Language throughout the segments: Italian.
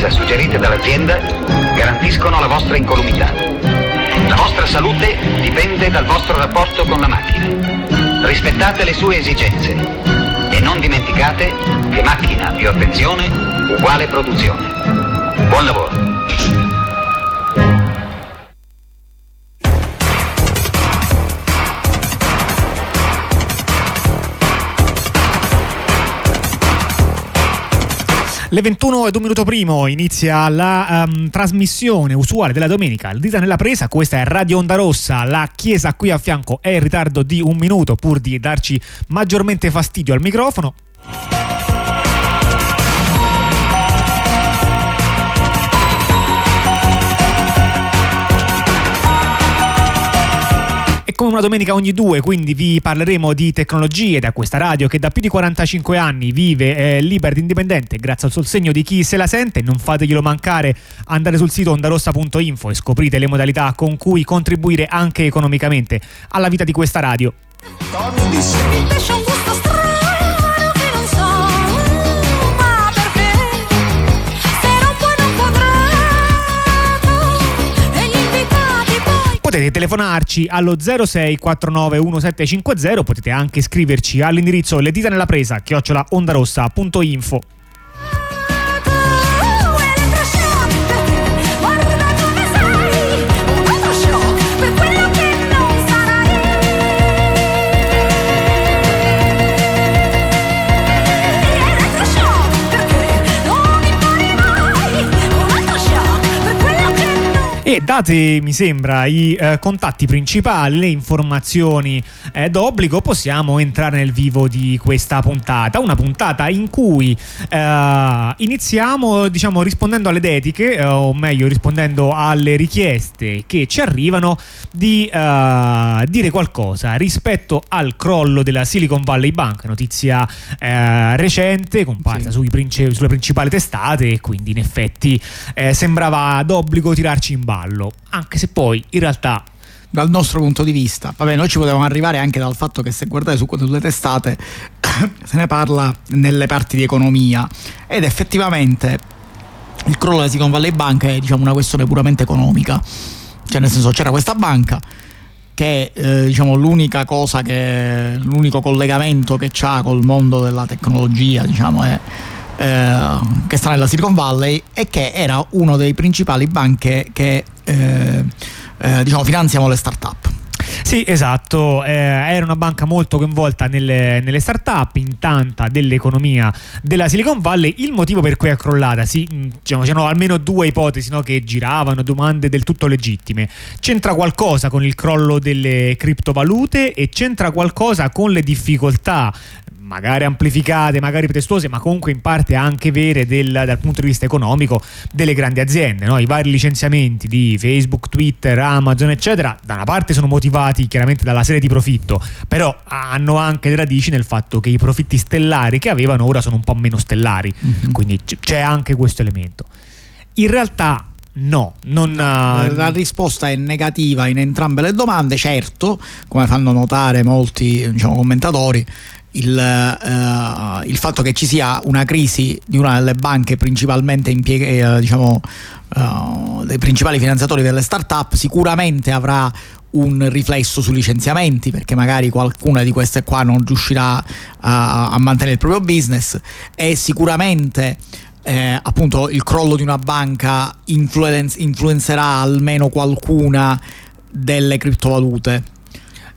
sicurezza suggerite dall'azienda garantiscono la vostra incolumità. La vostra salute dipende dal vostro rapporto con la macchina. Rispettate le sue esigenze e non dimenticate che macchina più attenzione uguale produzione. Buon lavoro. Le 21 ed un minuto primo inizia la um, trasmissione usuale della domenica, il dita nella presa, questa è Radio Onda Rossa, la chiesa qui a fianco è in ritardo di un minuto pur di darci maggiormente fastidio al microfono. Come una domenica ogni due, quindi vi parleremo di tecnologie da questa radio che da più di 45 anni vive eh, libera ed indipendente grazie al sostegno di chi se la sente. Non fateglielo mancare, andate sul sito ondarossa.info e scoprite le modalità con cui contribuire anche economicamente alla vita di questa radio. Potete telefonarci allo 06491750, potete anche scriverci all'indirizzo le dita nella presa chiocciola ondarossa.info. e date mi sembra i eh, contatti principali, le informazioni eh, d'obbligo possiamo entrare nel vivo di questa puntata, una puntata in cui eh, iniziamo diciamo rispondendo alle dediche eh, o meglio rispondendo alle richieste che ci arrivano di eh, dire qualcosa rispetto al crollo della Silicon Valley Bank, notizia eh, recente comparsa sì. princi- sulle principali testate e quindi in effetti sembrava d'obbligo tirarci in ballo cavallo, anche se poi in realtà dal nostro punto di vista. Vabbè, noi ci potevamo arrivare anche dal fatto che se guardate su quelle due testate se ne parla nelle parti di economia ed effettivamente il crollo della Silicon Valley Bank è diciamo, una questione puramente economica. Cioè nel senso c'era questa banca che eh, diciamo, l'unica cosa che l'unico collegamento che ha col mondo della tecnologia, diciamo, è eh, che sta nella Silicon Valley e che era uno dei principali banche che eh, eh, diciamo, finanziano le start-up. Sì, esatto, eh, era una banca molto coinvolta nelle, nelle start-up, in tanta dell'economia della Silicon Valley. Il motivo per cui è crollata, sì, mm, diciamo, c'erano almeno due ipotesi no, che giravano, domande del tutto legittime. C'entra qualcosa con il crollo delle criptovalute e c'entra qualcosa con le difficoltà magari amplificate, magari pretestuose, ma comunque in parte anche vere del, dal punto di vista economico delle grandi aziende. No? I vari licenziamenti di Facebook, Twitter, Amazon, eccetera, da una parte sono motivati chiaramente dalla serie di profitto, però hanno anche le radici nel fatto che i profitti stellari che avevano ora sono un po' meno stellari, mm-hmm. quindi c- c'è anche questo elemento. In realtà No, non, uh... la risposta è negativa in entrambe le domande, certo, come fanno notare molti diciamo, commentatori, il, uh, il, fatto che ci sia una crisi di una delle banche principalmente impiegate, uh, diciamo, uh, dei principali finanziatori delle start-up sicuramente avrà un riflesso sui licenziamenti perché magari qualcuna di queste qua non riuscirà a, a mantenere il proprio business. E sicuramente eh, appunto il crollo di una banca influenz- influenzerà almeno qualcuna delle criptovalute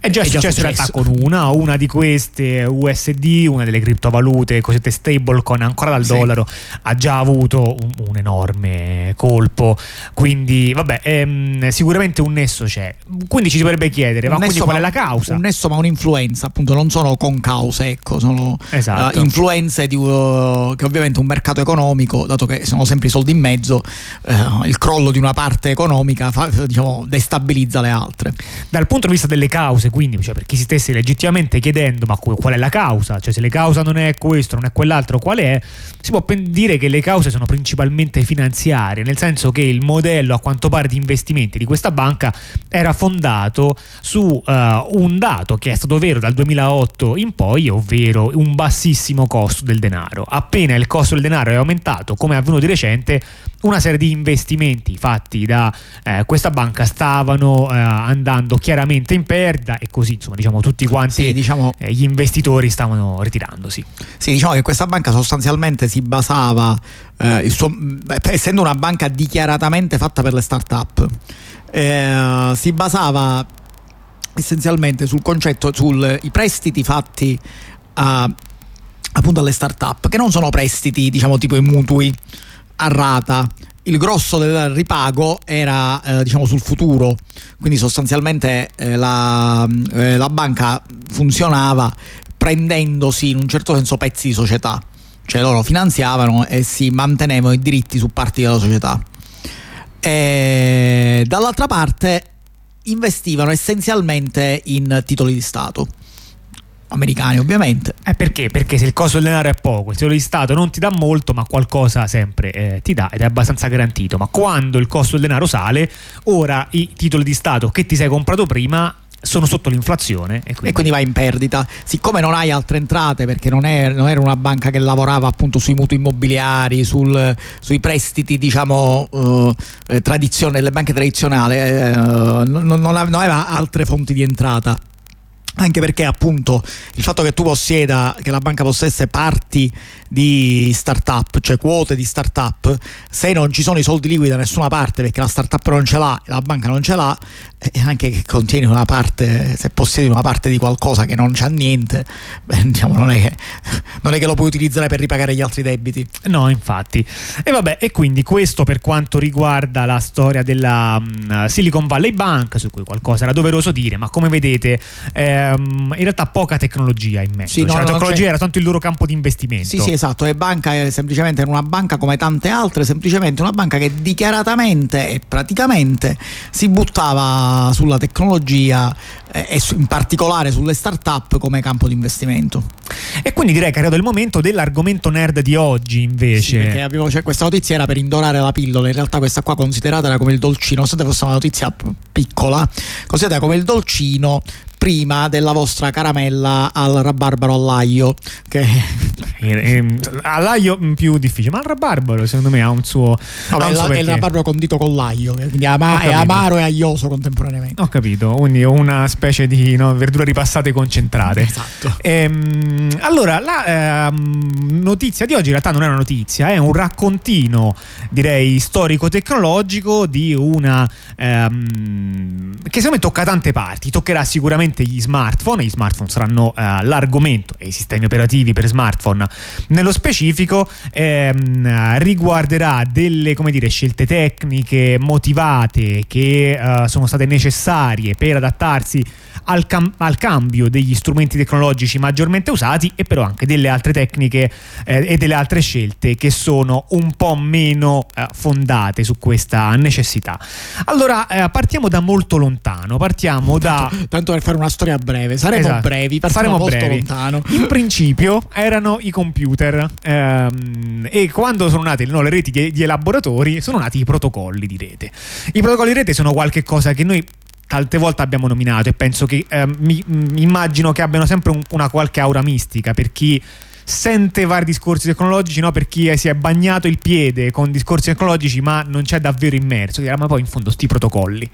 è già, è già successo, in realtà con una, una di queste USD, una delle criptovalute cosiddette stablecoin ancora dal sì. dollaro, ha già avuto un, un, enorme colpo. Quindi, vabbè, ehm, sicuramente un nesso c'è. Quindi ci si potrebbe chiedere, ma nesso, qual è la causa? Un nesso, ma un'influenza, appunto, non sono con cause, ecco, sono esatto. uh, influenze di, uh, che ovviamente un mercato economico, dato che sono sempre i soldi in mezzo, uh, il crollo di una parte economica fa, diciamo, destabilizza le altre. Dal punto di vista delle cause, quindi cioè per chi si stesse legittimamente chiedendo ma qual è la causa, cioè se le causa non è questo, non è quell'altro, qual è, si può dire che le cause sono principalmente finanziarie, nel senso che il modello a quanto pare di investimenti di questa banca era fondato su uh, un dato che è stato vero dal 2008 in poi, ovvero un bassissimo costo del denaro. Appena il costo del denaro è aumentato, come è avvenuto di recente, una serie di investimenti fatti da eh, questa banca stavano eh, andando chiaramente in perdita e così insomma diciamo tutti quanti sì, diciamo, eh, gli investitori stavano ritirandosi. Sì, diciamo che questa banca sostanzialmente si basava, eh, suo, essendo una banca dichiaratamente fatta per le start-up, eh, si basava essenzialmente sul concetto, sui prestiti fatti a, appunto alle start-up, che non sono prestiti diciamo tipo i mutui a rata il grosso del ripago era eh, diciamo sul futuro, quindi sostanzialmente eh, la, eh, la, banca funzionava prendendosi in un certo senso pezzi di società, cioè loro finanziavano e si mantenevano i diritti su parti della società. E dall'altra parte investivano essenzialmente in titoli di Stato americani ovviamente. Eh perché? Perché se il costo del denaro è poco, il titolo di Stato non ti dà molto, ma qualcosa sempre eh, ti dà ed è abbastanza garantito. Ma quando il costo del denaro sale, ora i titoli di Stato che ti sei comprato prima sono sotto l'inflazione e quindi... e quindi, va in perdita. Siccome non hai altre entrate, perché non, è, non era una banca che lavorava appunto sui mutui immobiliari, sul, sui prestiti, diciamo, eh, tradizione, banche tradizionali, eh, non, non aveva altre fonti di entrata anche perché appunto il fatto che tu possieda, che la banca possesse parti di startup, cioè quote di startup, se non ci sono i soldi liquidi da nessuna parte perché la startup non ce l'ha e la banca non ce l'ha, e anche che contieni una parte, se possiedi una parte di qualcosa che non c'ha niente, beh, diciamo, non, è che, non è che lo puoi utilizzare per ripagare gli altri debiti. No, infatti. E vabbè, e quindi questo per quanto riguarda la storia della um, Silicon Valley Bank, su cui qualcosa era doveroso dire, ma come vedete, ehm, in realtà poca tecnologia in mezzo. Sì, cioè, no, la tecnologia era tanto il loro campo di investimento. Sì, sì, esatto. E banca è semplicemente una banca come tante altre, semplicemente una banca che dichiaratamente e praticamente si buttava sulla tecnologia eh, e in particolare sulle start-up come campo di investimento. E quindi direi che è arrivato il momento dell'argomento nerd di oggi invece. Sì, avevo, cioè, questa notizia era per indorare la pillola, in realtà questa qua considerata era come il dolcino, nonostante fosse una notizia piccola, considerata come il dolcino prima della vostra caramella al rabarbaro all'aglio. Che... all'aglio più difficile, ma il rabarbaro secondo me ha un suo. No, ha un suo è il rabarbaro condito con l'aglio, quindi ama- è amaro e aglioso contemporaneamente. Ho capito, quindi una specie di no, verdure ripassate concentrate. Esatto. Ehm, allora, la ehm, notizia di oggi in realtà non è una notizia, è un raccontino, direi, storico-tecnologico di una. Ehm, che secondo me tocca tante parti, toccherà sicuramente sicuramente gli smartphone, gli smartphone saranno eh, l'argomento e i sistemi operativi per smartphone. Nello specifico, ehm, riguarderà delle dire, scelte tecniche motivate che eh, sono state necessarie per adattarsi al, cam- al, cambio degli strumenti tecnologici maggiormente usati e però anche delle altre tecniche eh, e delle altre scelte che sono un po' meno eh, fondate su questa necessità. Allora eh, partiamo da molto lontano, partiamo da... Tanto per fare una storia breve, saremo esatto. brevi, saremo molto brevi. lontano. In principio erano i computer ehm, e quando sono nate no, le reti di, di elaboratori sono nati i protocolli di rete. I protocolli di rete sono qualcosa che noi tante volte abbiamo nominato e penso che eh, mi, mi, immagino che abbiano sempre un, una qualche aura mistica per chi sente vari discorsi tecnologici no? per chi si è bagnato il piede con discorsi tecnologici ma non c'è davvero immerso. Dirà ma poi in fondo sti protocolli.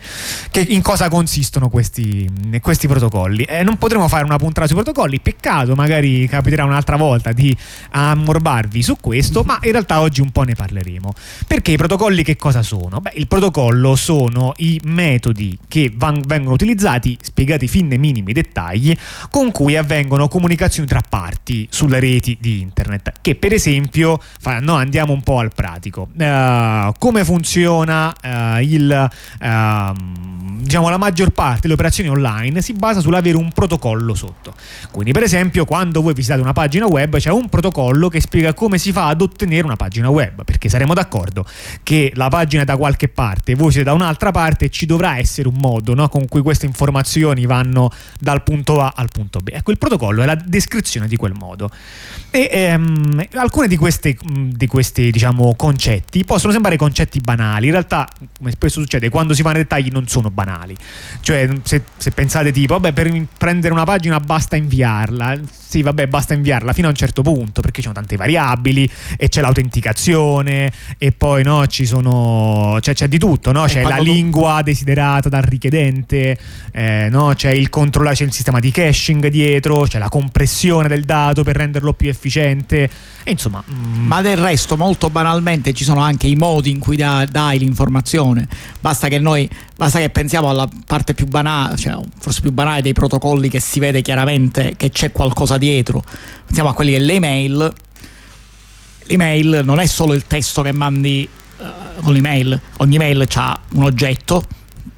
Che, in cosa consistono questi, questi protocolli? Eh, non potremo fare una puntata sui protocolli. Peccato magari capiterà un'altra volta di ammorbarvi su questo ma in realtà oggi un po' ne parleremo. Perché i protocolli che cosa sono? Beh, il protocollo sono i metodi che van- vengono utilizzati spiegati fin nei minimi dettagli con cui avvengono comunicazioni tra parti sulle reti reti di internet che per esempio no, andiamo un po' al pratico uh, come funziona uh, il uh, diciamo la maggior parte delle operazioni online si basa sull'avere un protocollo sotto. Quindi per esempio quando voi visitate una pagina web c'è un protocollo che spiega come si fa ad ottenere una pagina web, perché saremo d'accordo che la pagina è da qualche parte, voi siete da un'altra parte, ci dovrà essere un modo no, con cui queste informazioni vanno dal punto A al punto B. Ecco, il protocollo è la descrizione di quel modo. E ehm, alcuni di questi, di questi diciamo, concetti possono sembrare concetti banali, in realtà, come spesso succede, quando si va nei dettagli non sono banali. Cioè, se, se pensate tipo, vabbè, per prendere una pagina basta inviarla, sì, vabbè, basta inviarla fino a un certo punto, perché ci sono tante variabili e c'è l'autenticazione e poi no, ci sono, cioè, c'è di tutto, no? c'è la tu... lingua desiderata dal richiedente, eh, no? c'è il controllare, c'è il sistema di caching dietro, c'è la compressione del dato per renderlo più efficiente. E insomma, mm. Ma del resto, molto banalmente, ci sono anche i modi in cui da, dai l'informazione. Basta che noi, basta che pensiamo alla parte più banale, cioè forse più banale dei protocolli che si vede chiaramente che c'è qualcosa dietro. Pensiamo a quelli dell'email. L'email non è solo il testo che mandi uh, con l'email, ogni mail ha un oggetto,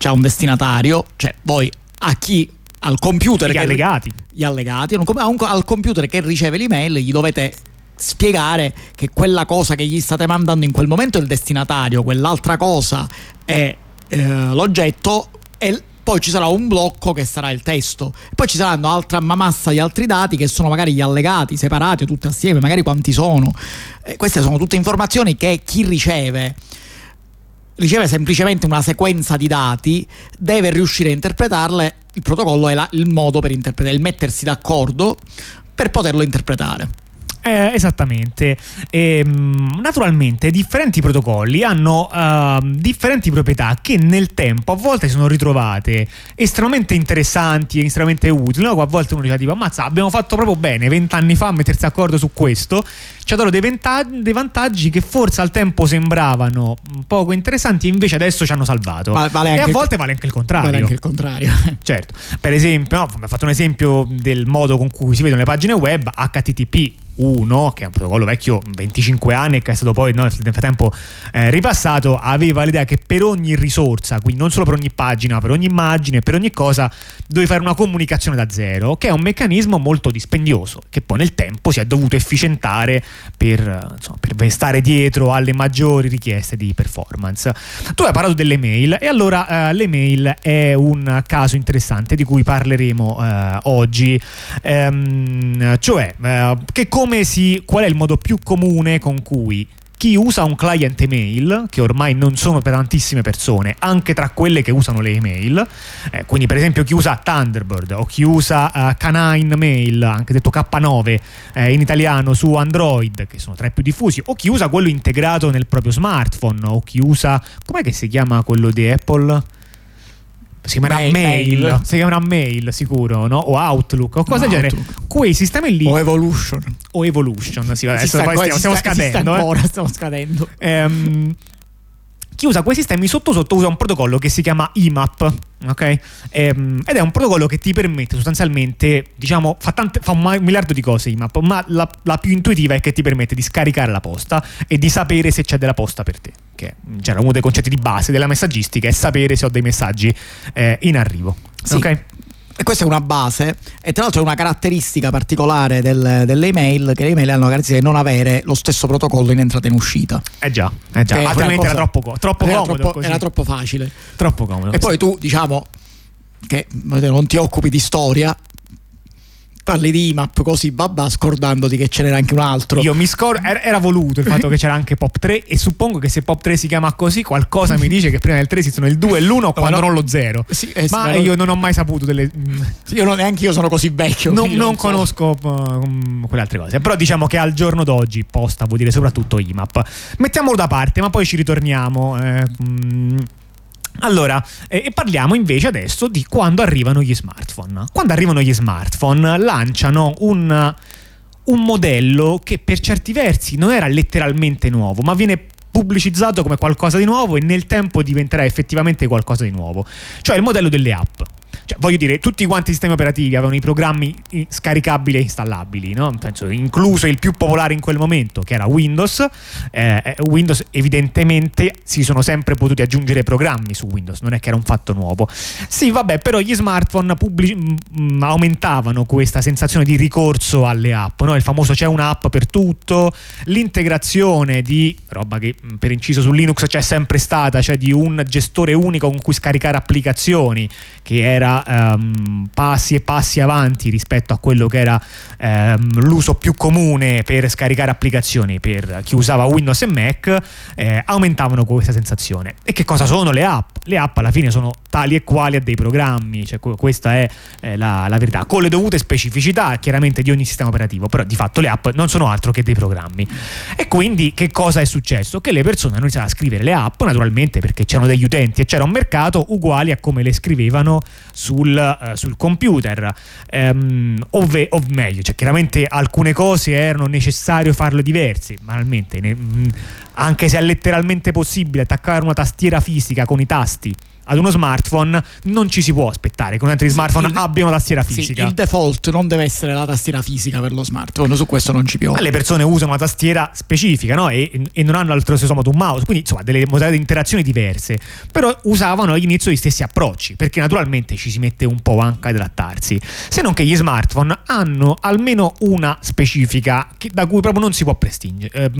ha un destinatario, cioè voi a chi al computer gli allegati. Gli allegati, al computer che riceve l'email gli dovete spiegare che quella cosa che gli state mandando in quel momento è il destinatario, quell'altra cosa è eh, l'oggetto e poi ci sarà un blocco che sarà il testo, poi ci saranno altra massa di altri dati che sono magari gli allegati separati o tutti assieme, magari quanti sono. E queste sono tutte informazioni che chi riceve riceve semplicemente una sequenza di dati, deve riuscire a interpretarle, il protocollo è la, il modo per interpretare, il mettersi d'accordo per poterlo interpretare. Eh, esattamente. E, ehm, naturalmente differenti protocolli hanno uh, differenti proprietà che nel tempo a volte sono ritrovate estremamente interessanti e estremamente utili. No? A volte uno dice tipo, ammazza, abbiamo fatto proprio bene vent'anni fa a mettersi d'accordo su questo. Ci ha dato dei, vantaggi, dei vantaggi che forse al tempo sembravano poco interessanti invece adesso ci hanno salvato. Vale, vale e a volte vale anche il contrario. Vale anche il contrario. certo. Per esempio, no, ho fatto un esempio del modo con cui si vedono le pagine web HTTP 1, che è un protocollo vecchio 25 anni e che è stato poi no, nel frattempo eh, ripassato, aveva l'idea che per ogni risorsa, quindi non solo per ogni pagina, ma per ogni immagine, per ogni cosa, dovevi fare una comunicazione da zero, che è un meccanismo molto dispendioso, che poi nel tempo si è dovuto efficientare per, insomma, per stare dietro alle maggiori richieste di performance. Tu hai parlato delle mail e allora eh, le mail è un caso interessante di cui parleremo eh, oggi, ehm, cioè eh, che come come si, qual è il modo più comune con cui chi usa un client email, che ormai non sono per tantissime persone, anche tra quelle che usano le email, eh, quindi per esempio chi usa Thunderbird o chi usa uh, Canine Mail, anche detto K9 eh, in italiano su Android, che sono tra i più diffusi, o chi usa quello integrato nel proprio smartphone, o chi usa, com'è che si chiama quello di Apple? Si chiamerà mail, mail, si chiamerà mail sicuro, no? O Outlook o cose del genere. Quei sistemi lì o Evolution o Evolution, sì, adesso sta, stiamo, stiamo, scadendo, eh. ancora, stiamo scadendo. Ehm, chi usa quei sistemi sotto sotto usa un protocollo che si chiama IMAP, ok? Ehm, ed è un protocollo che ti permette sostanzialmente, diciamo, fa, tante, fa un miliardo di cose IMAP, ma la, la, più intuitiva è che ti permette di scaricare la posta e di sapere se c'è della posta per te, che cioè, uno dei concetti di base della messaggistica è sapere se ho dei messaggi eh, in arrivo, sì. ok? E questa è una base, e tra l'altro è una caratteristica particolare del, delle email, che le email hanno la caratteristica di non avere lo stesso protocollo in entrata e in uscita. Eh già, eh già. altrimenti era troppo, troppo era comodo. Troppo, era troppo facile. Troppo comodo. E poi tu, diciamo, che non ti occupi di storia, parli di IMAP così babà scordandoti che ce n'era anche un altro. Io mi scordo, era, era, voluto il fatto che c'era anche Pop 3 e suppongo che se Pop 3 si chiama così qualcosa mi dice che prima del 3 esistono il 2 e l'1 no, quando no. non lo 0. Sì, Ma vero. io non ho mai saputo delle... Sì, io non, neanche io sono così vecchio. Non, non, non conosco uh, quelle altre cose. Però diciamo che al giorno d'oggi posta vuol dire soprattutto IMAP. Mettiamolo da parte ma poi ci ritorniamo. Eh, mh, allora, eh, parliamo invece adesso di quando arrivano gli smartphone. Quando arrivano gli smartphone lanciano un, un modello che per certi versi non era letteralmente nuovo, ma viene pubblicizzato come qualcosa di nuovo e nel tempo diventerà effettivamente qualcosa di nuovo. Cioè il modello delle app. Cioè, voglio dire, tutti quanti i sistemi operativi avevano i programmi scaricabili e installabili, no? Penso, incluso il più popolare in quel momento, che era Windows. Eh, eh, Windows evidentemente si sono sempre potuti aggiungere programmi su Windows, non è che era un fatto nuovo. Sì, vabbè, però gli smartphone pubblici, mh, mm, mm, aumentavano questa sensazione di ricorso alle app, no? Il famoso c'è un'app per tutto, l'integrazione di roba che mm, per inciso su Linux c'è sempre stata, cioè di un gestore unico con cui scaricare applicazioni, che era um, passi e passi avanti rispetto a quello che era um, l'uso più comune per scaricare applicazioni per chi usava Windows e Mac, eh, aumentavano questa sensazione. E che cosa sono le app? Le app alla fine sono tali e quali a dei programmi, cioè, questa è eh, la, la, verità, con le dovute specificità chiaramente di ogni sistema operativo, però di fatto le app non sono altro che dei programmi. E quindi che cosa è successo? Che le persone hanno iniziato a scrivere le app, naturalmente perché c'erano degli utenti e c'era un mercato uguali a come le scrivevano sul, uh, sul computer, um, ove, o meglio, cioè chiaramente alcune cose erano necessario farle diverse, banalmente, ne, anche se è letteralmente possibile attaccare una tastiera fisica con i tasti ad uno smartphone non ci si può aspettare che un di smartphone il, abbia una tastiera fisica. Sì, il default non deve essere la tastiera fisica per lo smartphone, su questo non ci piove. Le persone usano una tastiera specifica no? e, e, non hanno allo stesso modo un mouse, quindi insomma delle modalità di interazione diverse, però usavano all'inizio gli stessi approcci, perché naturalmente ci si mette un po' anche ad adattarsi, se non che gli smartphone hanno almeno una specifica che, da cui proprio non si può eh,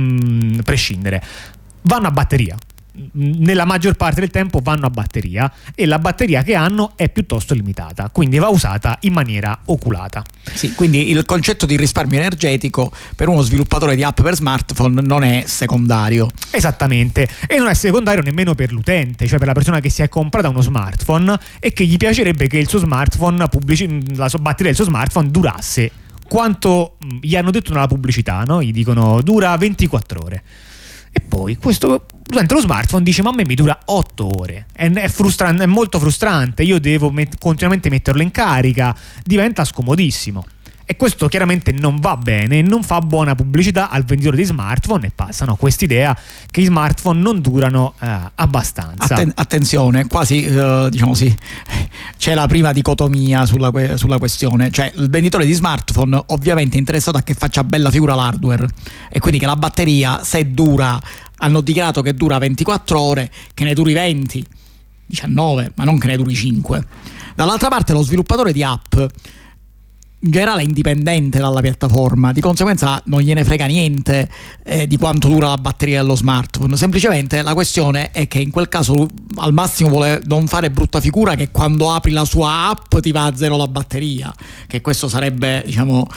prescindere. Vanno a batteria nella maggior parte del tempo vanno a batteria e la batteria che hanno è piuttosto limitata, quindi va usata in maniera oculata. Sì, quindi il concetto di risparmio energetico per uno sviluppatore di app per smartphone non è secondario. Esattamente, e non è secondario nemmeno per l'utente, cioè per la persona che si è comprata uno smartphone e che gli piacerebbe che il suo smartphone pubblici- la sua batteria del suo smartphone durasse quanto gli hanno detto nella pubblicità, no? Gli dicono dura 24 ore. E poi questo durante lo smartphone dice: Ma a me mi dura 8 ore. È, è, frustrante, è molto frustrante. Io devo met- continuamente metterlo in carica. Diventa scomodissimo. E questo chiaramente non va bene, non fa buona pubblicità al venditore di smartphone e passano quest'idea che i smartphone non durano eh, abbastanza. Atten- attenzione, quasi uh, diciamo sì, c'è la prima dicotomia sulla, que- sulla, questione, cioè il venditore di smartphone ovviamente è interessato a che faccia bella figura l'hardware e quindi che la batteria se dura, hanno dichiarato che dura 24 ore, che ne duri 20, 19, ma non che ne duri 5. Dall'altra parte lo sviluppatore di app in generale è indipendente dalla piattaforma, di conseguenza non gliene frega niente eh, di quanto dura la batteria dello smartphone. Semplicemente la questione è che in quel caso al massimo vuole non fare brutta figura che quando apri la sua app ti va a zero la batteria, che questo sarebbe, diciamo,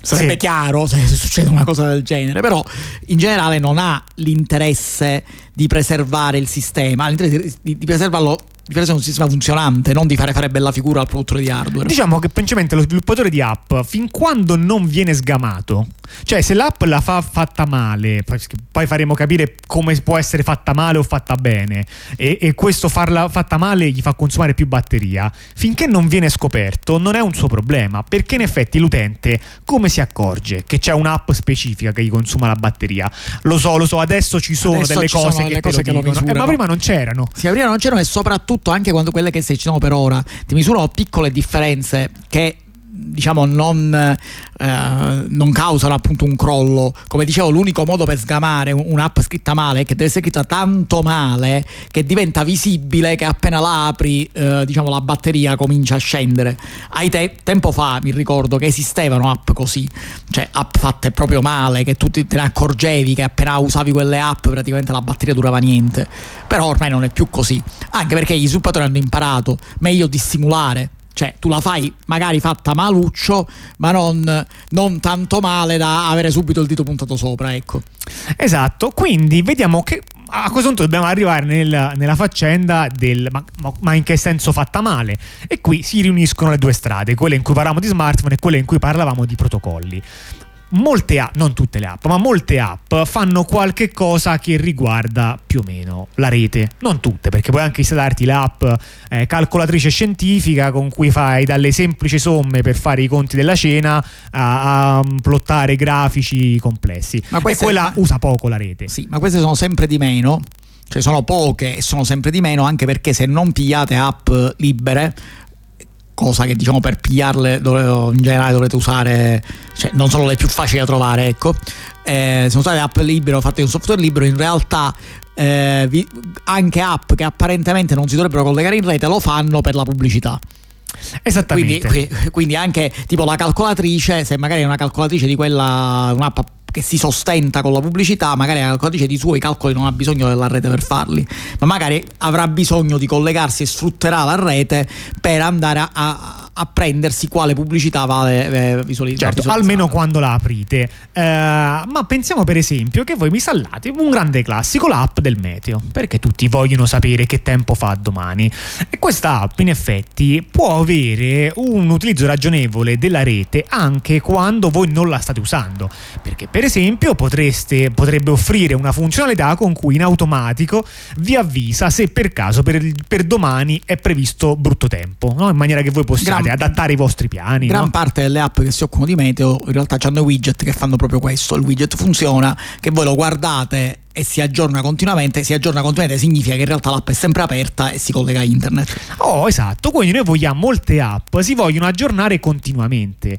sarebbe sì. chiaro se succede una cosa del genere, però in generale non ha l'interesse di preservare il sistema, di, di preservarlo di fare un sistema funzionante, non di fare fare bella figura al produttore di hardware. Diciamo che principalmente lo sviluppatore di app, fin quando non viene sgamato, cioè se l'app la fa fatta male, poi faremo capire come può essere fatta male o fatta bene, e, e questo farla fatta male gli fa consumare più batteria, finché non viene scoperto non è un suo problema, perché in effetti l'utente come si accorge che c'è un'app specifica che gli consuma la batteria? Lo so, lo so, adesso ci sono adesso delle ci cose, sono che, cose che, lo, che lo eh, ma prima non c'erano. Sì, prima non c'erano e soprattutto anche quando quelle che si dicevano per ora ti misurano piccole differenze che diciamo non, eh, non, causano appunto un crollo. Come dicevo l'unico modo per sgamare un'app scritta male è che deve essere scritta tanto male che diventa visibile che appena la apri eh, diciamo la batteria comincia a scendere. Te- tempo fa mi ricordo che esistevano app così cioè app fatte proprio male che tu te ne accorgevi che appena usavi quelle app praticamente la batteria durava niente. Però ormai non è più così. Anche perché gli sviluppatori hanno imparato meglio dissimulare cioè tu la fai magari fatta maluccio, ma non, non, tanto male da avere subito il dito puntato sopra, ecco. Esatto, quindi vediamo che a questo punto dobbiamo arrivare nel, nella faccenda del ma, ma, in che senso fatta male e qui si riuniscono le due strade, quelle in cui parlavamo di smartphone e quelle in cui parlavamo di protocolli molte app, non tutte le app, ma molte app fanno qualche cosa che riguarda più o meno la rete. Non tutte, perché puoi anche installarti l'app eh, calcolatrice scientifica con cui fai dalle semplici somme per fare i conti della cena a, a plottare grafici complessi. Ma e quella usa poco la rete. Sì, ma queste sono sempre di meno. Cioè sono poche e sono sempre di meno anche perché se non pigliate app libere cosa che diciamo per pigliarle dove, in generale dovrete usare, cioè non sono le più facili da trovare, ecco. Eh, sono state app libere fatte con software libero, in realtà eh, vi, anche app che apparentemente non si dovrebbero collegare in rete lo fanno per la pubblicità. Esattamente. Quindi, quindi, anche tipo la calcolatrice, se magari è una calcolatrice di quella, un'app che si sostenta con la pubblicità, magari la calcolatrice di suoi calcoli non ha bisogno della rete per farli, ma magari avrà bisogno di collegarsi e sfrutterà la rete per andare a, a, a prendersi quale pubblicità vale eh, visualizzare. Certo, almeno quando la aprite. Eh, ma pensiamo per esempio che voi mi installate un grande classico, l'app del meteo, perché tutti vogliono sapere che tempo fa domani. E questa app in effetti può avere un utilizzo ragionevole della rete anche quando voi non la state usando, perché per esempio potreste, potrebbe offrire una funzionalità con cui in automatico vi avvisa se per caso per, per domani è previsto brutto tempo, no? in maniera che voi possiate Gran, adattare i vostri piani. Gran no? parte delle app che si occupano di meteo in realtà hanno widget che fanno proprio questo, il widget funziona, che voi lo guardate e si aggiorna continuamente. Si aggiorna continuamente significa che in realtà l'app è sempre aperta e si collega a internet. Oh, esatto. Quindi noi vogliamo molte app, si vogliono aggiornare continuamente.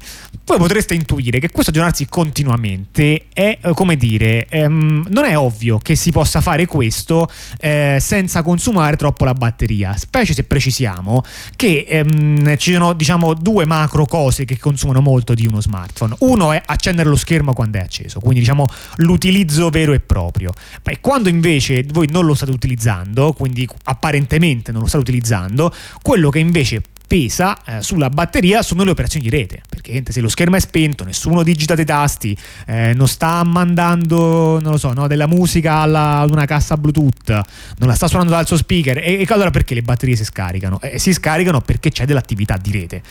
Voi potreste intuire che questo aggiornarsi continuamente è, eh, come dire, ehm, non è ovvio che si possa fare questo eh, senza consumare troppo la batteria, specie se precisiamo che ehm, ci sono, diciamo, due macro cose che consumano molto di uno smartphone. Uno è accendere lo schermo quando è acceso, quindi diciamo l'utilizzo vero e proprio. Ma quando invece voi non lo state utilizzando, quindi apparentemente non lo state utilizzando, quello che invece pesa eh, sulla batteria sono le operazioni di rete perché se lo schermo è spento nessuno digita dei tasti eh, non sta mandando non so no, della musica alla, ad una cassa bluetooth non la sta suonando dal suo speaker e, e allora perché le batterie si scaricano? Eh, si scaricano perché c'è dell'attività di rete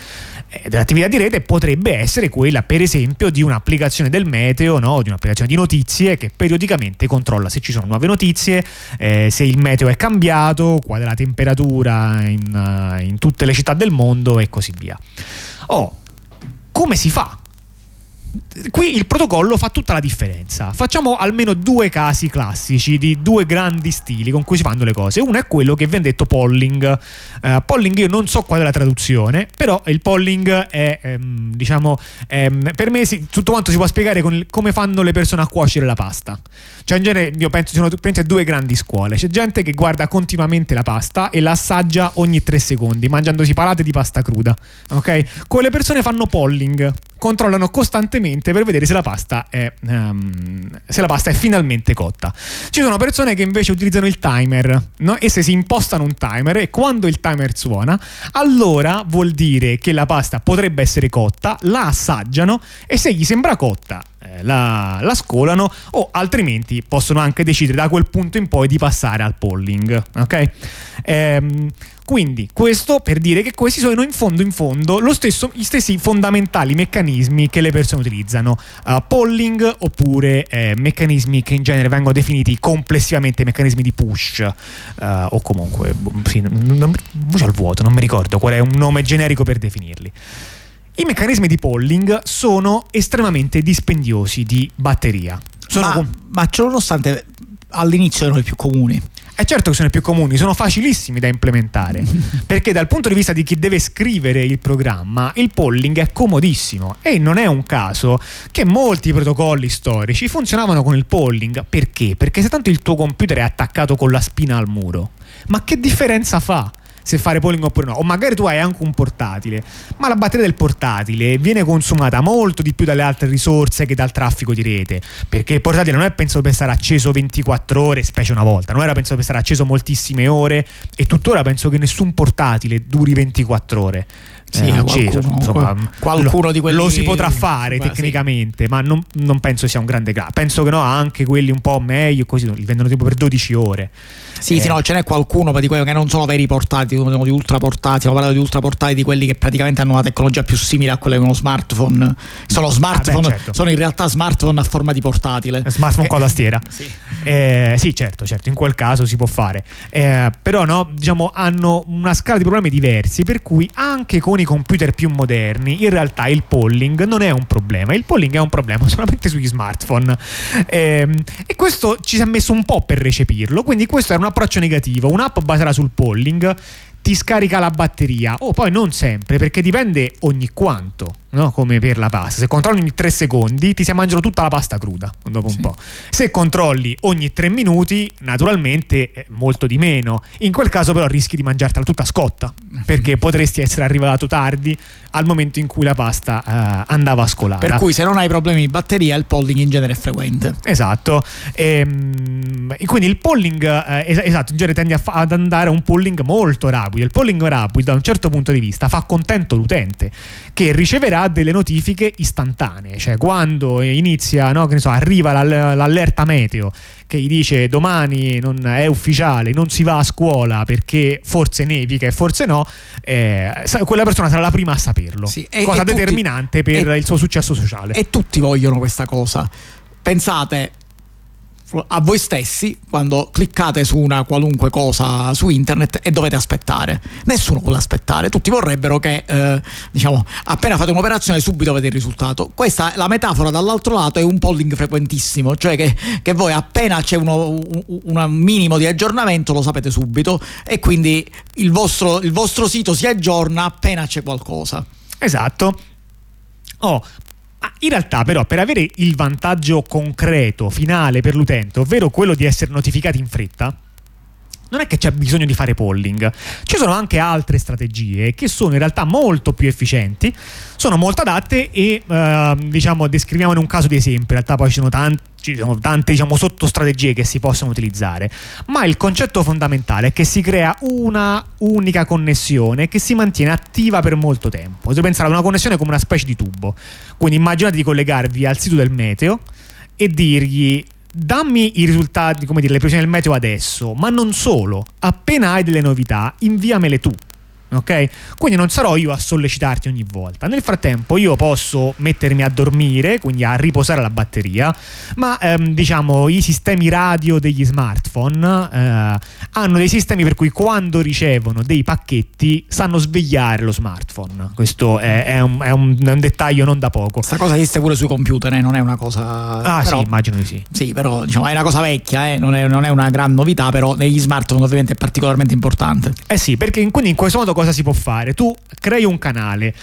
eh, dell'attività di rete potrebbe essere quella per esempio di un'applicazione del meteo no? di un'applicazione di notizie che periodicamente controlla se ci sono nuove notizie eh, se il meteo è cambiato qual è la temperatura in, in tutte le città del del mondo e così via. Oh, come si fa? Qui il protocollo fa tutta la differenza. Facciamo almeno due casi classici di due grandi stili con cui si fanno le cose. Uno è quello che viene detto polling. Uh, polling io non so qual è la traduzione, però il polling è, ehm, diciamo, ehm, per me si, tutto quanto si può spiegare con il, come fanno le persone a cuocere la pasta. Cioè in genere io penso ci sono penso due grandi scuole. C'è gente che guarda continuamente la pasta e la assaggia ogni tre secondi, mangiandosi palate di pasta cruda. Ok? Quelle persone fanno polling controllano costantemente per vedere se la pasta è, um, se la pasta è finalmente cotta. Ci sono persone che invece utilizzano il timer no? e se si impostano un timer e quando il timer suona, allora vuol dire che la pasta potrebbe essere cotta, la assaggiano e se gli sembra cotta eh, la, la, scolano o altrimenti possono anche decidere da quel punto in poi di passare al polling. Ok? Ehm, quindi questo per dire che questi sono in fondo in fondo stesso, gli stessi fondamentali meccanismi che le persone utilizzano. Uh, polling oppure eh, meccanismi che in genere vengono definiti complessivamente meccanismi di push uh, o comunque sì, non, voce al vuoto, non mi ricordo qual è un nome generico per definirli. I meccanismi di polling sono estremamente dispendiosi di batteria. Sono ma, com- ma ciononostante all'inizio erano i più comuni. È certo che sono i più comuni, sono facilissimi da implementare, perché dal punto di vista di chi deve scrivere il programma, il polling è comodissimo e non è un caso che molti protocolli storici funzionavano con il polling. Perché? Perché se tanto il tuo computer è attaccato con la spina al muro, ma che differenza fa? Se fare polling oppure no. O magari tu hai anche un portatile, ma la batteria del portatile viene consumata molto di più dalle altre risorse che dal traffico di rete. Perché il portatile non è pensato per stare acceso 24 ore, specie una volta, non era pensato per stare acceso moltissime ore e tuttora penso che nessun portatile duri 24 ore. Sì, eh, acceso, qualcuno, insomma, qualcuno lo, di quelli lo si potrà fare ma tecnicamente, sì. ma non, non, penso sia un grande caso. Penso che no, anche quelli un po' meglio, così li vendono tipo per 12 ore. Sì, eh. sì, no, ce n'è qualcuno di quelli che non sono veri portatili, sono di ultra portatili, ho parlato di ultra portatili di quelli che praticamente hanno una tecnologia più simile a quella di uno smartphone. Sono smartphone, ah, beh, certo. sono in realtà smartphone a forma di portatile. Smartphone eh, con la tastiera. Sì. Eh, sì. certo, certo, in quel caso si può fare. Eh, però no, diciamo, hanno una scala di problemi diversi, per cui anche con i computer più moderni, in realtà il polling non è un problema. Il polling è un problema solamente sugli smartphone. Eh, e questo ci si è messo un po' per recepirlo, quindi questo era un approccio negativo. Un'app baserà sul polling ti scarica la batteria. O oh, poi non sempre, perché dipende ogni quanto no? come per la pasta. Se controlli ogni 3 secondi, ti si mangiano tutta la pasta cruda dopo un sì. po'. Se controlli ogni 3 minuti, naturalmente molto di meno. In quel caso, però, rischi di mangiartela tutta scotta perché potresti essere arrivato tardi al momento in cui la pasta uh, andava a scolare. Per cui, se non hai problemi di batteria, il polling in genere è frequente. Esatto. E, ehm, e quindi il polling, eh, es- esatto, in genere tende fa- ad andare a un polling molto rapido. Il polling rapido, da un certo punto di vista, fa contento l'utente che riceverà ha delle notifiche istantanee, cioè quando inizia, no, so, arriva l'allerta meteo che gli dice domani non è ufficiale, non si va a scuola perché forse nevica e forse no, eh, quella persona sarà la prima a saperlo. Sì, e, cosa e determinante tutti, per e, il suo successo sociale. E tutti vogliono questa cosa. Pensate, a voi stessi quando cliccate su una qualunque cosa su internet e dovete aspettare. Nessuno vuole aspettare, tutti vorrebbero che eh, diciamo appena fate un'operazione subito avete il risultato. Questa la metafora dall'altro lato è un polling frequentissimo, cioè che, che voi appena c'è uno, un, un, minimo di aggiornamento lo sapete subito e quindi il vostro, il vostro sito si aggiorna appena c'è qualcosa. Esatto. Oh, Ah, in realtà però per avere il vantaggio concreto, finale per l'utente, ovvero quello di essere notificati in fretta, non è che c'è bisogno di fare polling, ci sono anche altre strategie che sono in realtà molto più efficienti, sono molto adatte e eh, diciamo descriviamo in un caso di esempio, in realtà poi ci sono tanti ci sono tante diciamo, sottostrategie che si possono utilizzare, ma il concetto fondamentale è che si crea una unica connessione che si mantiene attiva per molto tempo. Potete pensare a una connessione come una specie di tubo. Quindi immaginate di collegarvi al sito del meteo e dirgli dammi i risultati, come dire, le previsioni del meteo adesso, ma non solo, appena hai delle novità, inviamele tu ok? Quindi non sarò io a sollecitarti ogni volta. Nel frattempo io posso mettermi a dormire, quindi a riposare la batteria, ma ehm, diciamo i sistemi radio degli smartphone eh, hanno dei sistemi per cui quando ricevono dei pacchetti sanno svegliare lo smartphone. Questo è, è, un, è, un, è un, dettaglio non da poco. Questa cosa esiste pure sui computer, eh? non è una cosa... Ah però, sì, immagino di sì. Sì, però diciamo, è una cosa vecchia, eh? non, non, è, una gran novità, però negli smartphone ovviamente è particolarmente importante. Eh sì, perché quindi in questo modo cosa si può fare? Tu crei un canale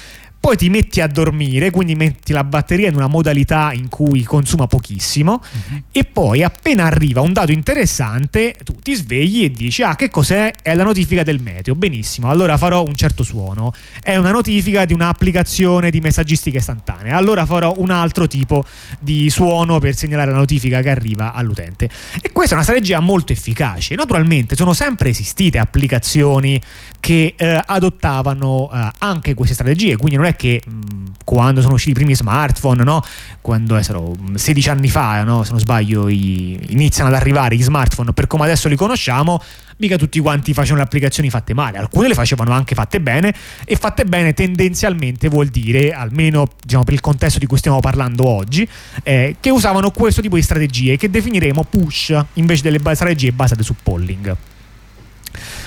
poi ti metti a dormire, quindi metti la batteria in una modalità in cui consuma pochissimo uh-huh. e poi appena arriva un dato interessante tu ti svegli e dici ah che cos'è? È la notifica del meteo, benissimo, allora farò un certo suono, è una notifica di un'applicazione di messaggistica istantanea, allora farò un altro tipo di suono per segnalare la notifica che arriva all'utente. E questa è una strategia molto efficace, naturalmente sono sempre esistite applicazioni che eh, adottavano eh, anche queste strategie, quindi non è che mm, quando sono usciti i primi smartphone, no? quando essero 16 anni fa, no? se non sbaglio, i, iniziano ad arrivare gli smartphone per come adesso li conosciamo, mica tutti quanti facevano le applicazioni fatte male, alcune le facevano anche fatte bene e fatte bene tendenzialmente vuol dire, almeno diciamo, per il contesto di cui stiamo parlando oggi, eh, che usavano questo tipo di strategie che definiremo push invece delle strategie basate su polling.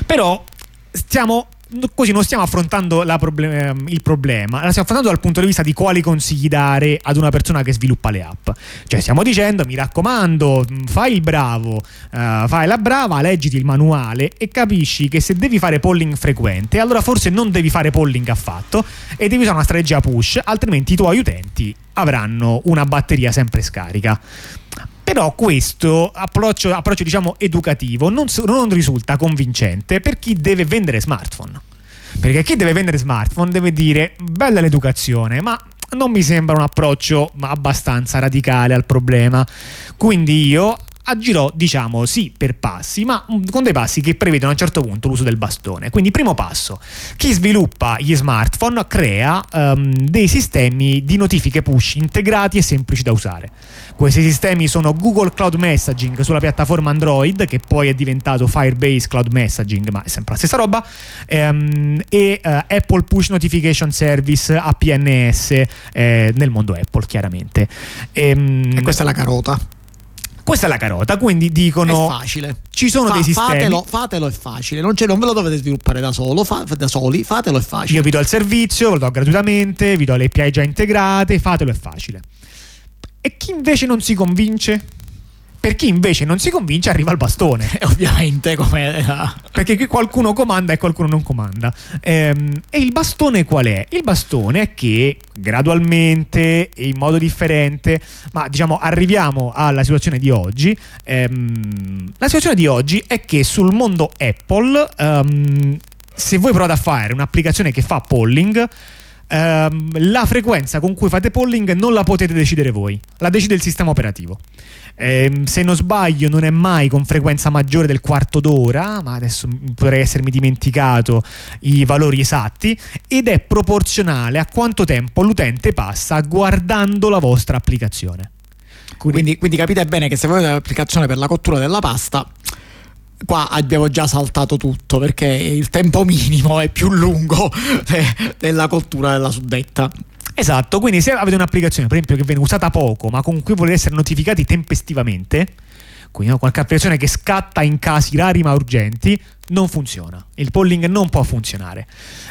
Però stiamo così non stiamo affrontando problem- ehm, il problema, la stiamo affrontando dal punto di vista di quali consigli dare ad una persona che sviluppa le app. Cioè stiamo dicendo, mi raccomando, mm, fai il bravo, uh, fai la brava, leggiti il manuale e capisci che se devi fare polling frequente, allora forse non devi fare polling affatto e devi usare una strategia push, altrimenti i tuoi utenti avranno una batteria sempre scarica. Però questo approccio, approccio diciamo, educativo non, non risulta convincente per chi deve vendere smartphone. Perché chi deve vendere smartphone deve dire bella l'educazione, ma non mi sembra un approccio abbastanza radicale al problema. Quindi io agirò, diciamo, sì, per passi, ma con dei passi che prevedono a un certo punto l'uso del bastone. Quindi, primo passo, chi sviluppa gli smartphone crea um, dei sistemi di notifiche push integrati e semplici da usare. Questi sistemi sono Google Cloud Messaging sulla piattaforma Android, che poi è diventato Firebase Cloud Messaging, ma è sempre la stessa roba, um, e uh, Apple Push Notification Service APNS eh, nel mondo Apple, chiaramente. E, um, e questa è la carota. Questa è la carota, quindi dicono... È facile. Ci sono Fa, dei sistemi... Fatelo, fatelo è facile, non, non, ve lo dovete sviluppare da, solo, fa, da soli, fatelo è facile. Io vi do il servizio, ve lo do gratuitamente, vi do le API già integrate, fatelo è facile. E chi invece non si convince? Per chi invece non si convince arriva il bastone. Ovviamente come... Perché qualcuno comanda e qualcuno non comanda. Ehm, e il bastone qual è? Il bastone è che gradualmente e in modo differente, ma diciamo arriviamo alla situazione di oggi. Ehm, la situazione di oggi è che sul mondo Apple, ehm, se voi provate a fare un'applicazione che fa polling, ehm, la frequenza con cui fate polling non la potete decidere voi, la decide il sistema operativo. Ehm, se non sbaglio, non è mai con frequenza maggiore del quarto d'ora, ma adesso potrei essermi dimenticato i valori esatti, ed è proporzionale a quanto tempo l'utente passa guardando la vostra applicazione. Quindi, quindi capite bene che se volete l'applicazione per la cottura della pasta, qua abbiamo già saltato tutto perché il tempo minimo è più lungo della cottura della suddetta. Esatto, quindi se avete un'applicazione, per esempio, che viene usata poco, ma con cui volete essere notificati tempestivamente, quindi no, qualche applicazione che scatta in casi rari ma urgenti, non funziona. Il polling non può funzionare.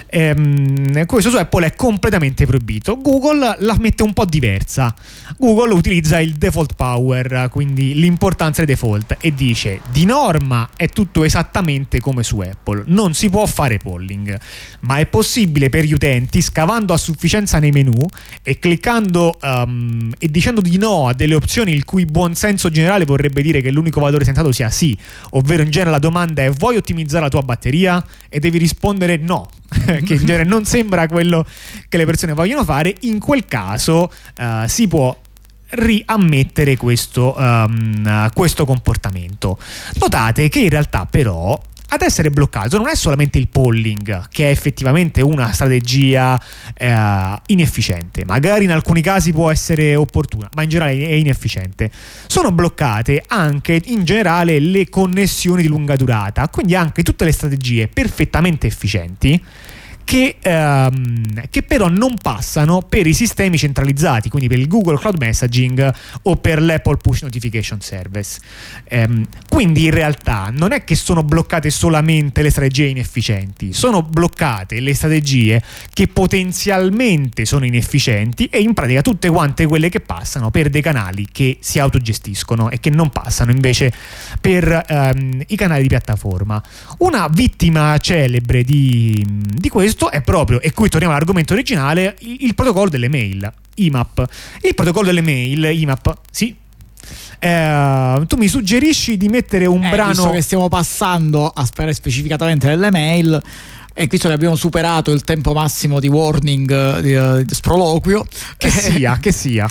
Ehm, questo su Apple è completamente proibito. Google la mette un po' diversa. Google utilizza il default power, quindi l'importanza del default, e dice di norma è tutto esattamente come su Apple. Non si può fare polling, ma è possibile per gli utenti, scavando a sufficienza nei menu e cliccando um, e dicendo di no a delle opzioni il cui buonsenso generale vorrebbe dire che l'unico valore sentato sia sì, ovvero in genere la domanda è vuoi ottimizzare ottimizzare la tua batteria e devi rispondere no, che in genere non sembra quello che le persone vogliono fare, in quel caso uh, si può riammettere questo, um, questo comportamento. Notate che in realtà però ad essere bloccato non è solamente il polling, che è effettivamente una strategia eh, inefficiente, magari in alcuni casi può essere opportuna, ma in generale è inefficiente. Sono bloccate anche in generale le connessioni di lunga durata, quindi anche tutte le strategie perfettamente efficienti che, ehm, che, però non passano per i sistemi centralizzati, quindi per il Google Cloud Messaging o per l'Apple Push Notification Service. Ehm, quindi in realtà non è che sono bloccate solamente le strategie inefficienti, sono bloccate le strategie che potenzialmente sono inefficienti e in pratica tutte quante quelle che passano per dei canali che si autogestiscono e che non passano invece per ehm, i canali di piattaforma. Una vittima celebre di, di questo questo è proprio, e qui torniamo all'argomento originale, il, protocollo delle mail, IMAP. Il protocollo delle mail, IMAP, sì, eh, tu mi suggerisci di mettere un eh, brano. Visto che stiamo passando a sperare specificatamente delle mail. E visto che abbiamo superato il tempo massimo di warning eh, di, uh, di sproloquio, che sia, che sia.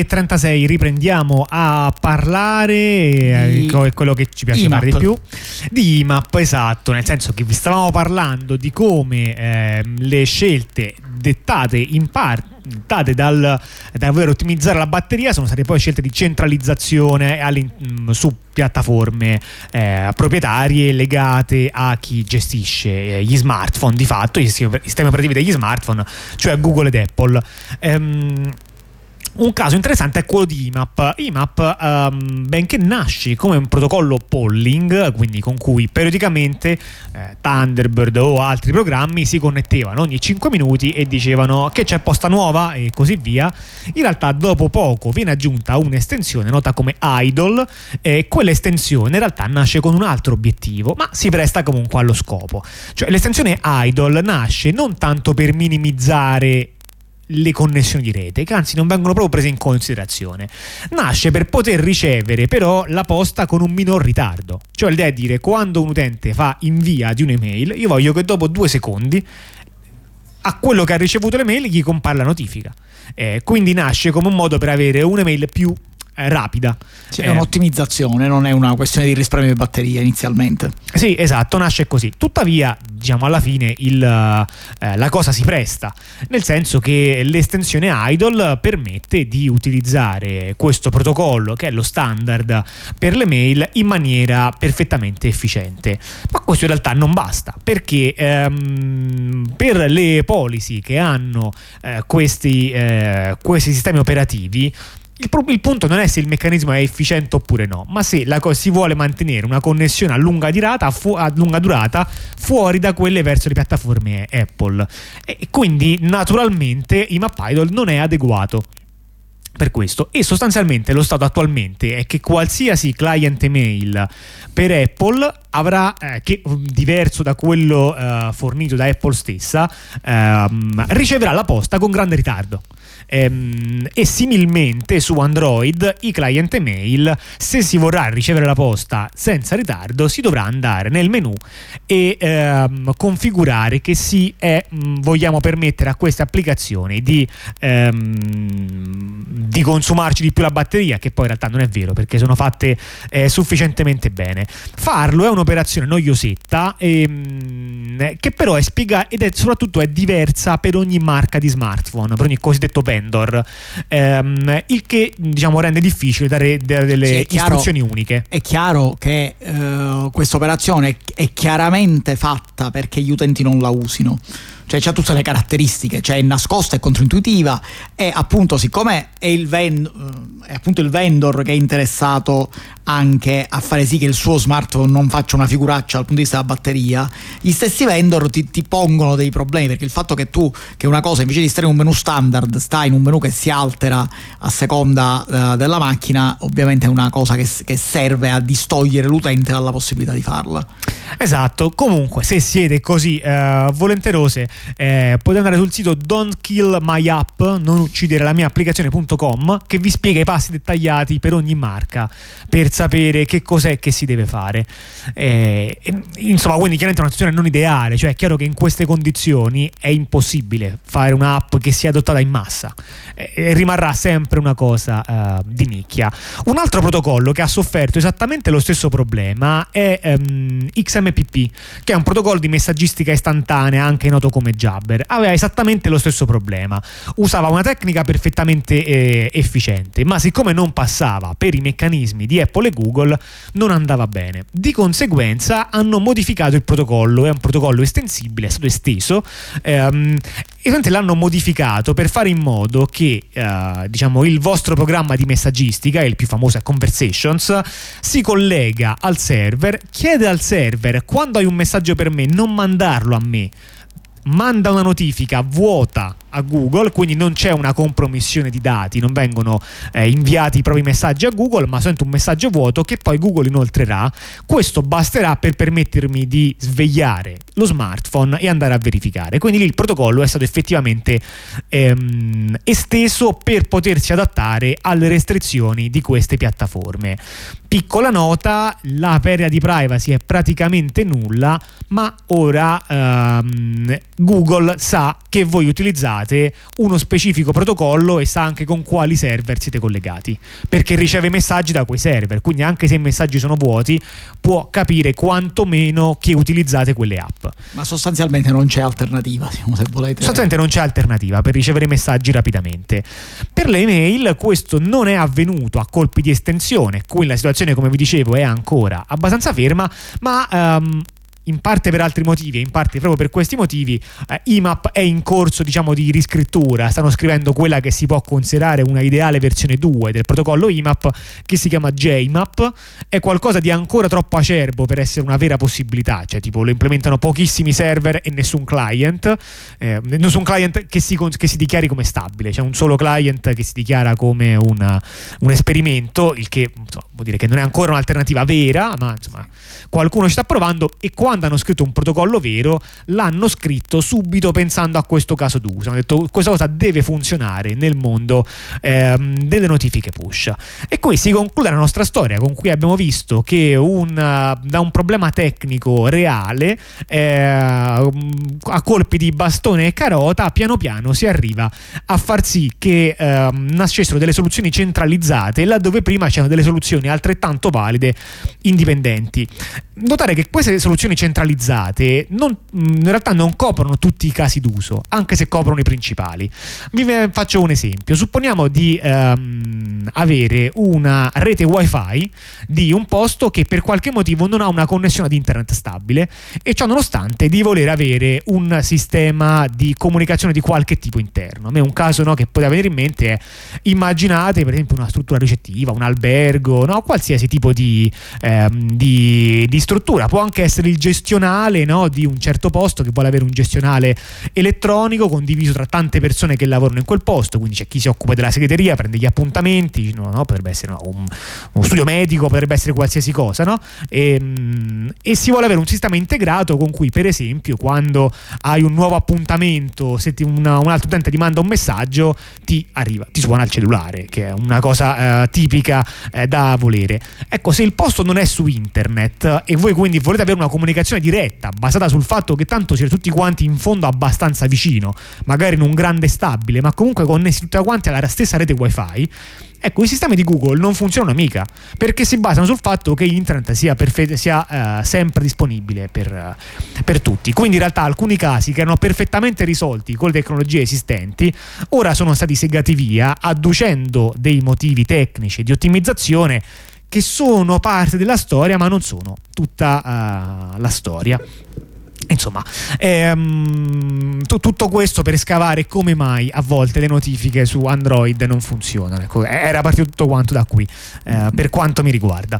21.36 riprendiamo a parlare, eh, Di è quello che ci piace fare di più, di IMAP, esatto, nel senso che vi stavamo parlando di come ehm, le scelte dettate in parte dettate dal, dal voler ottimizzare la batteria sono state poi scelte di centralizzazione mh, su piattaforme eh, proprietarie legate a chi gestisce eh, gli smartphone. Di fatto, i sistemi operativi degli smartphone, cioè Google ed Apple. Ehm, un caso interessante è quello di IMAP. IMAP, ehm, benché nasce come un protocollo polling, quindi con cui periodicamente eh, Thunderbird o altri programmi si connettevano ogni 5 minuti e dicevano che c'è posta nuova e così via. In realtà, dopo poco viene aggiunta un'estensione nota come Idle, e quell'estensione in realtà nasce con un altro obiettivo, ma si presta comunque allo scopo. Cioè, l'estensione Idle nasce non tanto per minimizzare le connessioni di rete, che anzi non vengono proprio prese in considerazione. Nasce per poter ricevere però la posta con un minor ritardo. Cioè l'idea è dire quando un utente fa invia di un'email, io voglio che dopo due secondi a quello che ha ricevuto l'email gli compare la notifica. Eh, quindi nasce come un modo per avere un'email più rapida. Cioè, Eh, È un'ottimizzazione, non è una questione di risparmio di batteria inizialmente. Sì, esatto, nasce così. Tuttavia, diciamo alla fine il, eh, la cosa si presta, nel senso che l'estensione idle permette di utilizzare questo protocollo che è lo standard per le mail in maniera perfettamente efficiente. Ma questo in realtà non basta, perché ehm, per le policy che hanno eh, questi, eh, questi sistemi operativi il, il punto non è se il meccanismo è efficiente oppure no, ma se la si vuole mantenere una connessione a lunga, dirata, fu- a lunga durata fuori da quelle verso le piattaforme Apple. E quindi naturalmente IMAP Idle non è adeguato per questo e sostanzialmente lo stato attualmente è che qualsiasi client email per Apple avrà eh, che diverso da quello eh, fornito da Apple stessa ehm, riceverà la posta con grande ritardo. Ehm, e similmente su Android i client email se si vorrà ricevere la posta senza ritardo si dovrà andare nel menu e ehm, configurare che sì è, mh, vogliamo permettere a queste applicazioni di, ehm, di consumarci di più la batteria che poi in realtà non è vero perché sono fatte eh, sufficientemente bene. Farlo è un'operazione noiosetta ehm, che però è spiegata ed è soprattutto è diversa per ogni marca di smartphone per ogni cosiddetto vendor ehm, il che diciamo rende difficile dare, dare delle Sì, chiaro- istruzioni uniche È chiaro che eh, questa operazione è chiaramente fatta perché gli utenti non la usino. Cioè c'ha tutte le caratteristiche, cioè è nascosta e controintuitiva e appunto siccome è il, ven- eh, è appunto il vendor che è interessato anche a fare sì che il suo smartphone non faccia una figuraccia dal punto di vista della batteria, gli stessi vendor ti, ti pongono dei problemi perché il fatto che tu, che una cosa invece di stare in un menu standard, stai in un menu che si altera a seconda eh, della macchina, ovviamente è una cosa che, che serve a distogliere l'utente dalla possibilità di farla. Esatto, comunque se siete così eh, volenterose eh, potete andare sul sito Don't Kill My App, non uccidere la mia applicazione.com che vi spiega i passi dettagliati per ogni marca per sapere che cos'è che si deve fare. Eh, insomma, quindi chiaramente è una situazione non ideale, cioè è chiaro che in queste condizioni è impossibile fare un'app che sia adottata in massa Eh, rimarrà sempre una cosa eh, di nicchia. Un altro protocollo che ha sofferto esattamente lo stesso problema è ehm, XMPP, che è un protocollo di messaggistica istantanea, anche noto come Jabber. Aveva esattamente lo stesso problema. Usava una tecnica perfettamente eh, efficiente, ma siccome non passava per i meccanismi di Apple e Google, non andava bene. Di conseguenza hanno modificato il protocollo, è un protocollo estensibile, è stato esteso. Ehm, e l'hanno modificato per fare in modo che eh, diciamo, il vostro programma di messaggistica, il più famoso è Conversations, si collega al server, chiede al server quando hai un messaggio per me non mandarlo a me, manda una notifica vuota a Google, quindi non c'è una compromissione di dati, non vengono eh, inviati i propri messaggi a Google, ma solamente un messaggio vuoto che poi Google inoltrerà. Questo basterà per permettermi di svegliare lo smartphone e andare a verificare. Quindi lì il protocollo è stato effettivamente ehm, esteso per potersi adattare alle restrizioni di queste piattaforme. Piccola nota, la perdita di privacy è praticamente nulla, ma ora ehm, Google sa che voi utilizzate uno specifico protocollo e sa anche con quali server siete collegati, perché riceve messaggi da quei server, quindi anche se i messaggi sono vuoti può capire quantomeno che utilizzate quelle app. Ma sostanzialmente non c'è alternativa, se volete. Sostanzialmente non c'è alternativa per ricevere messaggi rapidamente. Per le email questo non è avvenuto a colpi di estensione, qui la situazione come vi dicevo è ancora abbastanza ferma, ma um, in parte per altri motivi e in parte proprio per questi motivi eh, IMAP è in corso diciamo di riscrittura. Stanno scrivendo quella che si può considerare una ideale versione 2 del protocollo IMAP che si chiama JMAP. È qualcosa di ancora troppo acerbo per essere una vera possibilità. Cioè tipo lo implementano pochissimi server e nessun client eh, nessun client che si, che si, dichiari come stabile. C'è un solo client che si dichiara come una, un esperimento il che insomma, vuol dire che non è ancora un'alternativa vera ma insomma qualcuno ci sta provando e quando hanno scritto un protocollo vero l'hanno scritto subito pensando a questo caso d'uso. Hanno detto questa cosa deve funzionare nel mondo ehm, delle notifiche push. E qui si conclude la nostra storia con cui abbiamo visto che un, da un problema tecnico reale eh, a colpi di bastone e carota piano piano si arriva a far sì che eh, nascessero delle soluzioni centralizzate laddove prima c'erano delle soluzioni altrettanto valide indipendenti notare che queste soluzioni centralizzate non, in realtà non coprono tutti i casi d'uso, anche se coprono i principali. Vi faccio un esempio. Supponiamo di ehm, avere una rete wifi di un posto che per qualche motivo non ha una connessione ad internet stabile e ciò nonostante di voler avere un sistema di comunicazione di qualche tipo interno. A me un caso no, che poteva venire in mente è immaginate per esempio una struttura ricettiva, un albergo, no, qualsiasi tipo di, ehm, di, di struttura, può anche essere il gestionale no, di un certo posto che vuole avere un gestionale elettronico condiviso tra tante persone che lavorano in quel posto, quindi c'è chi si occupa della segreteria, prende gli appuntamenti, no, no, potrebbe essere un, uno studio medico, potrebbe essere qualsiasi cosa, e, ehm, e, si vuole avere un sistema integrato con cui per esempio quando hai un nuovo appuntamento, se ti, una, un altro utente ti manda un messaggio, ti arriva, ti suona il cellulare, che è una cosa eh, tipica eh, da volere. Ecco, se il posto non è su internet e voi quindi volete avere una comunicazione diretta basata sul fatto che tanto siete tutti quanti in fondo abbastanza vicino, magari in un grande stabile, ma comunque connessi tutti quanti alla stessa rete wifi, Ecco, i sistemi di Google non funzionano mica perché si basano sul fatto che internet sia, perfe- sia uh, sempre disponibile per, uh, per, tutti. Quindi in realtà alcuni casi che erano perfettamente risolti con le tecnologie esistenti ora sono stati segati via adducendo dei motivi tecnici di ottimizzazione che sono parte della storia ma non sono tutta uh, la storia. Insomma, ehm, t- tutto questo per scavare come mai a volte le notifiche su Android non funzionano. Ecco, era partito tutto quanto da qui, eh, per quanto mi riguarda.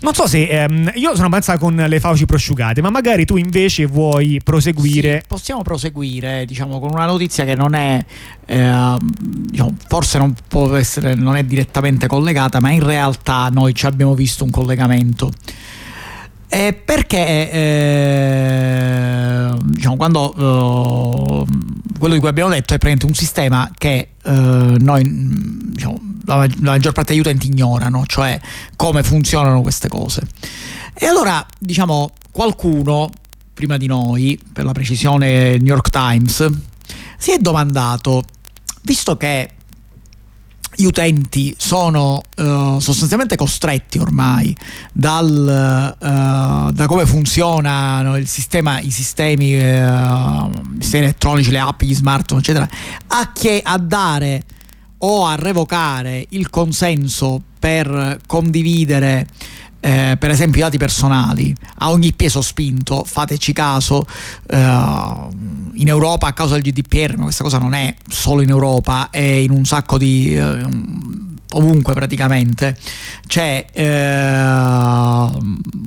Non so se ehm, io sono abbastanza con le fauci prosciugate, ma magari tu invece vuoi proseguire. Sì, possiamo proseguire, diciamo, con una notizia che non è, eh, diciamo, forse non può essere, non è direttamente collegata, ma in realtà noi ci abbiamo visto un collegamento. Eh, perché eh, diciamo, quando eh, quello di cui abbiamo detto è praticamente un sistema che eh, noi diciamo, la, la, maggior parte degli utenti ignorano, cioè come funzionano queste cose. E allora, diciamo, qualcuno prima di noi, per la precisione New York Times, si è domandato, visto che gli utenti sono uh, sostanzialmente costretti ormai dal, uh, da come funzionano il sistema, i sistemi, uh, sistemi elettronici, le app, gli smartphone, eccetera, a, che, a dare o a revocare il consenso per condividere eh, per esempio i dati personali. A ogni peso spinto, fateci caso, eh, in Europa a causa del GDPR, ma questa cosa non è solo in Europa, è in un sacco di... Eh, ovunque praticamente. C'è eh,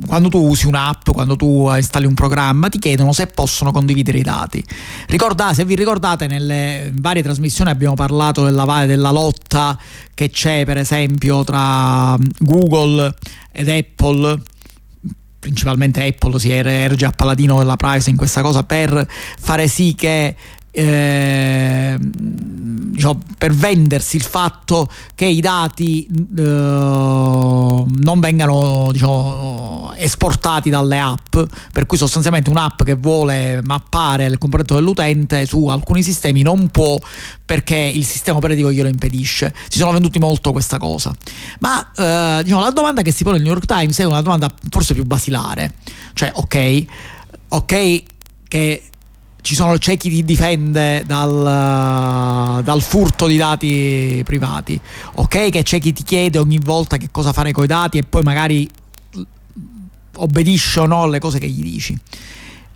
quando tu usi un'app quando tu installi un programma ti chiedono se possono condividere i dati. Ricordate se vi ricordate nelle varie trasmissioni abbiamo parlato della, della lotta che c'è per esempio tra Google ed Apple. Principalmente Apple si erge a paladino della privacy in questa cosa per fare sì che eh, diciamo, per vendersi il fatto che i dati eh, non vengano diciamo, esportati dalle app, per cui sostanzialmente un'app che vuole mappare il comportamento dell'utente su alcuni sistemi non può perché il sistema operativo glielo impedisce. Si sono venduti molto questa cosa. Ma eh, diciamo, la domanda che si pone il New York Times è una domanda forse più basilare, cioè ok, ok che ci sono c'è chi ti difende dal, dal, furto di dati privati, ok? Che c'è chi ti chiede ogni volta che cosa fare con i dati e poi magari obbedisce o no alle cose che gli dici.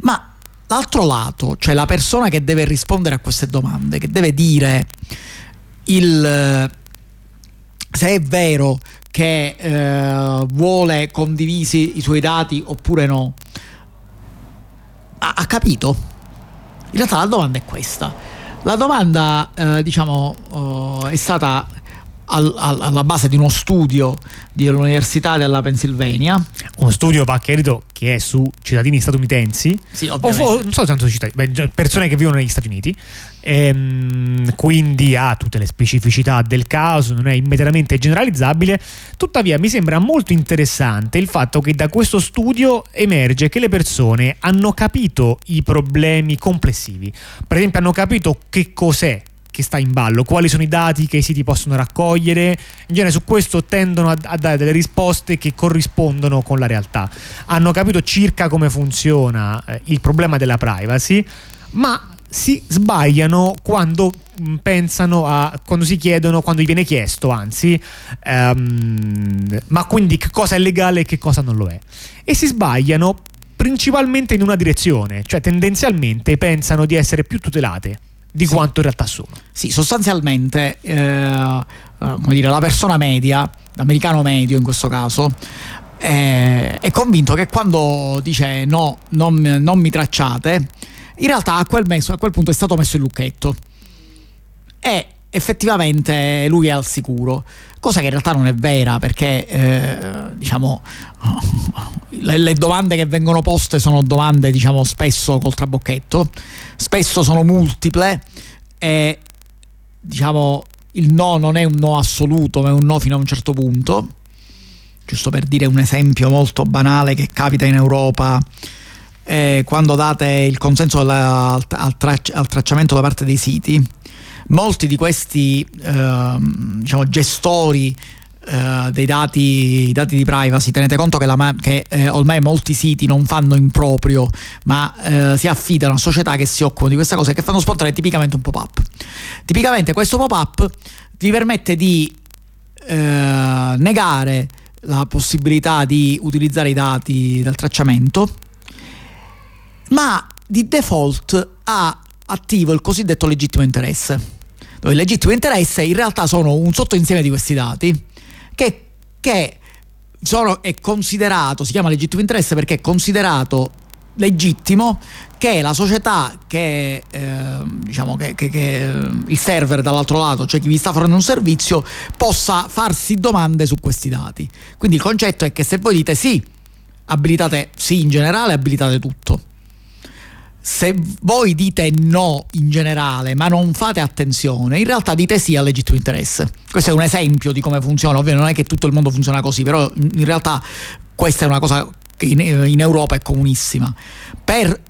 Ma l'altro lato, cioè la persona che deve rispondere a queste domande, che deve dire il, se è vero che eh, vuole condivisi i suoi dati oppure no, ha, ha capito? In realtà la domanda è questa. La domanda, eh, diciamo, oh, è stata al, al, alla base di uno studio dell'Università della Pennsylvania. Uno studio, va chiarito, che è su cittadini statunitensi. Sì, o, o non soltanto cittadini, persone che vivono negli Stati Uniti. Ehm, quindi ha tutte le specificità del caso, non è immediatamente generalizzabile. Tuttavia mi sembra molto interessante il fatto che da questo studio emerge che le persone hanno capito i problemi complessivi. Per esempio hanno capito che cos'è che sta in ballo, quali sono i dati che i siti possono raccogliere. In genere su questo tendono a, a, dare delle risposte che corrispondono con la realtà. Hanno capito circa come funziona eh, il problema della privacy, ma si sbagliano quando mm, pensano a quando si chiedono, quando gli viene chiesto, anzi, um, ma quindi che cosa è legale e che cosa non lo è. E si sbagliano principalmente in una direzione, cioè tendenzialmente pensano di essere più tutelate di sì. quanto in realtà sono. Sì, sostanzialmente eh, eh, come dire, la persona media, l'americano medio in questo caso, eh, è convinto che quando dice no, non, non mi tracciate, in realtà a quel, messo, a quel punto è stato messo il lucchetto. E effettivamente lui è al sicuro, cosa che in realtà non è vera perché eh, diciamo le, le, domande che vengono poste sono domande diciamo spesso col trabocchetto, spesso sono multiple e diciamo il no non è un no assoluto ma è un no fino a un certo punto, giusto per dire un esempio molto banale che capita in Europa eh, quando date il consenso alla, al, tracci, al, tracciamento da parte dei siti, molti di questi eh, diciamo, gestori eh, dei dati, dati, di privacy, tenete conto che, la, che eh, ormai molti siti non fanno in proprio, ma eh, si affidano a società che si occupano di questa cosa e che fanno spuntare tipicamente un pop-up. Tipicamente questo pop-up ti permette di eh, negare la possibilità di utilizzare i dati del tracciamento ma di default ha attivo il cosiddetto legittimo interesse. Il legittimo interesse in realtà sono un sottoinsieme di questi dati che, che sono, è considerato, si chiama legittimo interesse perché è considerato legittimo che la società che, eh, diciamo che, che, che, il server dall'altro lato, cioè chi vi sta fornendo un servizio, possa farsi domande su questi dati. Quindi il concetto è che se voi dite sì, abilitate sì in generale, abilitate tutto se voi dite no in generale, ma non fate attenzione, in realtà dite sì al legittimo interesse. Questo è un esempio di come funziona, ovvio non è che tutto il mondo funziona così, però in realtà questa è una cosa che in, in Europa è comunissima. Per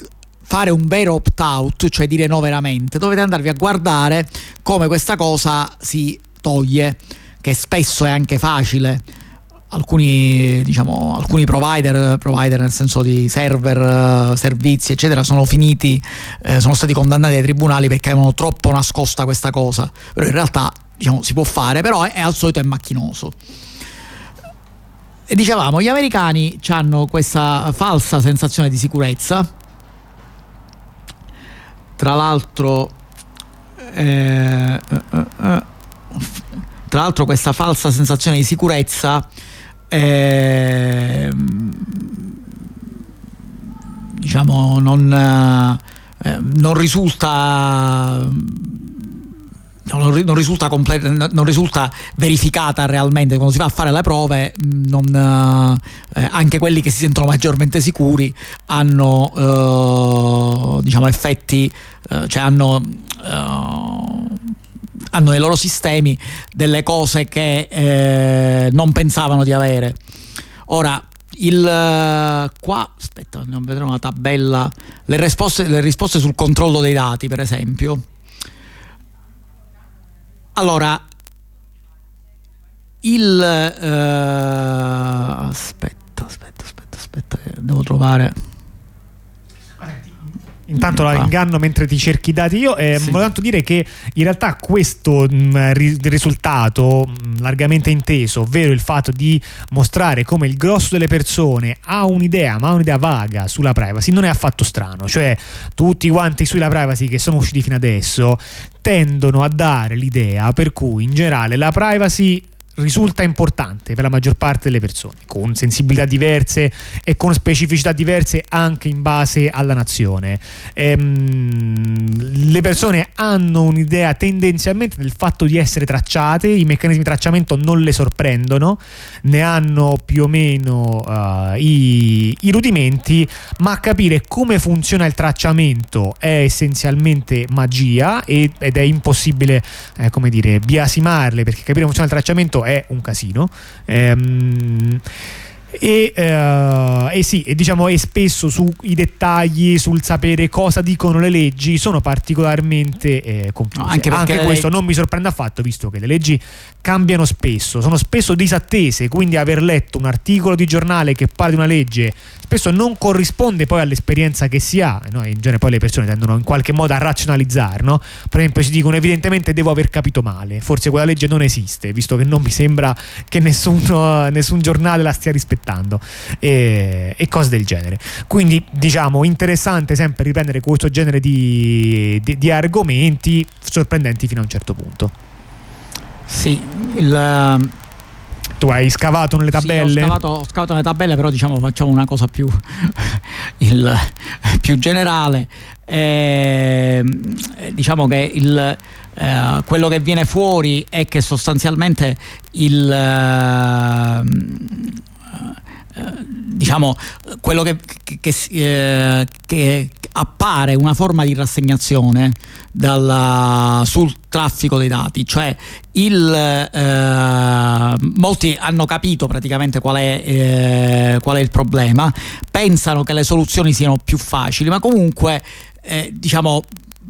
fare un vero opt-out, cioè dire no veramente, dovete andarvi a guardare come questa cosa si toglie, che spesso è anche facile alcuni, diciamo, alcuni provider, provider, nel senso di server, servizi, eccetera, sono finiti, eh, sono stati condannati ai tribunali perché avevano troppo nascosta questa cosa. Però in realtà diciamo, si può fare, però è, è al solito è macchinoso. E dicevamo, gli americani hanno questa falsa sensazione di sicurezza. Tra l'altro, eh, eh, eh, eh tra l'altro questa falsa sensazione di sicurezza eh, diciamo non, eh, non risulta non, risulta, complet- non risulta, verificata realmente. Quando si va a fare le prove non, eh, anche quelli che si sentono maggiormente sicuri hanno eh, diciamo effetti eh, cioè hanno eh, hanno nei loro sistemi delle cose che eh, non pensavano di avere. Ora il, qua aspetta non vedremo una tabella. Le risposte, le risposte sul controllo dei dati per esempio. Allora, il... Uh, aspetta, aspetta, aspetta, aspetta, devo trovare... Intanto la inganno mentre ti cerchi i dati io. Eh, sì. Volevo tanto dire che in realtà questo mh, mm, ri- risultato mh, mm, largamente inteso, ovvero il fatto di mostrare come il grosso delle persone ha un'idea, ma ha un'idea vaga sulla privacy, non è affatto strano. Cioè, tutti quanti sulla privacy che sono usciti fino adesso tendono a dare l'idea per cui in generale la privacy risulta importante per la maggior parte delle persone, con sensibilità diverse e con specificità diverse anche in base alla nazione. Ehm, le persone hanno un'idea tendenzialmente del fatto di essere tracciate, i meccanismi di tracciamento non le sorprendono, ne hanno più o meno uh, i, i rudimenti, ma capire come funziona il tracciamento è essenzialmente magia ed è impossibile, eh, come dire, biasimarle perché capire come funziona il tracciamento è un casino. Ehm, e, uh, e, sì, e diciamo, e spesso sui dettagli, sul sapere cosa dicono le leggi, sono particolarmente eh. No, anche, anche questo non mi sorprende affatto, visto che le leggi cambiano spesso, sono spesso disattese, quindi aver letto un articolo di giornale che parla di una legge spesso non corrisponde poi all'esperienza che si ha, no? in genere poi le persone tendono in qualche modo a razionalizzare, no? per esempio si dicono evidentemente devo aver capito male, forse quella legge non esiste, visto che non mi sembra che nessuno, nessun giornale la stia rispettando e, e, cose del genere. Quindi diciamo interessante sempre riprendere questo genere di, di, di argomenti sorprendenti fino a un certo punto. Sì, il tu hai scavato nelle tabelle? Sì, ho, scavato, ho, scavato, nelle tabelle, però diciamo facciamo una cosa più, il, più generale. Eh, diciamo che il, eh, quello che viene fuori è che sostanzialmente il, eh, diciamo, quello che, che, che, eh, che, appare una forma di rassegnazione dalla, sul traffico dei dati, cioè il, eh, molti hanno capito praticamente qual è, eh, qual è, il problema, pensano che le soluzioni siano più facili, ma comunque eh, diciamo,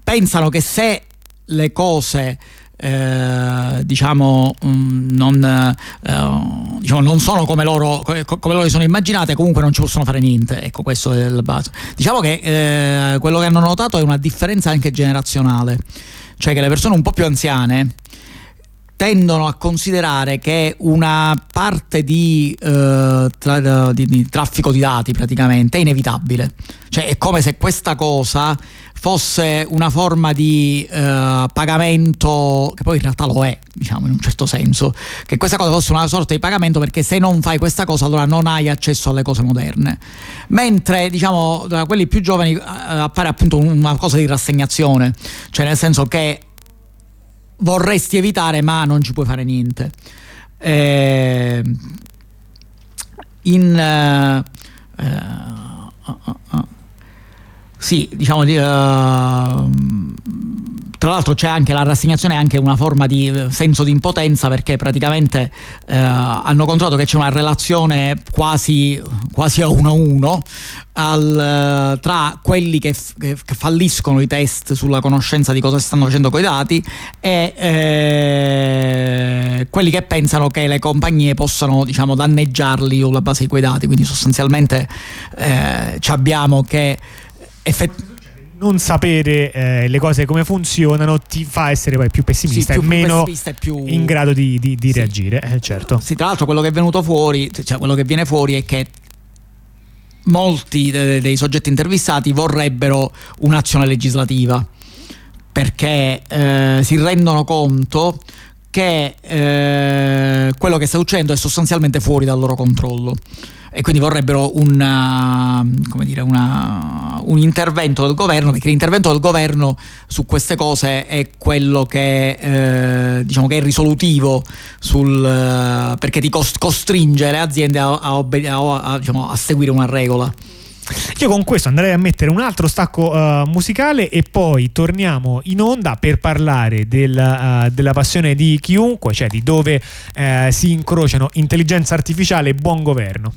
pensano che se le cose eh, diciamo, mm, non, eh, diciamo, non, sono come loro, come loro sono immaginate, comunque non ci possono fare niente. Ecco, questo è il base. Diciamo che eh, quello che hanno notato è una differenza anche generazionale, cioè che le persone un po' più anziane tendono a considerare che una parte di, uh, tra, di, di, traffico di dati praticamente è inevitabile. Cioè è come se questa cosa fosse una forma di uh, pagamento, che poi in realtà lo è, diciamo in un certo senso, che questa cosa fosse una sorta di pagamento perché se non fai questa cosa allora non hai accesso alle cose moderne. Mentre diciamo da quelli più giovani uh, appare appunto una cosa di rassegnazione, cioè nel senso che vorresti evitare ma non ci puoi fare niente. Eh, in... Uh, uh, uh, sì, diciamo di, tra l'altro c'è anche la rassegnazione è anche una forma di eh, senso di impotenza perché praticamente eh, hanno controllato che c'è una relazione quasi, quasi a uno a uno al, eh, tra quelli che, che, che, falliscono i test sulla conoscenza di cosa stanno facendo con i dati e eh, quelli che pensano che le compagnie possano diciamo, danneggiarli sulla base di quei dati. Quindi sostanzialmente eh, abbiamo che effettivamente non sapere eh, le cose come funzionano ti fa essere poi più pessimista sì, più e meno pessimista e più... in grado di, di, di sì. reagire. Eh, certo. Sì, tra l'altro quello che è venuto fuori, cioè quello che viene fuori è che molti de- dei soggetti intervistati vorrebbero un'azione legislativa perché eh, si rendono conto che eh, quello che sta succedendo è sostanzialmente fuori dal loro controllo e quindi vorrebbero una, dire, una, un intervento del governo, perché l'intervento del governo su queste cose è quello che, eh, diciamo che è risolutivo sul, eh, perché ti costringe le aziende a, a, a, diciamo, a seguire una regola. Io con questo andrei a mettere un altro stacco uh, musicale e poi torniamo in onda per parlare del, uh, della passione di chiunque, cioè di dove uh, si incrociano intelligenza artificiale e buon governo.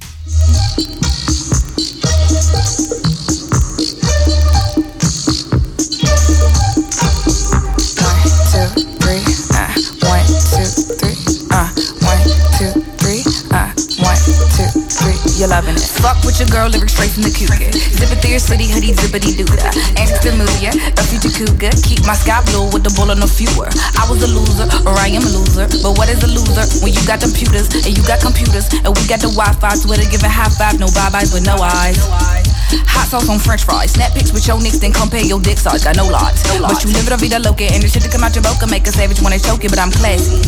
You're loving it. Fuck with your girl, lyrics straight from the cougar. Zip it through your city, hoodie, zippity doo da. To move ya, a future cougar. Keep my sky blue with the bullet no fewer. I was a loser, or I am a loser. But what is a loser when you got computers and you got computers and we got the Wi-Fi? Twitter giving high five, no bye byes with no eyes. Hot sauce on french fries. Snap pics with your nicks, then compare your dick size. Got no lots. No but you live it a vida loca. And the shit that come out your boca make a savage when they choke it. But I'm classy.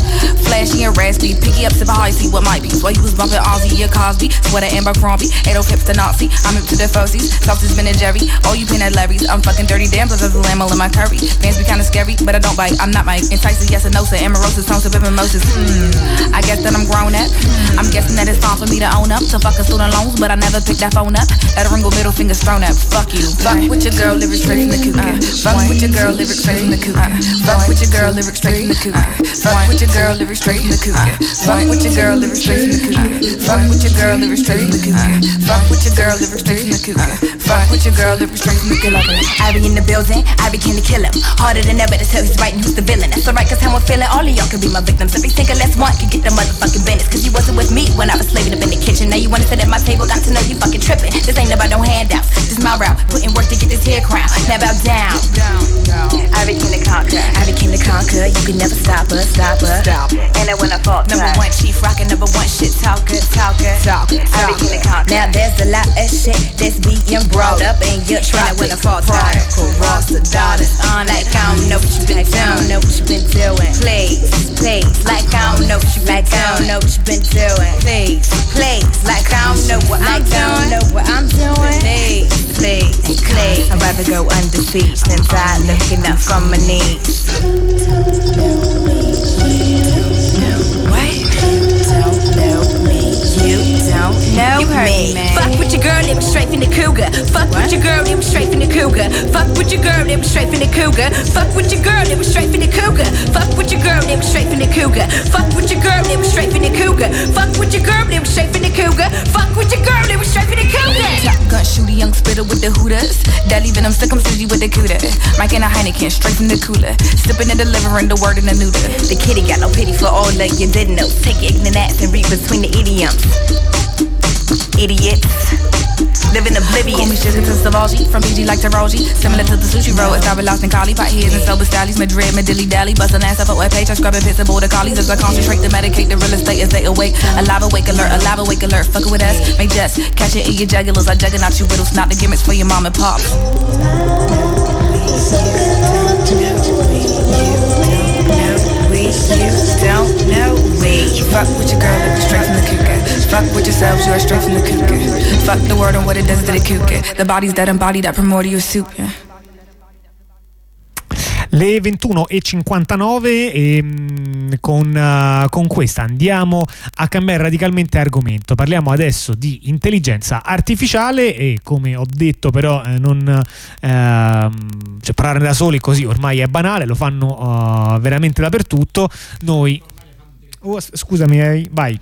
Flashy and raspy. Picky up, sip high, see what might be. While you was bumping Ozzy or Cosby. Sweater and Abercrombie. 8 pips to Nazi. I'm up to the Fosies. Soft as Ben and Jerry. All you peanut Larrys. I'm fucking dirty damn. Plus there's a lamb in my curry. Fans be kinda scary, but I don't bite. I'm not Mike. Enticing yes and no. So amorosis, tones of mimosas. Mm. I guess that I'm grown up. I'm guessing that it's time for me to own up. To fucking student loans, but I never picked that phone up. That ringle middle fingers thrown up fuck you. Fuck with your girl, lyrics straight from the coop. Uh, fuck with your girl, lyrics straight from the uh, coop. Fuck with your girl, lyrics straight from the coop. Uh, fuck with your girl, lyrics straight from the coop. Fuck with your girl, lyrics straight from the coop. Fuck with your girl, lyrics straight from the coop. Fuck with your girl, lyrics straight from the coop. Fuck with your girl, lyrics straight from the coop. I be in the building, I be came to kill him. Harder than ever to tell who's right and who's the villain. That's alright, cause how I'm feeling, all of y'all can be my victims. Every single last one can get the motherfucking business. Cause you wasn't with me when I was slaving up in the kitchen. Now you wanna sit at my table, got to know you fucking tripping. This ain't about no handouts, this my route. Putting work to get this hair crown. Now bow down. I became the conqueror. I became the conqueror. You can never stop us, stop us. Stop. And then when I fought, number one chief rockin', number one shit talker, talker, talker. I became the conqueror. Now there's a lot of shit that's being brought up in your trap when I fought Prodigal, Ross the daughters on like I don't know what you been doing, know what you been doing. Please, please, like I don't know what you been doing, Like I don't know what you been doing. Please, please, like I don't know what I'm doing, know what I'm doing. Please, please, please. I'd rather go undefeated than die looking up from my knees. Know you heard me. me. Fuck with your girl, it was straight from the cougar. Fuck what? with your girl, it was straight from the cougar. Fuck with your girl, it was straight from the cougar. Fuck with your girl, it was straight from the cougar. Fuck with your girl, it was straight from the cougar. Fuck with your girl, it was straight from the cougar. Fuck with your girl, it was straight from the cougar. Fuck with your girl, it was straight from the cougar. Top gun shooter, young spitter with the hooters. Deadly venom, circumcision with the cooter. Mike and a Heineken straight from the cooler. Sipping and delivering the word in the neuter. The kitty got no pity for all that you didn't know. Take ignorant ass and read between the idioms idiots. Live in oblivion. Call me sugar to Savaji, from PG like Taraji. Similar to the sushi roll, it's probably lost in Cali. Pot heads and sober stylies, Madrid, Madilly Dally. Bustin' ass up at webpage, I'm scrubbing piss and border collies. As I concentrate to medicate the real estate as they awake. Alive, awake alert, alive, awake alert. Fuckin' with us, make just catch it in your jugulars. I juggernaut you riddles, not the gimmicks for your mom and pop. Don't know we. Fuck with your girl, it was straight from the cougar. Fuck with yourselves, you are straight from the cougar. Fuck the word and what it does to the cougar. The bodies that embody that primordial soup. Yeah. Le 21.59 e ehm, con, uh, con, questa andiamo a cambiare radicalmente argomento. Parliamo adesso di intelligenza artificiale e come ho detto però eh, non uh, cioè, parlare da soli così ormai è banale, lo fanno uh, veramente dappertutto. Noi... Oh, scusami, vai.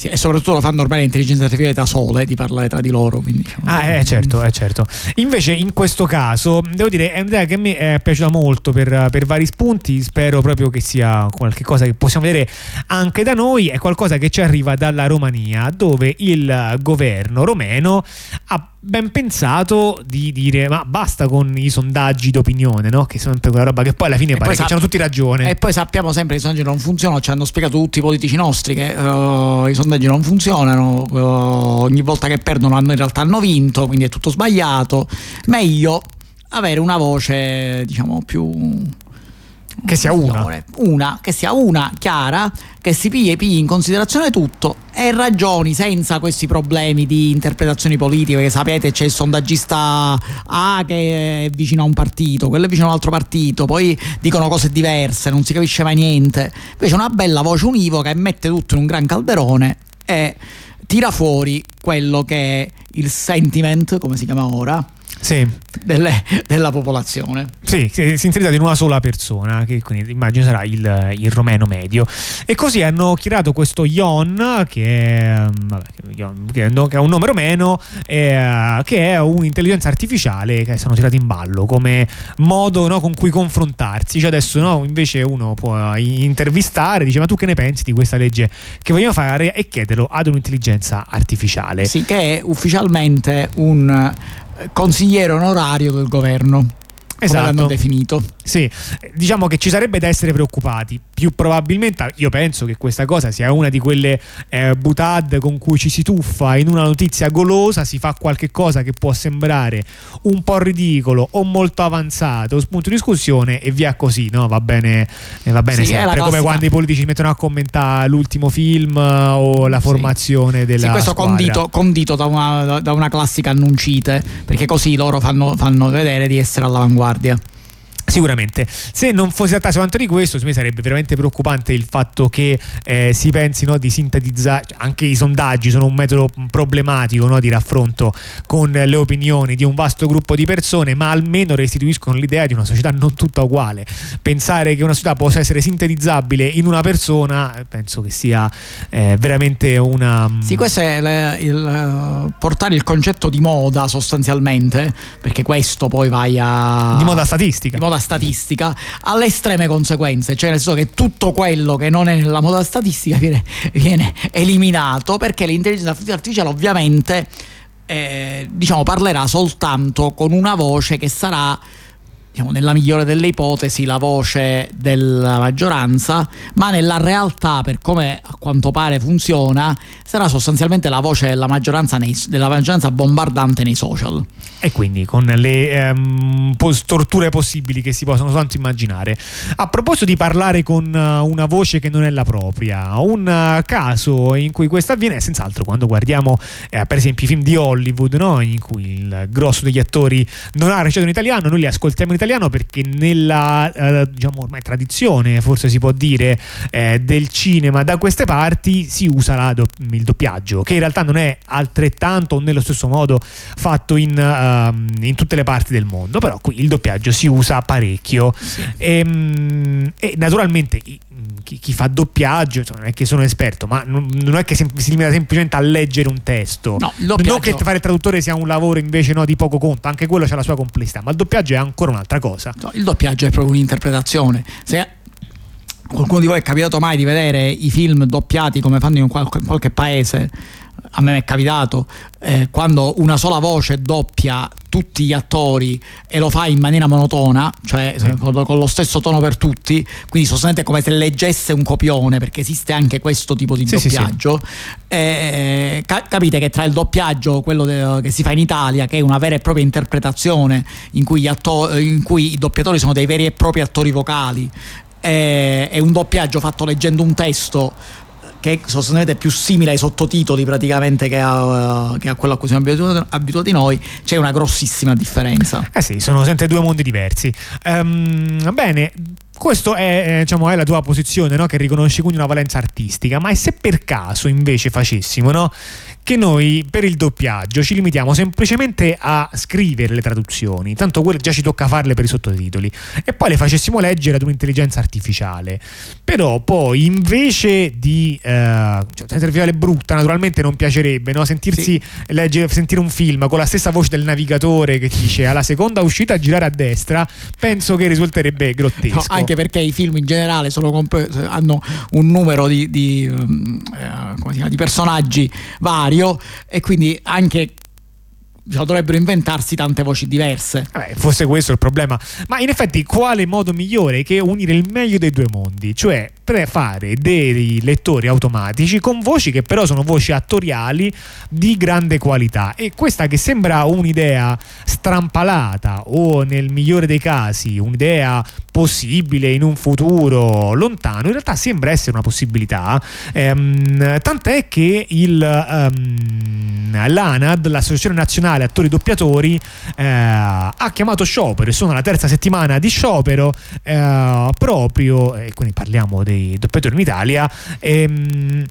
Sì, e soprattutto lo fanno ormai le intelligenze artificiali da sole di parlare tra di loro. Quindi, ah, eh, certo, eh, certo. Invece, in questo caso, devo dire, è un'idea che a me è piaciuta molto per, per vari spunti. Spero proprio che sia qualcosa che possiamo vedere anche da noi. È qualcosa che ci arriva dalla Romania, dove il governo romeno ha ben pensato di dire ma basta con i sondaggi d'opinione no? che sono sempre quella roba che poi alla fine e pare che hanno tutti ragione e poi sappiamo sempre che i sondaggi non funzionano ci hanno spiegato tutti i politici nostri che uh, i sondaggi non funzionano uh, ogni volta che perdono hanno in realtà hanno vinto quindi è tutto sbagliato. Meglio avere una voce diciamo più Che sia una. Una, che sia una, chiara, che si pigli, in considerazione tutto e ragioni senza questi problemi di interpretazioni politiche, che sapete c'è il sondaggista A che è vicino a un partito, quello è vicino a un altro partito, poi dicono cose diverse, non si capisce mai niente. Invece una bella voce univoca e mette tutto in un gran calderone e tira fuori quello che è il sentiment, come si chiama ora, sì. delle, della popolazione. Sì, si è sintetizzato in una sola persona, che quindi immagino sarà il, il romeno medio. E così hanno creato questo Ion, che è, che è un nome romeno, eh, che è un'intelligenza artificiale che sono tirati in ballo come modo no, con cui confrontarsi. Cioè adesso no, invece uno può intervistare, dice ma tu che ne pensi di questa legge che vogliamo fare e chiederlo ad un'intelligenza artificiale. Sì, che è ufficialmente un consigliere onorario del governo. Esatto. Come l'hanno definito. Sì, diciamo che ci sarebbe da essere preoccupati. Più probabilmente, io penso che questa cosa sia una di quelle eh, butad con cui ci si tuffa in una notizia golosa, si fa qualche cosa che può sembrare un po' ridicolo o molto avanzato, spunto di discussione e via così, no? Va bene, eh, va bene sì, sempre. Come quando i politici mettono a commentare l'ultimo film eh, o la formazione sì. della. Sì, questo condito, condito da, una, da, una, classica annuncite, perché così loro fanno, fanno vedere di essere all'avanguardia. Sicuramente, se non fosse trattato soltanto di questo, secondo me sarebbe veramente preoccupante il fatto che eh, si pensi no, di sintetizzare, anche i sondaggi sono un metodo problematico no, di raffronto con le opinioni di un vasto gruppo di persone, ma almeno restituiscono l'idea di una società non tutta uguale. Pensare che una società possa essere sintetizzabile in una persona, penso che sia eh, veramente una... Mm, sì, questo è le, il, portare il concetto di moda sostanzialmente, perché questo poi vai a... Di moda statistica. Di moda statistica alle estreme conseguenze, cioè nel senso che tutto quello che non è nella moda statistica viene, viene eliminato perché l'intelligenza artificiale ovviamente eh, diciamo, parlerà soltanto con una voce che sarà diciamo, nella migliore delle ipotesi la voce della maggioranza, ma nella realtà, per come a quanto pare funziona, sarà sostanzialmente la voce della maggioranza, nei, della maggioranza bombardante nei social. E quindi con le ehm, torture possibili che si possono soltanto immaginare. A proposito di parlare con uh, una voce che non è la propria, un uh, caso in cui questo avviene è senz'altro quando guardiamo eh, per esempio i film di Hollywood, no? in cui il grosso degli attori non ha recitato in italiano, noi li ascoltiamo in italiano perché nella eh, diciamo ormai tradizione, forse si può dire, eh, del cinema da queste parti si usa do- il doppiaggio, che in realtà non è altrettanto o nello stesso modo fatto in, uh, in tutte le parti del mondo, però qui il doppiaggio si usa parecchio sì. e, ehm, e, naturalmente chi, chi, fa doppiaggio insomma, non è che sono esperto, ma non, non è che si, si, limita semplicemente a leggere un testo. No, non che fare il traduttore sia un lavoro invece no, di poco conto, anche quello ha la sua complessità, ma il doppiaggio è ancora un'altra cosa. No, il doppiaggio è proprio un'interpretazione. Se qualcuno di voi è capitato mai di vedere i film doppiati come fanno in qualche, in qualche paese? A me è capitato eh, quando una sola voce doppia tutti gli attori e lo fa in maniera monotona, cioè sì. con, con, lo stesso tono per tutti, quindi sostanzialmente come se leggesse un copione, perché esiste anche questo tipo di sì, doppiaggio. Sì, eh, ca- capite che tra il doppiaggio, quello de- che si fa in Italia, che è una vera e propria interpretazione in cui, atto- in cui i doppiatori sono dei veri e propri attori vocali, è, è un doppiaggio fatto leggendo un testo che è sostanzialmente più simile ai sottotitoli praticamente che a, che a quello a cui siamo abituati, abituati, noi, c'è una grossissima differenza. Eh sì, sono sempre due mondi diversi. Um, bene, questa è, diciamo, è, la tua posizione, no? che riconosci quindi una valenza artistica, ma e se per caso invece facessimo no? Che noi per il doppiaggio ci limitiamo semplicemente a scrivere le traduzioni, tanto quelle già ci tocca farle per i sottotitoli, e poi le facessimo leggere ad un'intelligenza artificiale. Però poi invece di... Eh, cioè, artificiale brutta, naturalmente non piacerebbe, no? Sentirsi, sì. leggere, sentire un film con la stessa voce del navigatore che dice alla seconda uscita girare a destra, penso che risulterebbe grottesco. No, anche perché i film in generale comp- hanno un numero di, di, eh, chiama, di personaggi vario vario e quindi anche diciamo, dovrebbero inventarsi tante voci diverse. Eh, forse questo è il problema. Ma in effetti, quale modo migliore che unire il meglio dei due mondi? Cioè, fare dei lettori automatici con voci che però sono voci attoriali di grande qualità. E questa che sembra un'idea strampalata o nel migliore dei casi un'idea possibile in un futuro lontano, in realtà sembra essere una possibilità, ehm, tant'è che il, ehm, l'ANAD, l'Associazione Nazionale Attori Doppiatori, eh, ha chiamato sciopero e sono alla terza settimana di sciopero eh, proprio, e quindi parliamo dei doppiatori in Italia, ehm,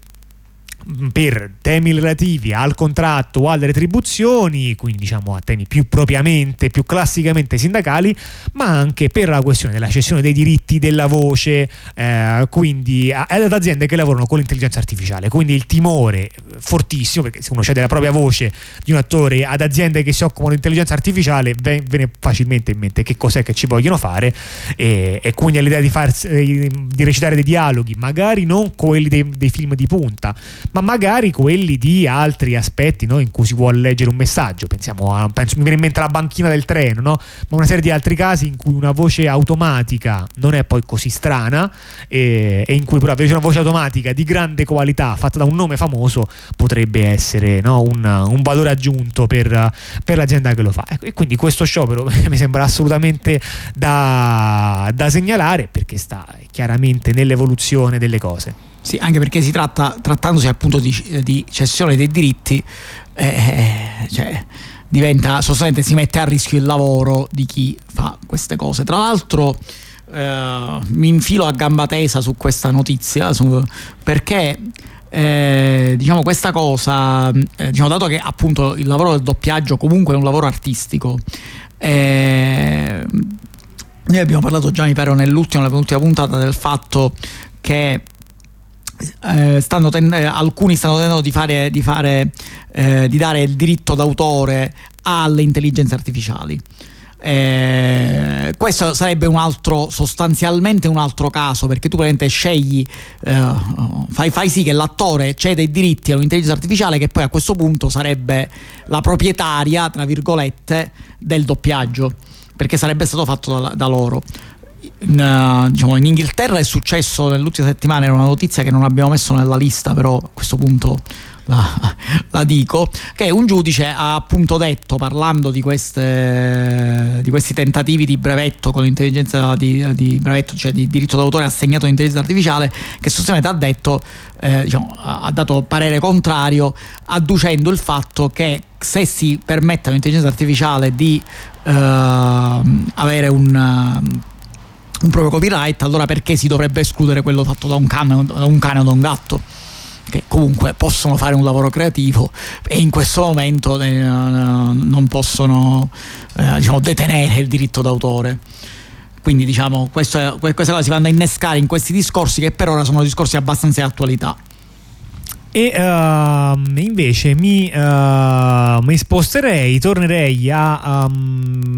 per temi relativi al contratto o alle retribuzioni, quindi diciamo a temi più propriamente, più classicamente sindacali, ma anche per la questione della cessione dei diritti della voce, eh, quindi ad aziende che lavorano con l'intelligenza artificiale. Quindi il timore fortissimo, perché se uno cede la propria voce di un attore ad aziende che si occupano di intelligenza artificiale, ve ne facilmente in mente che cos'è che ci vogliono fare e, e quindi l'idea di, farsi, di recitare dei dialoghi, magari non quelli dei, dei film di punta, ma magari quelli di altri aspetti no? in cui si vuole leggere un messaggio. Pensiamo a, penso, mi viene in mente la banchina del treno, no? ma una serie di altri casi in cui una voce automatica non è poi così strana e, e in cui però invece una voce automatica di grande qualità fatta da un nome famoso potrebbe essere no? un, un, valore aggiunto per, per, l'azienda che lo fa. E quindi questo sciopero mi sembra assolutamente da, da segnalare perché sta chiaramente nell'evoluzione delle cose. Sì, anche perché si tratta, trattandosi appunto di, di cessione dei diritti, eh, eh, cioè, diventa sostanzialmente si mette a rischio il lavoro di chi fa queste cose. Tra l'altro eh, mi infilo a gamba tesa su questa notizia su, perché eh, diciamo questa cosa, eh, diciamo, dato che appunto il lavoro del doppiaggio comunque è un lavoro artistico, eh, noi abbiamo parlato già mi pare nell'ultima, puntata del fatto che eh, stanno ten- eh, alcuni stanno tentando di, fare, di, fare, eh, di dare il diritto d'autore alle intelligenze artificiali. Eh, questo sarebbe un altro, sostanzialmente un altro caso perché tu praticamente scegli, eh, fai, fai, sì che l'attore cede i diritti a un'intelligenza artificiale che poi a questo punto sarebbe la proprietaria, tra virgolette, del doppiaggio perché sarebbe stato fatto da, da loro in, uh, diciamo, in, Inghilterra è successo nell'ultima settimana, era una notizia che non abbiamo messo nella lista, però a questo punto la, la dico, che un giudice ha appunto detto, parlando di, queste, di questi tentativi di brevetto con l'intelligenza di, di, brevetto, cioè di diritto d'autore assegnato all'intelligenza artificiale, che sostanzialmente ha detto, eh, diciamo, ha dato parere contrario, adducendo il fatto che se si permette all'intelligenza artificiale di eh, avere un un proprio copyright, allora perché si dovrebbe escludere quello fatto da un cane, da un cane o da un gatto? Che comunque possono fare un lavoro creativo e in questo momento eh, non possono eh, diciamo, detenere il diritto d'autore. Quindi diciamo, questo, queste cose si vanno a innescare in questi discorsi che per ora sono discorsi abbastanza di attualità. E uh, invece mi, uh, mi, sposterei, tornerei a, um,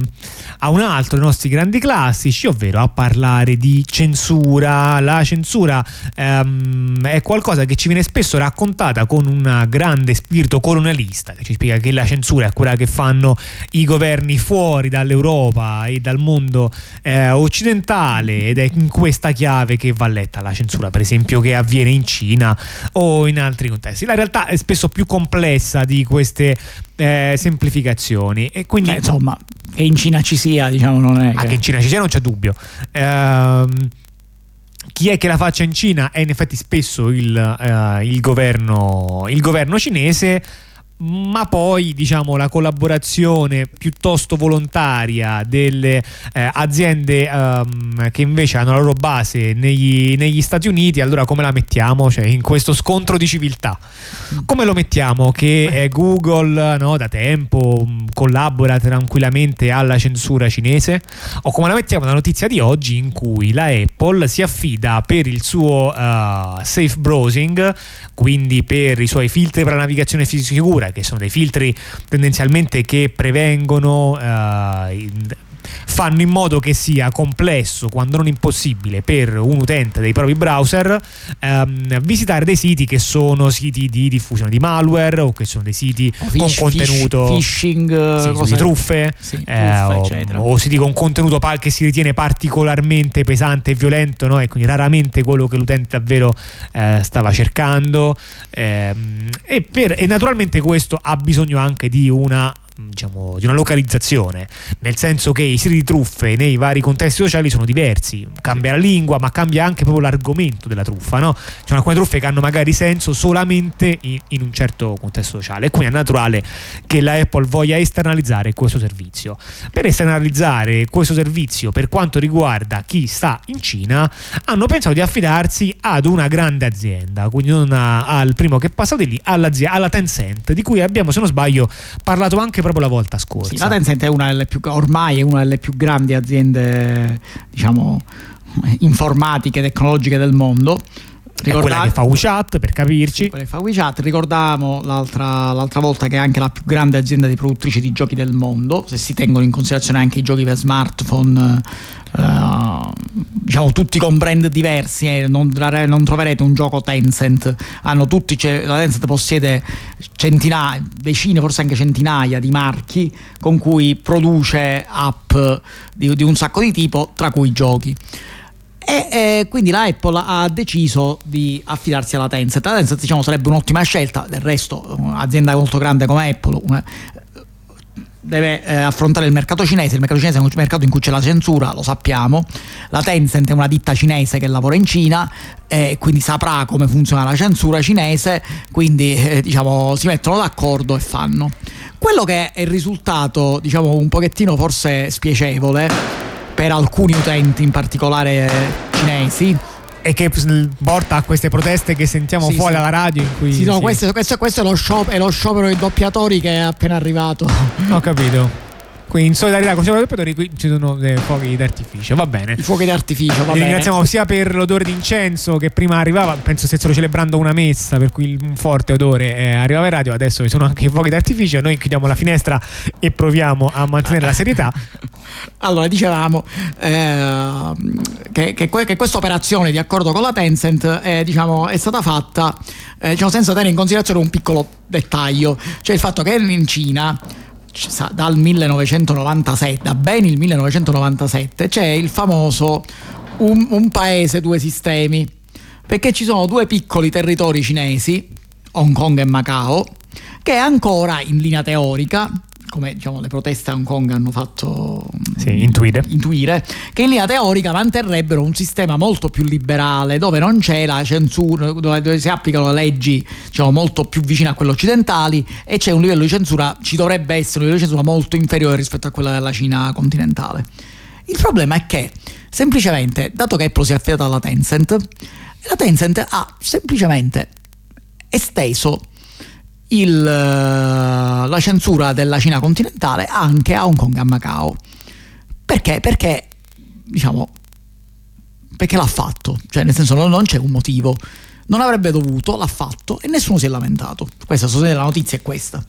a, un altro dei nostri grandi classici, ovvero a parlare di censura. La censura um, è qualcosa che ci viene spesso raccontata con un grande spirito colonialista, che ci spiega che la censura è quella che fanno i governi fuori dall'Europa e dal mondo eh, occidentale ed è in questa chiave che va letta la censura, per esempio, che avviene in Cina o in altri altri contesti. La realtà è spesso più complessa di queste eh, semplificazioni. E quindi Beh, insomma che in Cina ci sia diciamo non è che... che in Cina ci sia non c'è dubbio. Ehm, chi è che la faccia in Cina è in effetti spesso il, uh, il, governo, il governo cinese ma poi diciamo la collaborazione piuttosto volontaria delle eh, aziende um, che invece hanno la loro base negli, negli, Stati Uniti allora come la mettiamo? Cioè, in questo scontro di civiltà. Come lo mettiamo? Che eh, Google no, da tempo um, collabora tranquillamente alla censura cinese? O come la mettiamo la notizia di oggi in cui la Apple si affida per il suo uh, safe browsing quindi per i suoi filtri per la navigazione sicura che sono dei filtri tendenzialmente che prevengono uh, fanno in modo che sia complesso, quando non impossibile, per un utente dei propri browser ehm, visitare dei siti che sono siti di diffusione di malware o che sono dei siti O fish- con contenuto fish- phishing, sì, cose- di truffe, Sì, eh, truffe, o, eccetera. o siti con contenuto che si ritiene particolarmente pesante e violento, no? e quindi raramente quello che l'utente davvero eh, stava cercando. Ehm, e, per- e naturalmente questo ha bisogno anche di una diciamo di una localizzazione nel senso che i siti di truffe nei vari contesti sociali sono diversi cambia la lingua ma cambia anche proprio l'argomento della truffa no? ci sono alcune truffe che hanno magari senso solamente in, in un certo contesto sociale e quindi è naturale che la Apple voglia esternalizzare questo servizio per esternalizzare questo servizio per quanto riguarda chi sta in Cina hanno pensato di affidarsi ad una grande azienda quindi non a- al primo che passa di lì alla Tencent di cui abbiamo se non sbaglio parlato anche proprio la volta scorsa Sì, la Tencent è una delle più, ormai è una delle più grandi aziende, diciamo, informatiche, tecnologiche del mondo. È quella che fa WeChat per capirci quella che fa WeChat. Ricordavamo l'altra, l'altra volta che è anche la più grande azienda di produttrici di giochi del mondo, se si tengono in considerazione anche i giochi per smartphone, eh, diciamo tutti con brand diversi, eh, non, non troverete un gioco Tencent, hanno tutti, c'è- la Tencent possiede centinaia, decine, forse anche centinaia di marchi con cui produce app di, di un sacco di tipo, tra cui giochi. E eh, quindi la Apple ha deciso di affidarsi alla Tencent. La Tencent diciamo, sarebbe un'ottima scelta, del resto un'azienda molto grande come Apple una- deve eh, affrontare il mercato cinese, il mercato cinese è un mercato in cui c'è la censura, lo sappiamo, la Tencent è una ditta cinese che lavora in Cina e quindi saprà come funziona la censura cinese, quindi eh, diciamo, si mettono d'accordo e fanno. Quello che è il risultato, diciamo, un pochettino forse spiacevole per alcuni utenti, in particolare eh, cinesi, e che porta a queste proteste che sentiamo Sì, fuori sì. dalla radio in cui Sì, no, sì. questo, questo- questo è, lo sciopero, è lo sciopero dei doppiatori che è appena arrivato. ho capito qui in solidarietà con i doppiatori qui ci sono dei fuochi d'artificio va bene I fuochi d'artificio, va bene. ringraziamo sia per l'odore d'incenso che prima arrivava, penso stessero celebrando una messa, per cui un forte odore eh, arrivava in radio, adesso ci sono anche i fuochi d'artificio, noi chiudiamo la finestra e proviamo a mantenere la serietà. Allora, dicevamo eh, che, che che questa operazione di accordo con la Tencent eh, diciamo, è stata fatta eh, diciamo, senza tenere in considerazione un piccolo dettaglio, cioè il fatto che in Cina dal 1997, da ben il 1997, c'è il famoso un, un paese, due sistemi, perché ci sono due piccoli territori cinesi, Hong Kong e Macao, che ancora in linea teorica, come diciamo, le proteste a Hong Kong hanno fatto Sì, intuire. intuire che in linea teorica manterrebbero un sistema molto più liberale dove non c'è la censura dove, dove si applicano leggi diciamo, molto più vicine a quelle occidentali e c'è un livello di censura ci dovrebbe essere un livello di censura molto inferiore rispetto a quella della Cina continentale il problema è che semplicemente dato che Apple si è affidata alla Tencent la Tencent ha semplicemente esteso il, eh, la censura della Cina continentale anche a Hong Kong e a Macao. Perché? Perché, diciamo, perché l'ha fatto, cioè nel senso non, c'è un motivo. Non avrebbe dovuto, l'ha fatto e nessuno si è lamentato. Questa la notizia è questa.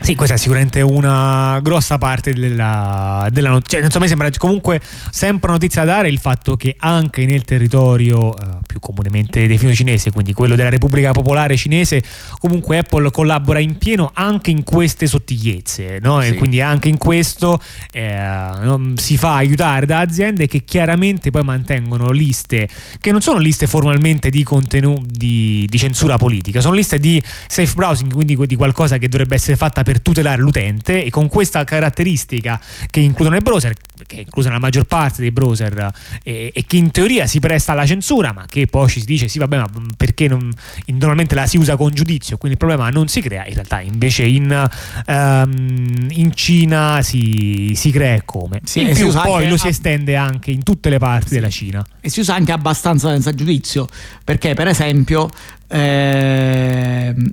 Sì, questa è sicuramente una grossa parte della, della notizia. Cioè, insomma, mi sembra comunque sempre notizia da dare il fatto che anche nel territorio eh, più comunemente definito cinese, quindi quello della Repubblica Popolare Cinese, comunque Apple collabora in pieno anche in queste sottigliezze, no? E Sì. quindi anche in questo eh, si fa aiutare da aziende che chiaramente poi mantengono liste che non sono liste formalmente di contenuti di, di censura politica, sono liste di safe browsing, quindi di qualcosa che dovrebbe essere fatta per tutelare l'utente e con questa caratteristica che includono i browser, che è inclusa nella maggior parte dei browser eh, e che in teoria si presta alla censura, ma che poi ci si dice sì vabbè ma perché non, normalmente la si usa con giudizio, quindi il problema non si crea, in realtà invece in, ehm, in Cina si, si crea e come. Sì, in e più poi lo si estende anche in tutte le parti della Cina. E si usa anche abbastanza senza giudizio, perché per esempio, ehm,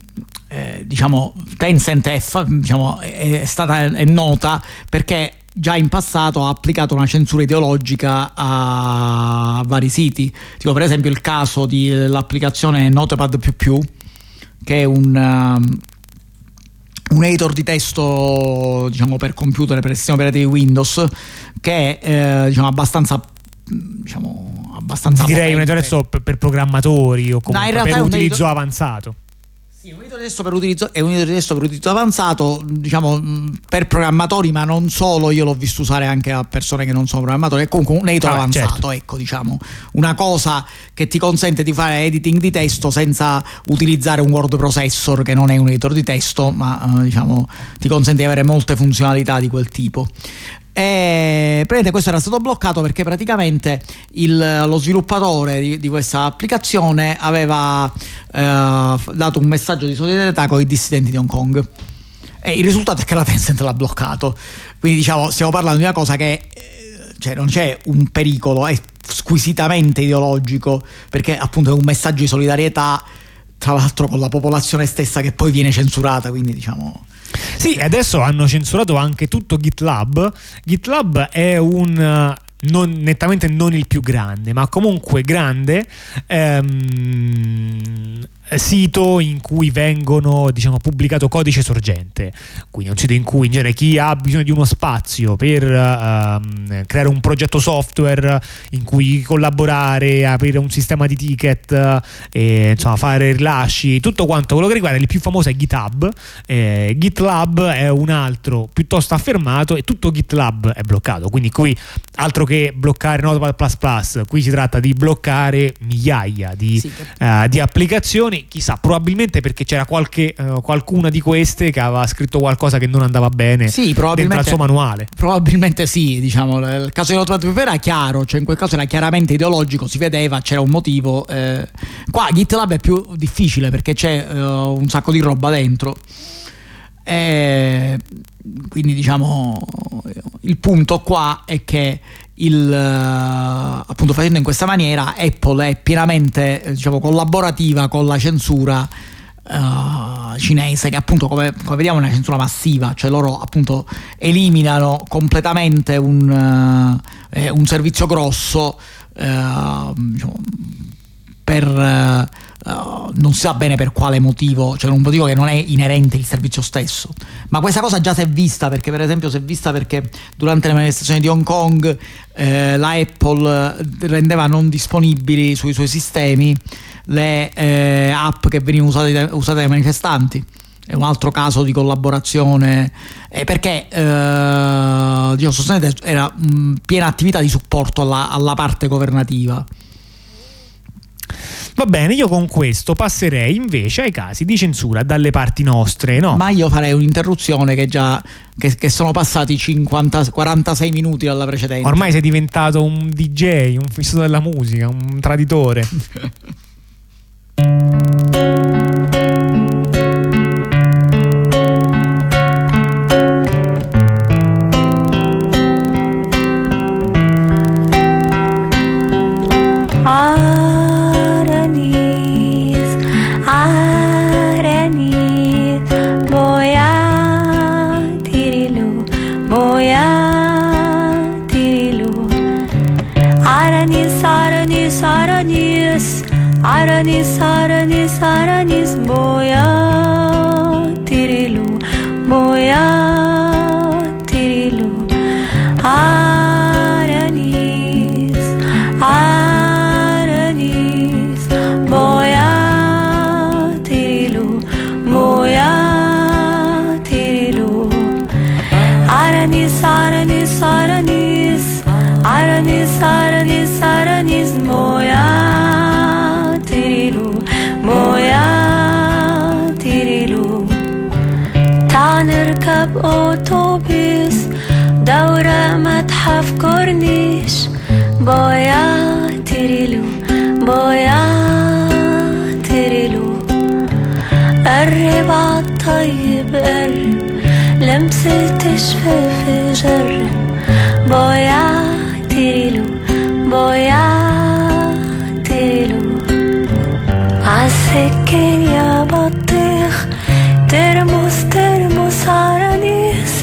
eh, diciamo, Tencent fa- diciamo, è stata è nota perché già in passato ha applicato una censura ideologica a vari siti, tipo per esempio il caso dell'applicazione Notepad++, che è un... um, un editor di testo diciamo per computer per sistema operativo Windows che è eh, diciamo, abbastanza diciamo abbastanza direi un editor per, per programmatori o comunque no, per utilizzo editor... avanzato sì, un editor testo per utilizzo, è un editor testo per utilizzo avanzato, diciamo per programmatori, ma non solo, io l'ho visto usare anche a persone che non sono programmatori, è comunque un editor ah, avanzato, certo. ecco, diciamo, una cosa che ti consente di fare editing di testo senza utilizzare un word processor che non è un editor di testo, ma diciamo ti consente di avere molte funzionalità di quel tipo. E questo era stato bloccato perché praticamente il, lo sviluppatore di, di, questa applicazione aveva eh, dato un messaggio di solidarietà con i dissidenti di Hong Kong. E il risultato è che la Tencent l'ha bloccato. Quindi diciamo, stiamo parlando di una cosa che eh, cioè, non c'è un pericolo, è squisitamente ideologico, perché appunto è un messaggio di solidarietà, tra l'altro con la popolazione stessa che poi viene censurata, quindi diciamo sì, adesso hanno censurato anche tutto GitLab. GitLab è un non, nettamente non il più grande, ma comunque grande ehm, sito in cui vengono diciamo, pubblicato codice sorgente, quindi un sito in cui in genere chi ha bisogno di uno spazio per uh, creare un progetto software in cui collaborare, aprire un sistema di ticket, e, insomma, fare rilasci, tutto quanto quello che riguarda il più famoso è GitHub, eh, GitLab è un altro piuttosto affermato e tutto GitLab è bloccato, quindi qui altro che bloccare Notepad++, qui si tratta di bloccare migliaia di, sì. uh, di applicazioni canzoni, chissà, probabilmente perché c'era qualche, uh, qualcuna di queste che aveva scritto qualcosa che non andava bene sì, dentro al suo manuale. Probabilmente sì, diciamo, il caso di Paper era chiaro, cioè in quel caso era chiaramente ideologico, si vedeva, c'era un motivo. Eh. Qua GitLab è più difficile perché c'è uh, un sacco di roba dentro. E quindi diciamo il punto qua è che il, uh, appunto facendo in questa maniera Apple è pienamente diciamo, collaborativa con la censura uh, cinese che appunto come, come, vediamo è una censura massiva cioè loro appunto eliminano completamente un, uh, un servizio grosso diciamo, per Uh, non si sa bene per quale motivo, cioè un motivo che non è inerente il servizio stesso. Ma questa cosa già si è vista perché, per esempio, si è vista perché durante le manifestazioni di Hong Kong eh, la Apple rendeva non disponibili sui suoi sistemi le eh, app che venivano usate, usate, dai manifestanti. È un altro caso di collaborazione eh, perché eh, diciamo, era mh, piena attività di supporto alla, alla parte governativa. Va bene, io con questo passerei invece ai casi di censura dalle parti nostre, no? Ma io farei un'interruzione che già che, che sono passati 50, 46 minuti dalla precedente. Ormai sei diventato un DJ, un fisso della musica, un traditore. زلتش في الفجر. ضيعتيله ضيعتيله عالسكين يا بطيخ ترمس ترمس عرانيس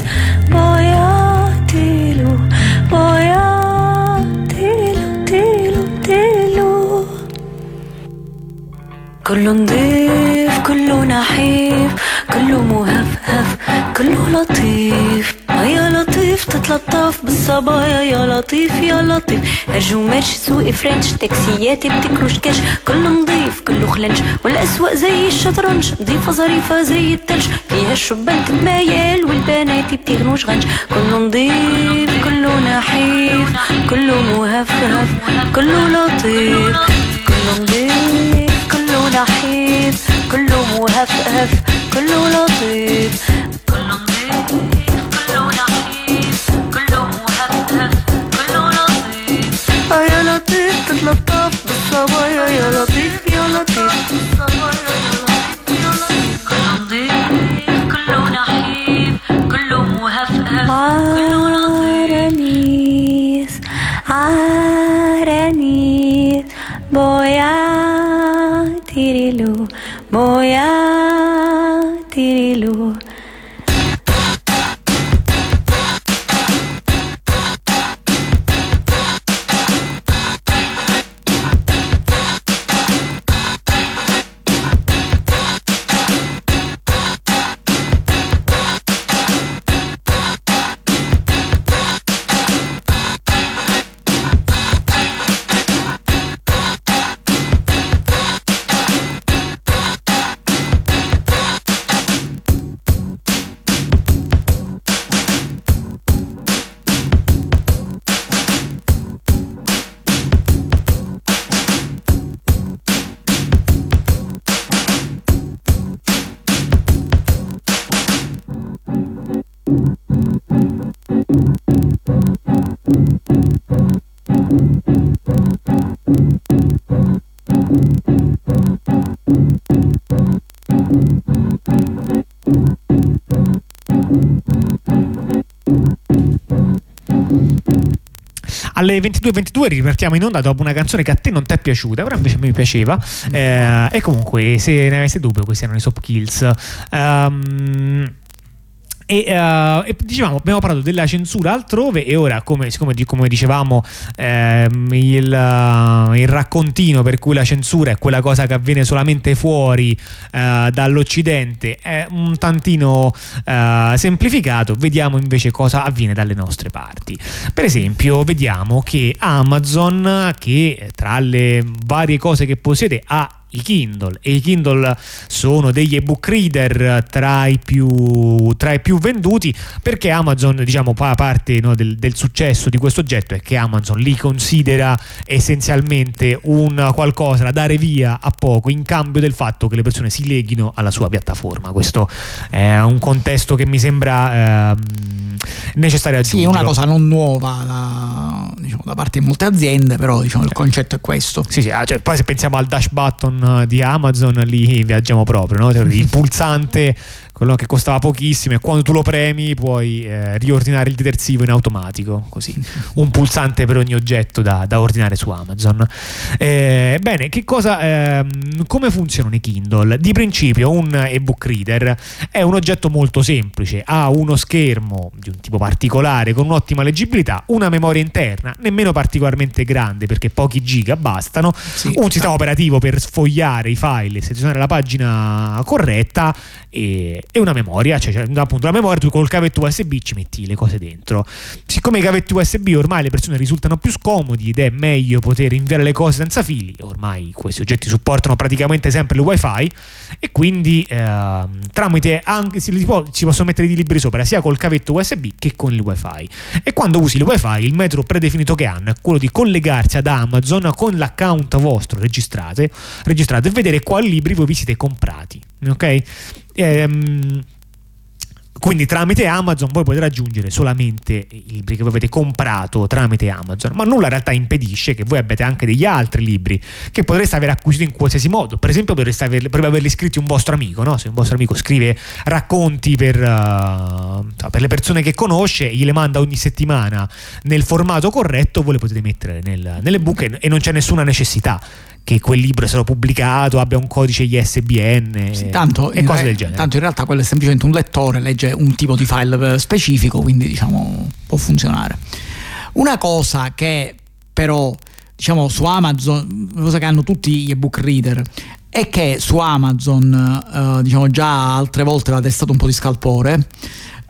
ضيعتيله ضيعتيله تيله تيله كله نضيف كله نحيف. كله لطيف. يا لطيف تتلطف بالصبايا يا لطيف يا لطيف. هرج ومرش سوق فرنش. تاكسيات بتكروش كاش. كله نضيف كله خلنج والأسواق زي الشطرنج. نضيفة ظريفة زي التلج. فيها الشبان تتمايل والبنات بتغنوش غنج. كله نضيف كله نحيف. كله مهفهف. كله لطيف. كله نضيف كله نحيف. كله مهفهف. كله لطيف. لطيف آه يا لطيف تتلطف بالصبايا يا لطيف يا لطيف بالصبايا يا لطيف يا لطيف كله نضيف كله نحيف كله مهفهف كله لطيف عرانيس عرانيس بويا تيريلو بويا Alle 22.22 ripartiamo in onda dopo una canzone che a te non ti è piaciuta, però invece a me piaceva. Eh, e comunque, se ne aveste dubbio, questi erano i Soap Kills. Ehm, e, eh, e dicevamo, abbiamo parlato della censura altrove e ora, come, siccome come dicevamo, ehm, il, eh, il raccontino per cui la censura è quella cosa che avviene solamente fuori eh, dall'Occidente è un tantino semplificato, vediamo invece cosa avviene dalle nostre parti. Per esempio, vediamo che Amazon, che tra le varie cose che possiede ha i Kindle. E i Kindle sono degli ebook reader tra i più, tra i più venduti perché Amazon diciamo fa parte no, del, del successo di questo oggetto è che Amazon li considera essenzialmente un qualcosa da dare via a poco in cambio del fatto che le persone si leghino alla sua piattaforma. Questo è un contesto che mi sembra ehm, necessario Sì, è aggiungere una cosa non nuova da, diciamo, da parte di molte aziende, però diciamo, il concetto è questo. Sì, sì, ah, cioè, poi se pensiamo al dash button di Amazon, lì viaggiamo proprio, no? Cioè, il pulsante, quello che costava pochissimo, e quando tu lo premi puoi eh, riordinare il detersivo in automatico, così. Un pulsante per ogni oggetto da, da ordinare su Amazon. Eh, bene, che cosa, ehm, come funzionano i Kindle? Di principio un ebook reader è un oggetto molto semplice, ha uno schermo di un tipo particolare con un'ottima leggibilità, una memoria interna nemmeno particolarmente grande perché pochi giga bastano, Sì. un sistema operativo per sfogliare i file e selezionare la pagina corretta e, e una memoria, cioè, cioè, appunto la memoria tu col cavetto USB ci metti le cose dentro. Siccome i cavetti USB ormai le persone risultano più scomodi ed è meglio poter inviare le cose senza fili, ormai questi oggetti supportano praticamente sempre il wifi e quindi ehm, tramite anche si, può- si possono mettere i libri sopra sia col cavetto USB che con il wifi e quando usi il wifi il metodo predefinito che hanno è quello di collegarsi ad Amazon con l'account vostro registrato e vedere quali libri voi vi siete comprati ok Ehm, quindi tramite Amazon voi potete raggiungere solamente i libri che voi avete comprato tramite Amazon, ma nulla in realtà impedisce che voi abbiate anche degli altri libri che potreste aver acquisito in qualsiasi modo. Per esempio, potreste averli, potrebbe averli scritti un vostro amico, no? Se un vostro amico scrive racconti per, eh, per le persone che conosce, gliele manda ogni settimana nel formato corretto, voi le potete mettere nel, nelle book e, e non c'è nessuna necessità che quel libro sia pubblicato, abbia un codice ISBN Sì, tanto, e cose re- del genere. tanto in realtà quello è semplicemente un lettore, legge un tipo di file eh, specifico, quindi diciamo può funzionare. Una cosa che però diciamo su Amazon, una cosa che hanno tutti gli ebook reader è che su Amazon, eh, diciamo già altre volte l'ha destato un po' di scalpore,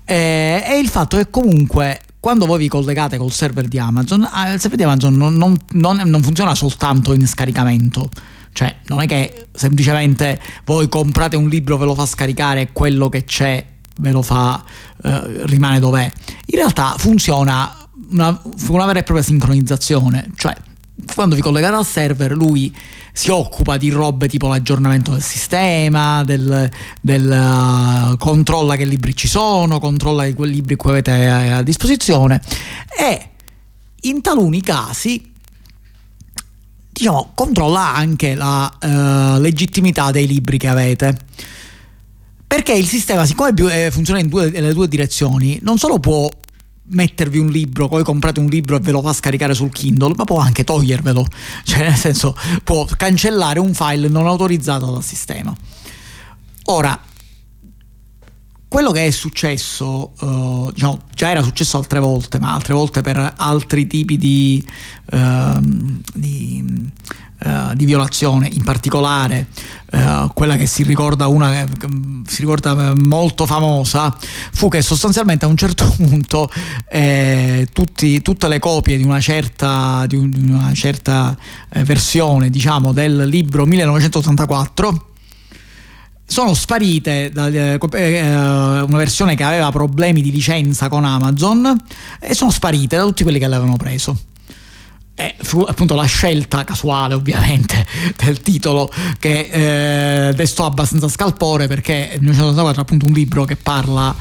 eh, è il fatto che comunque quando voi vi collegate col server di Amazon, eh, il server di Amazon non, non, non, non funziona soltanto in scaricamento. Cioè, non è che semplicemente voi comprate un libro, ve lo fa scaricare e quello che c'è ve lo fa, eh, rimane dov'è. In realtà funziona una, una vera e propria sincronizzazione. Cioè, quando vi collegate al server, lui si occupa di robe tipo l'aggiornamento del sistema, del, del uh, controlla che libri ci sono, controlla quei libri che avete a, a disposizione. E in taluni casi diciamo controlla anche la uh, legittimità dei libri che avete. Perché il sistema siccome eh, funziona in due, due direzioni non solo può mettervi un libro, poi comprate un libro e ve lo fa scaricare sul Kindle, ma può anche togliervelo, cioè nel senso può cancellare un file non autorizzato dal sistema. Ora, quello che è successo, uh, diciamo, già era successo altre volte, ma altre volte per altri tipi di, uh, di uh, di violazione, in particolare uh, quella che si ricorda, una che si ricorda molto famosa, fu che sostanzialmente a un certo punto eh, tutti, tutte le copie di una certa, di un, di una certa eh, versione diciamo, del libro 1984 sono sparite da, eh, una versione che aveva problemi di licenza con Amazon e sono sparite da tutti quelli che l'avevano preso eh, fu appunto la scelta casuale ovviamente del titolo che eh, destò abbastanza scalpore perché 1994 è appunto un libro che parla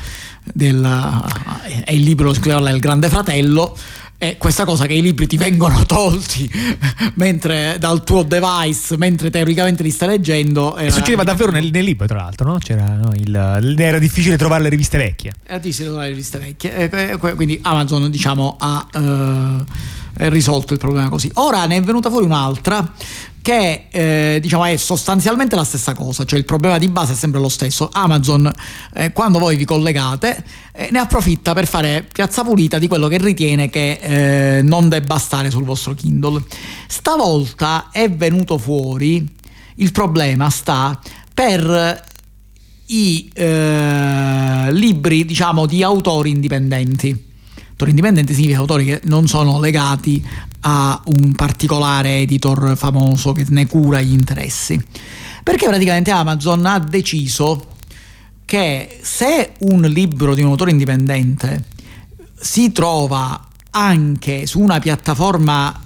del è il libro parla del grande fratello e questa cosa che i libri ti vengono tolti mentre, dal tuo device mentre teoricamente li stai leggendo era... succedeva davvero nel, nel, libro tra l'altro no? C'era, no? Il, era difficile trovare le riviste vecchie era difficile trovare le riviste vecchie e, quindi Amazon diciamo ha uh, risolto il problema così. Ora ne è venuta fuori un'altra che eh, diciamo è sostanzialmente la stessa cosa, cioè il problema di base è sempre lo stesso. Amazon, eh, quando voi vi collegate, eh, ne approfitta per fare piazza pulita di quello che ritiene che eh, non debba stare sul vostro Kindle. Stavolta è venuto fuori il problema sta per i eh, libri, diciamo, di autori indipendenti Autori indipendenti significa autori che non sono legati a un particolare editor famoso che ne cura gli interessi. Perché praticamente Amazon ha deciso che se un libro di un autore indipendente si trova anche su una piattaforma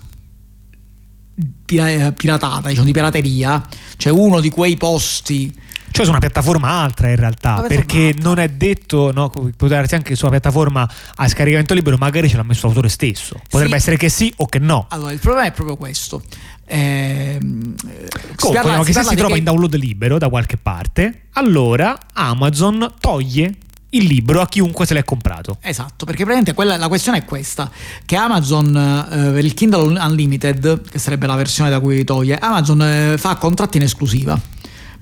piratata, diciamo di pirateria, cioè uno di quei posti cioè su una piattaforma altra in realtà, perché altra. non è detto, no, può darsi anche sulla piattaforma a scaricamento libero, magari ce l'ha messo l'autore stesso. Potrebbe sì. essere che sì o che no. Allora, il problema è proprio questo. Eh, Comunque, parla, che se si trova che... in download libero da qualche parte, allora Amazon toglie il libro a chiunque se l'è comprato. Esatto, perché praticamente quella, la questione è questa, che Amazon eh, per il Kindle Unlimited, che sarebbe la versione da cui toglie, Amazon eh, fa contratti in esclusiva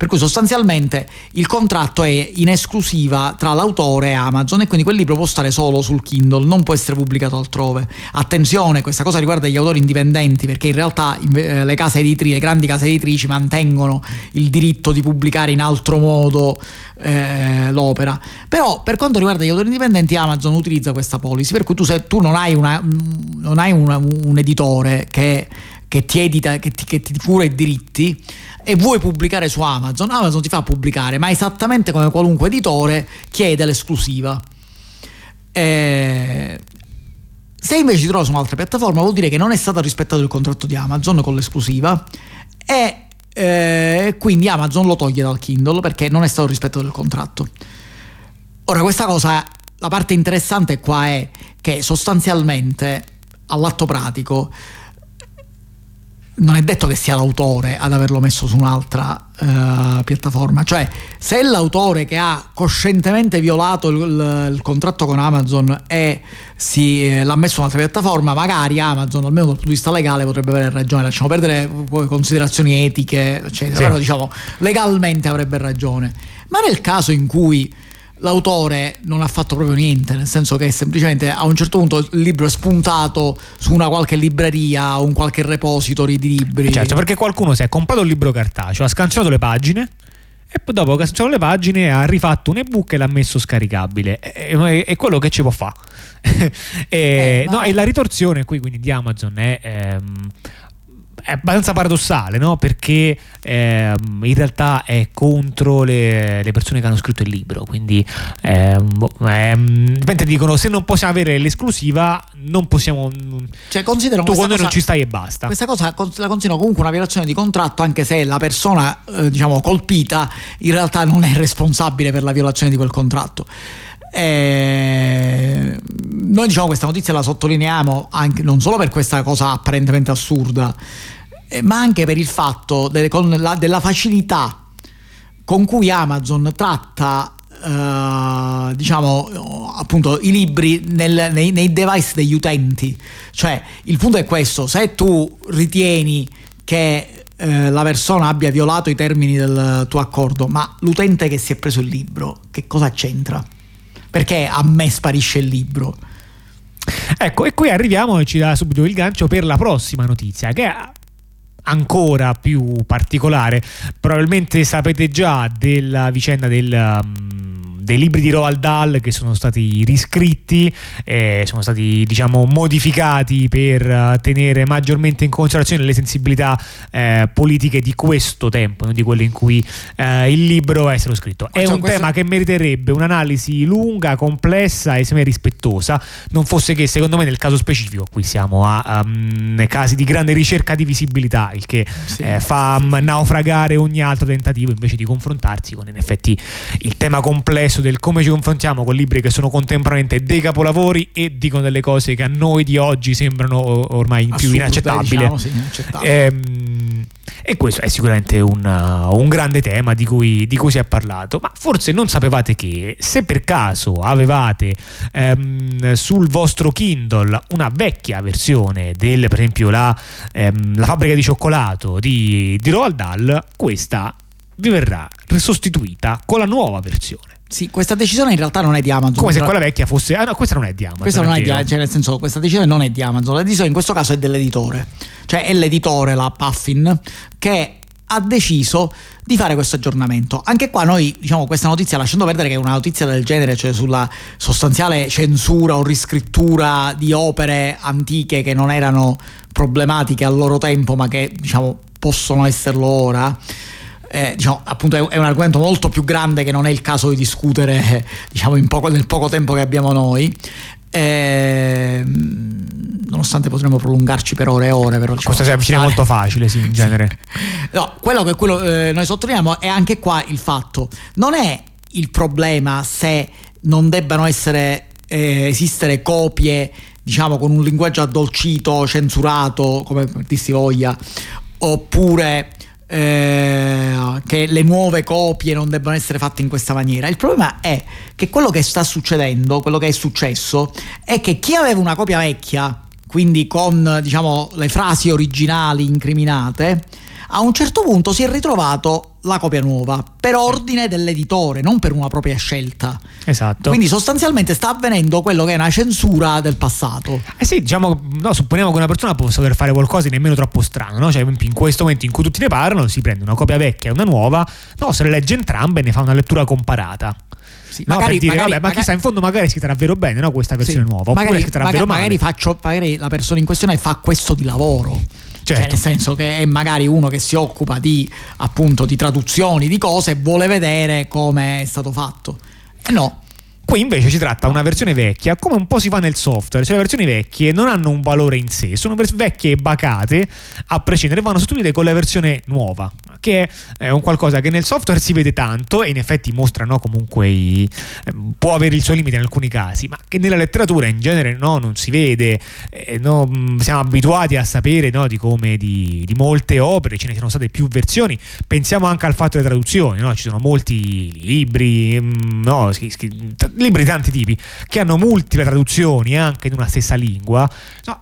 per cui sostanzialmente il contratto è in esclusiva tra l'autore e Amazon e quindi quel libro può stare solo sul Kindle, non può essere pubblicato altrove. Attenzione, questa cosa riguarda gli autori indipendenti perché in realtà eh, le case editrici, le grandi case editrici mantengono il diritto di pubblicare in altro modo eh, l'opera. Però per quanto riguarda gli autori indipendenti Amazon utilizza questa policy, per cui tu, se tu non hai, una, non hai una, un editore che, che ti edita, che ti, che ti cura i diritti, e vuoi pubblicare su Amazon, Amazon ti fa pubblicare, ma esattamente come qualunque editore chiede l'esclusiva. Eh, se invece ti trovi su un'altra piattaforma vuol dire che non è stato rispettato il contratto di Amazon con l'esclusiva e eh, quindi Amazon lo toglie dal Kindle perché non è stato rispettato il contratto. Ora questa cosa, la parte interessante qua è che sostanzialmente all'atto pratico non è detto che sia l'autore ad averlo messo su un'altra uh, piattaforma, cioè se è l'autore che ha coscientemente violato il, il, il contratto con Amazon e si, eh, l'ha messo su un'altra piattaforma, magari Amazon, almeno dal punto di vista legale, potrebbe avere ragione, lasciamo perdere considerazioni etiche, eccetera, sì. però diciamo legalmente avrebbe ragione. Ma nel caso in cui l'autore non ha fatto proprio niente, nel senso che semplicemente a un certo punto il libro è spuntato su una qualche libreria o un qualche repository di libri. Certo, perché qualcuno si è comprato il libro cartaceo, ha scansionato le pagine e poi dopo che cancellato le pagine ha rifatto un ebook e l'ha messo scaricabile. È, è quello che ci può fare. e, Eh, no, e la ritorsione qui quindi di Amazon è... ehm, è abbastanza paradossale, no? Perché ehm, in realtà è contro le, le persone che hanno scritto il libro. Quindi ehm, dipende, dicono se non possiamo avere l'esclusiva, non possiamo. Cioè, considero Tu con noi non ci stai e basta. Questa cosa la considero comunque una violazione di contratto, anche se la persona eh, diciamo colpita in realtà non è responsabile per la violazione di quel contratto. Eh, noi diciamo questa notizia la sottolineiamo anche, non solo per questa cosa apparentemente assurda, eh, ma anche per il fatto con la- della facilità con cui Amazon tratta eh, diciamo appunto i libri nel- nei, nei device degli utenti. Cioè il punto è questo. Se tu ritieni che eh, la persona abbia violato i termini del tuo accordo ma l'utente che si è preso il libro che cosa c'entra? Perché a me sparisce il libro? Ecco, e qui arriviamo e ci dà subito il gancio per la prossima notizia, che ancora più particolare. Probabilmente sapete già della vicenda del. um, dei libri di Roald Dahl che sono stati riscritti, eh, sono stati diciamo modificati per eh, tenere maggiormente in considerazione le sensibilità eh, politiche di questo tempo, non di quelle in cui eh, il libro è stato scritto. È Cioè, un questo- tema che meriterebbe un'analisi lunga, complessa e semmai rispettosa, non fosse che secondo me nel caso specifico qui siamo a um, casi di grande ricerca di visibilità, il che Sì. eh, fa um, naufragare ogni altro tentativo invece di confrontarsi con in effetti il tema complesso del come ci confrontiamo con libri che sono contemporaneamente dei capolavori e dicono delle cose che a noi di oggi sembrano ormai più Assurde, inaccettabili. diciamo, sì. Ehm, e questo è sicuramente un, uh, un grande tema di cui, di cui si è parlato, ma forse non sapevate che se per caso avevate ehm, sul vostro Kindle una vecchia versione del, per esempio, la, ehm, la fabbrica di cioccolato di, di Roald Dahl, questa vi verrà sostituita con la nuova versione. Sì questa decisione in realtà non è di Amazon Come se quella vecchia fosse. Ah, no, questa non è di Amazon. Questa non è di vero. cioè nel senso questa decisione non è di Amazon, la decisione in questo caso è dell'editore, cioè è l'editore, la Puffin, che ha deciso di fare questo aggiornamento. Anche qua noi diciamo questa notizia, lasciando perdere che una notizia del genere, cioè sulla sostanziale censura o riscrittura di opere antiche che non erano problematiche al loro tempo, ma che diciamo possono esserlo ora. Eh, diciamo, appunto è, un argomento molto più grande che non è il caso di discutere eh, diciamo, in poco- nel poco tempo che abbiamo noi. Ehm, nonostante potremmo prolungarci per ore e ore, però diciamo, Questa si avvicina molto facile, sì, in genere. No, quello che quello, eh, noi sottolineiamo è anche qua il fatto, non è il problema se non debbano essere, eh, esistere copie, diciamo, con un linguaggio addolcito, censurato, come ti si voglia, oppure eh, che le nuove copie non debbano essere fatte in questa maniera. Il problema è che quello che sta succedendo, quello che è successo, è che chi aveva una copia vecchia, quindi con diciamo le frasi originali incriminate, a un certo punto si è ritrovato la copia nuova per ordine dell'editore, non per una propria scelta. Esatto. Quindi sostanzialmente sta avvenendo quello che è una censura del passato. Eh sì, diciamo, no, supponiamo che una persona possa voler fare qualcosa di nemmeno troppo strano, no? Cioè, in questo momento in cui tutti ne parlano, si prende una copia vecchia e una nuova, no, se le legge entrambe e ne fa una lettura comparata. Sì, No, magari- per dire, magari- vabbè, ma magari- chissà, in fondo magari scritta davvero bene, no? Questa versione Sì, nuova. Magari, magari faccio, magari la persona in questione fa questo di lavoro. Cioè, Certo. nel senso che è magari uno che si occupa di appunto di traduzioni di cose e vuole vedere come è stato fatto. E no, Qui invece si tratta di una versione vecchia, come un po' si fa nel software, cioè le versioni vecchie non hanno un valore in sé, sono vecchie e bacate, a prescindere, vanno sostituite con la versione nuova, che è un qualcosa che nel software si vede tanto e in effetti mostra no, comunque i- ehm, può avere il suo limite in alcuni casi, ma che nella letteratura in genere no, non si vede, eh, no, mh, siamo abituati a sapere no, di come di, di molte opere ce ne siano state più versioni, pensiamo anche al fatto delle traduzioni, ci sono molti libri, mh, no, schi- schi- t- libri di tanti tipi che hanno multiple traduzioni anche in una stessa lingua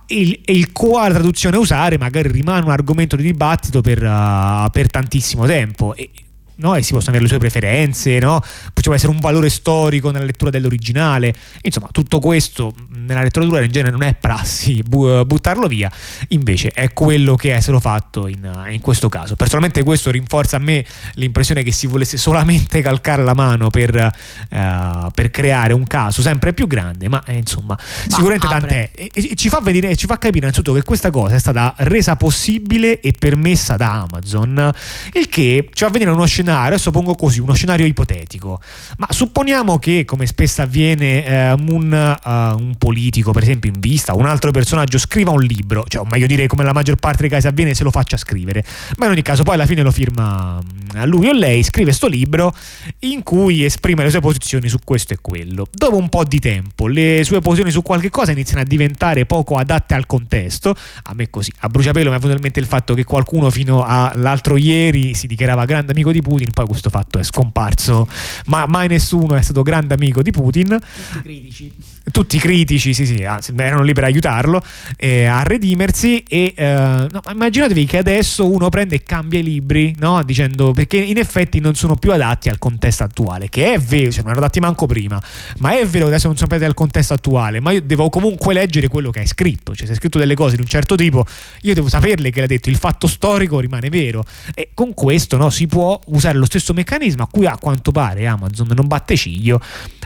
e, il, il quale traduzione usare magari rimane un argomento di dibattito per, uh, per tantissimo tempo e, no? e si possono avere le sue preferenze, no? può essere un valore storico nella lettura dell'originale, insomma tutto questo nella letteratura in genere non è prassi bu- buttarlo via, invece è quello che è stato fatto in, in, questo caso. Personalmente questo rinforza a me l'impressione che si volesse solamente calcare la mano per, uh, per creare un caso sempre più grande, ma eh, insomma ma sicuramente tant'è. E, e, ci fa vedere, ci fa capire innanzitutto che questa cosa è stata resa possibile e permessa da Amazon, il che ci fa vedere uno scenario, adesso pongo così, uno scenario ipotetico, ma supponiamo che come spesso avviene eh, un, uh, un, politico per esempio in vista, un altro personaggio scriva un libro, cioè o meglio dire come la maggior parte dei casi avviene se lo faccia scrivere, ma in ogni caso poi alla fine lo firma mm, lui o lei, scrive questo libro in cui esprime le sue posizioni su questo e quello. Dopo un po' di tempo le sue posizioni su qualche cosa iniziano a diventare poco adatte al contesto, a me così, a bruciapelo mi è venuto in mente il fatto che qualcuno fino all'altro ieri si dichiarava grande amico di Putin, poi questo fatto è scomparso, ma mai nessuno è stato grande amico di Putin. Tutti critici. Tutti critici, sì, sì, anzi, erano lì per aiutarlo eh, a redimersi. E eh, no, immaginatevi che adesso uno prende e cambia i libri, no? Dicendo perché in effetti non sono più adatti al contesto attuale, che è vero, cioè non erano adatti manco prima, ma è vero che adesso non sono adatti al contesto attuale, ma io devo comunque leggere quello che hai scritto, cioè se hai scritto delle cose di un certo tipo, io devo saperle che l'ha detto, il fatto storico rimane vero. E con questo no, si può usare lo stesso meccanismo a cui a quanto pare Amazon non batte ciglio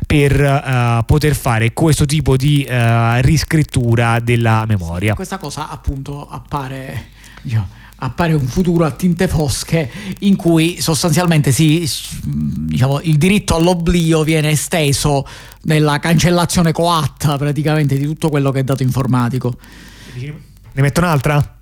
per uh, poter fare questo tipo di uh, riscrittura della memoria. Questa cosa appunto appare... Diciamo, appare un futuro a tinte fosche in cui sostanzialmente si, diciamo, il diritto all'oblio viene esteso nella cancellazione coatta praticamente di tutto quello che è dato informatico. Ne metto un'altra?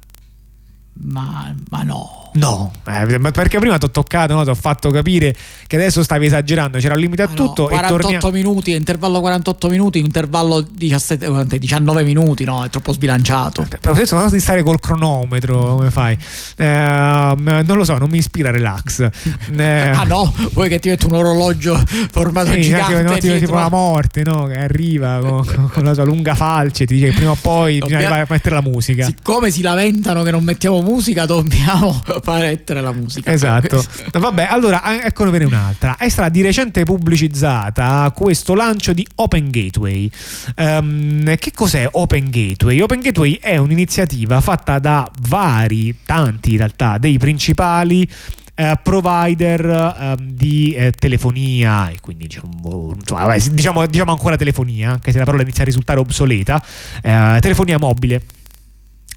Ma, ma no. No, eh, perché prima ti ho toccato, no? ti ho fatto capire che adesso stavi esagerando, c'era un limite a tutto. No, 48 tornia... minuti, intervallo 48 minuti, intervallo 17, 19 minuti, no, è troppo sbilanciato. Eh, però adesso non di stare col cronometro, come fai? Eh, non lo so, non mi ispira relax. Eh, ah no, vuoi che ti metti un orologio formato sì, gigante no, tipo, tipo la morte, no? Che arriva con, con, con, la sua lunga falce, ti dice che prima o poi bisogna mettere la musica. Siccome si lamentano che non mettiamo musica, dobbiamo fa lettere la musica. Esatto. Vabbè, allora eccone un'altra. È stata di recente pubblicizzata questo lancio di Open Gateway. Um, che cos'è Open Gateway? Open Gateway è un'iniziativa fatta da vari, tanti in realtà, dei principali Uh, provider uh, di uh, telefonia e quindi diciamo, insomma, diciamo, diciamo, ancora telefonia anche se la parola inizia a risultare obsoleta telefonia mobile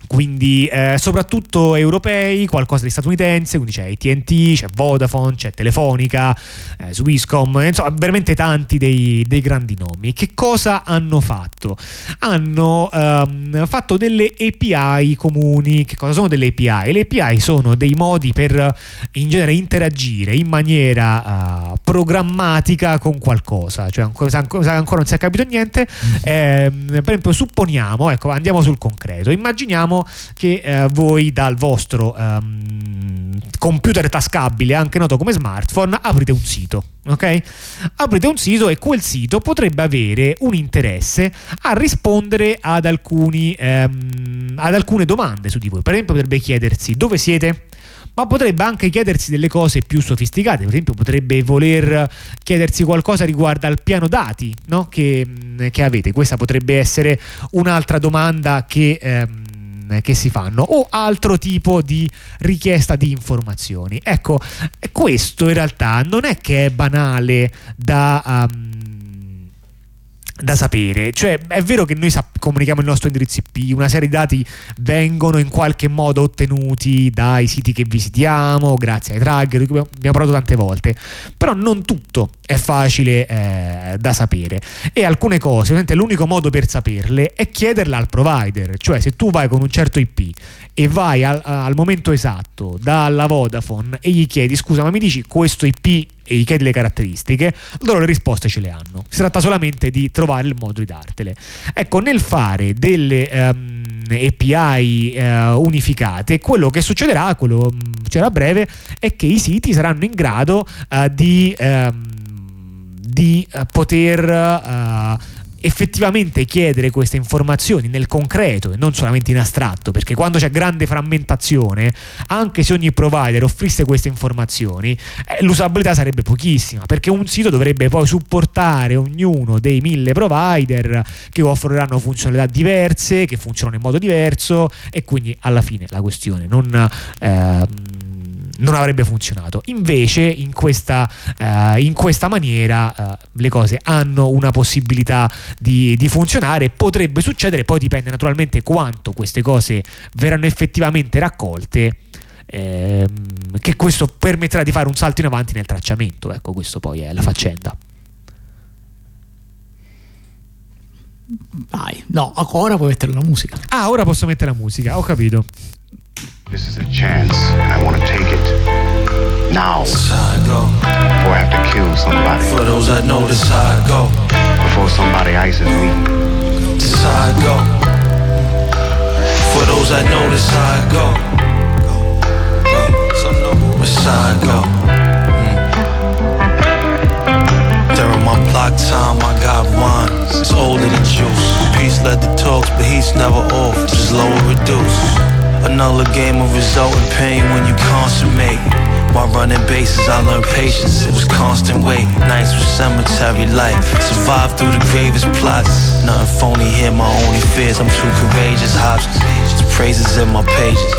quindi eh, soprattutto europei, qualcosa di statunitense, quindi c'è ATT, c'è Vodafone, c'è Telefonica, eh, Swisscom, insomma veramente tanti dei, dei, grandi nomi. Che cosa hanno fatto? Hanno ehm, fatto delle API comuni. Che cosa sono delle API? Le API sono dei modi per in genere interagire in maniera uh, programmatica con qualcosa, cioè ancora, ancora non si è capito niente. Eh, per esempio supponiamo, ecco andiamo sul concreto, immaginiamo che eh, voi dal vostro um, computer tascabile, anche noto come smartphone, aprite un sito. Ok? Aprite un sito e quel sito potrebbe avere un interesse a rispondere ad, alcuni, um, ad alcune domande su di voi. Per esempio, potrebbe chiedersi dove siete? ma potrebbe anche chiedersi delle cose più sofisticate, per esempio potrebbe voler chiedersi qualcosa riguardo al piano dati no? che, che, avete, questa potrebbe essere un'altra domanda che... Ehm, che si fanno o altro tipo di richiesta di informazioni. Ecco, questo in realtà non è che è banale da... Um, da sapere, cioè è vero che noi sap- comunichiamo il nostro indirizzo IP, una serie di dati vengono in qualche modo ottenuti dai siti che visitiamo, grazie ai tracker, abbiamo parlato tante volte, però non tutto è facile eh, da sapere. E alcune cose, ovviamente l'unico modo per saperle è chiederle al provider, cioè se tu vai con un certo IP e vai al, al momento esatto dalla Vodafone e gli chiedi scusa ma mi dici questo IP e chiedi le caratteristiche, loro le risposte ce le hanno. Si tratta solamente di trovare il modo di dartele. Ecco, nel fare delle um, ehm, API uh, eh, unificate, quello che succederà, quello um, succederà a breve, è che i siti saranno in grado uh, di, um, di uh, poter effettivamente chiedere queste informazioni nel concreto e non solamente in astratto, perché quando c'è grande frammentazione, anche se ogni provider offrisse queste informazioni, eh, l'usabilità sarebbe pochissima, perché un sito dovrebbe poi supportare ognuno dei mille provider che offriranno funzionalità diverse, che funzionano in modo diverso e quindi alla fine la questione non... Eh, non avrebbe funzionato. Invece, in questa, uh, in questa maniera, uh, le cose hanno una possibilità di, di, funzionare. Potrebbe succedere, poi dipende naturalmente quanto queste cose verranno effettivamente raccolte. Ehm, che questo permetterà di fare un salto in avanti nel tracciamento. Ecco, questo poi è la faccenda. Vai, no, ora puoi mettere la musica. Ah, ora posso mettere la musica, ho capito. This is a chance, and I want to take it now. I go. Before I have to kill somebody. For those that know, this I go. Before somebody ices me. This I go. For those that know, this I go. This I go. Mm. During my block time, I got wine. It's older than juice. Peace led the talks, but he's never off. Just lower, reduce. Another game of resulting pain when you consummate. While running bases, I learned patience. It was constant wait. Nights with cemetery life. Survived through the gravest plots. Nothing phony here, my only fears. I'm too courageous. Hopkins. Praises in my pages.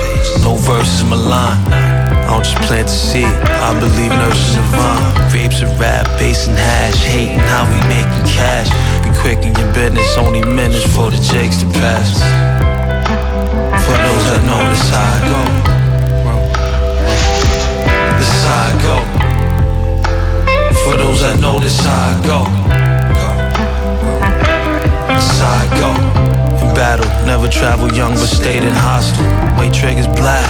No verses malign. I don't just plant to see. I believe nurses and vine. Grapes of rap, bass and hash. Hating how we making cash. Be quick in your business, only minutes for the jakes to pass. For those that know this side go. How I go. For those that know how I go. How I go. In battle, never travel young but stayed in hostile. Weight triggers black.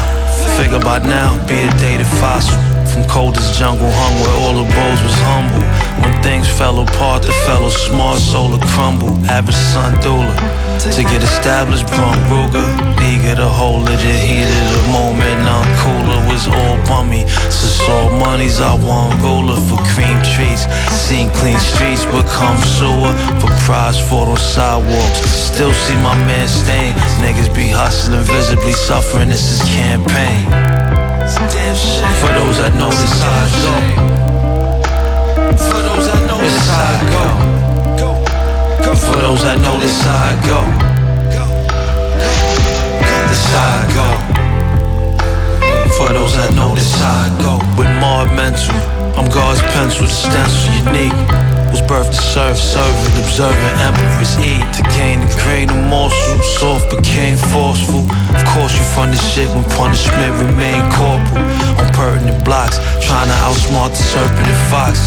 Figure by now, be a dated fossil. From coldest jungle hung where all the bows was humble. When things fell apart, the fellow smart solar crumbled. Average son doula. To get established, Bron Ruger. Eager to hold it, the heat of the moment. Now cooler was all bummy. Since all money's I want ruler for cream trees. Seen clean streets become sewer. For prize those sidewalks. Still see my man stain. Niggas be hustling, visibly suffering. This is campaign. For those that know this I go. For those that know this how I go. For those that know this I go. This I go. For those that know this I go. With more mental, I'm God's pencil, stencil unique was birthed to serve, serving, observing, emperors eat to gain the grain of morsel. Soft became forceful. Of course, you fund this shit when punishment remained corporal. On pertinent blocks, trying to outsmart the serpent and fox.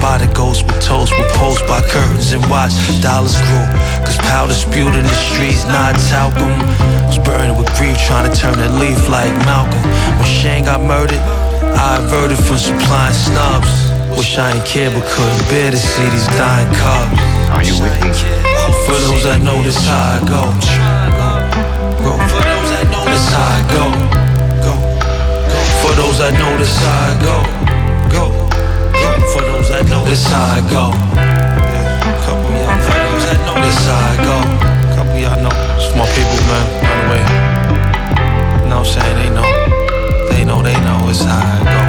The ghost with toast were posed by curtains and watch. Dollars grew, cause powder spewed in the streets, not talcum. Was burning with grief, trying to turn a leaf like Malcolm. When Shane got murdered, I averted from supplying snubs. Wish I ain't care but couldn't bear to see these dying cops. Are you with me? For those that know this how I go. Go. For those that know this how I go. Go. For those that know this how I go. Go. For those that know this how I go. Couple y'all for those that know this how I go. Couple y'all know. It's my people, man. Run away. You know what I'm saying? They know. They know. They know it's how I go.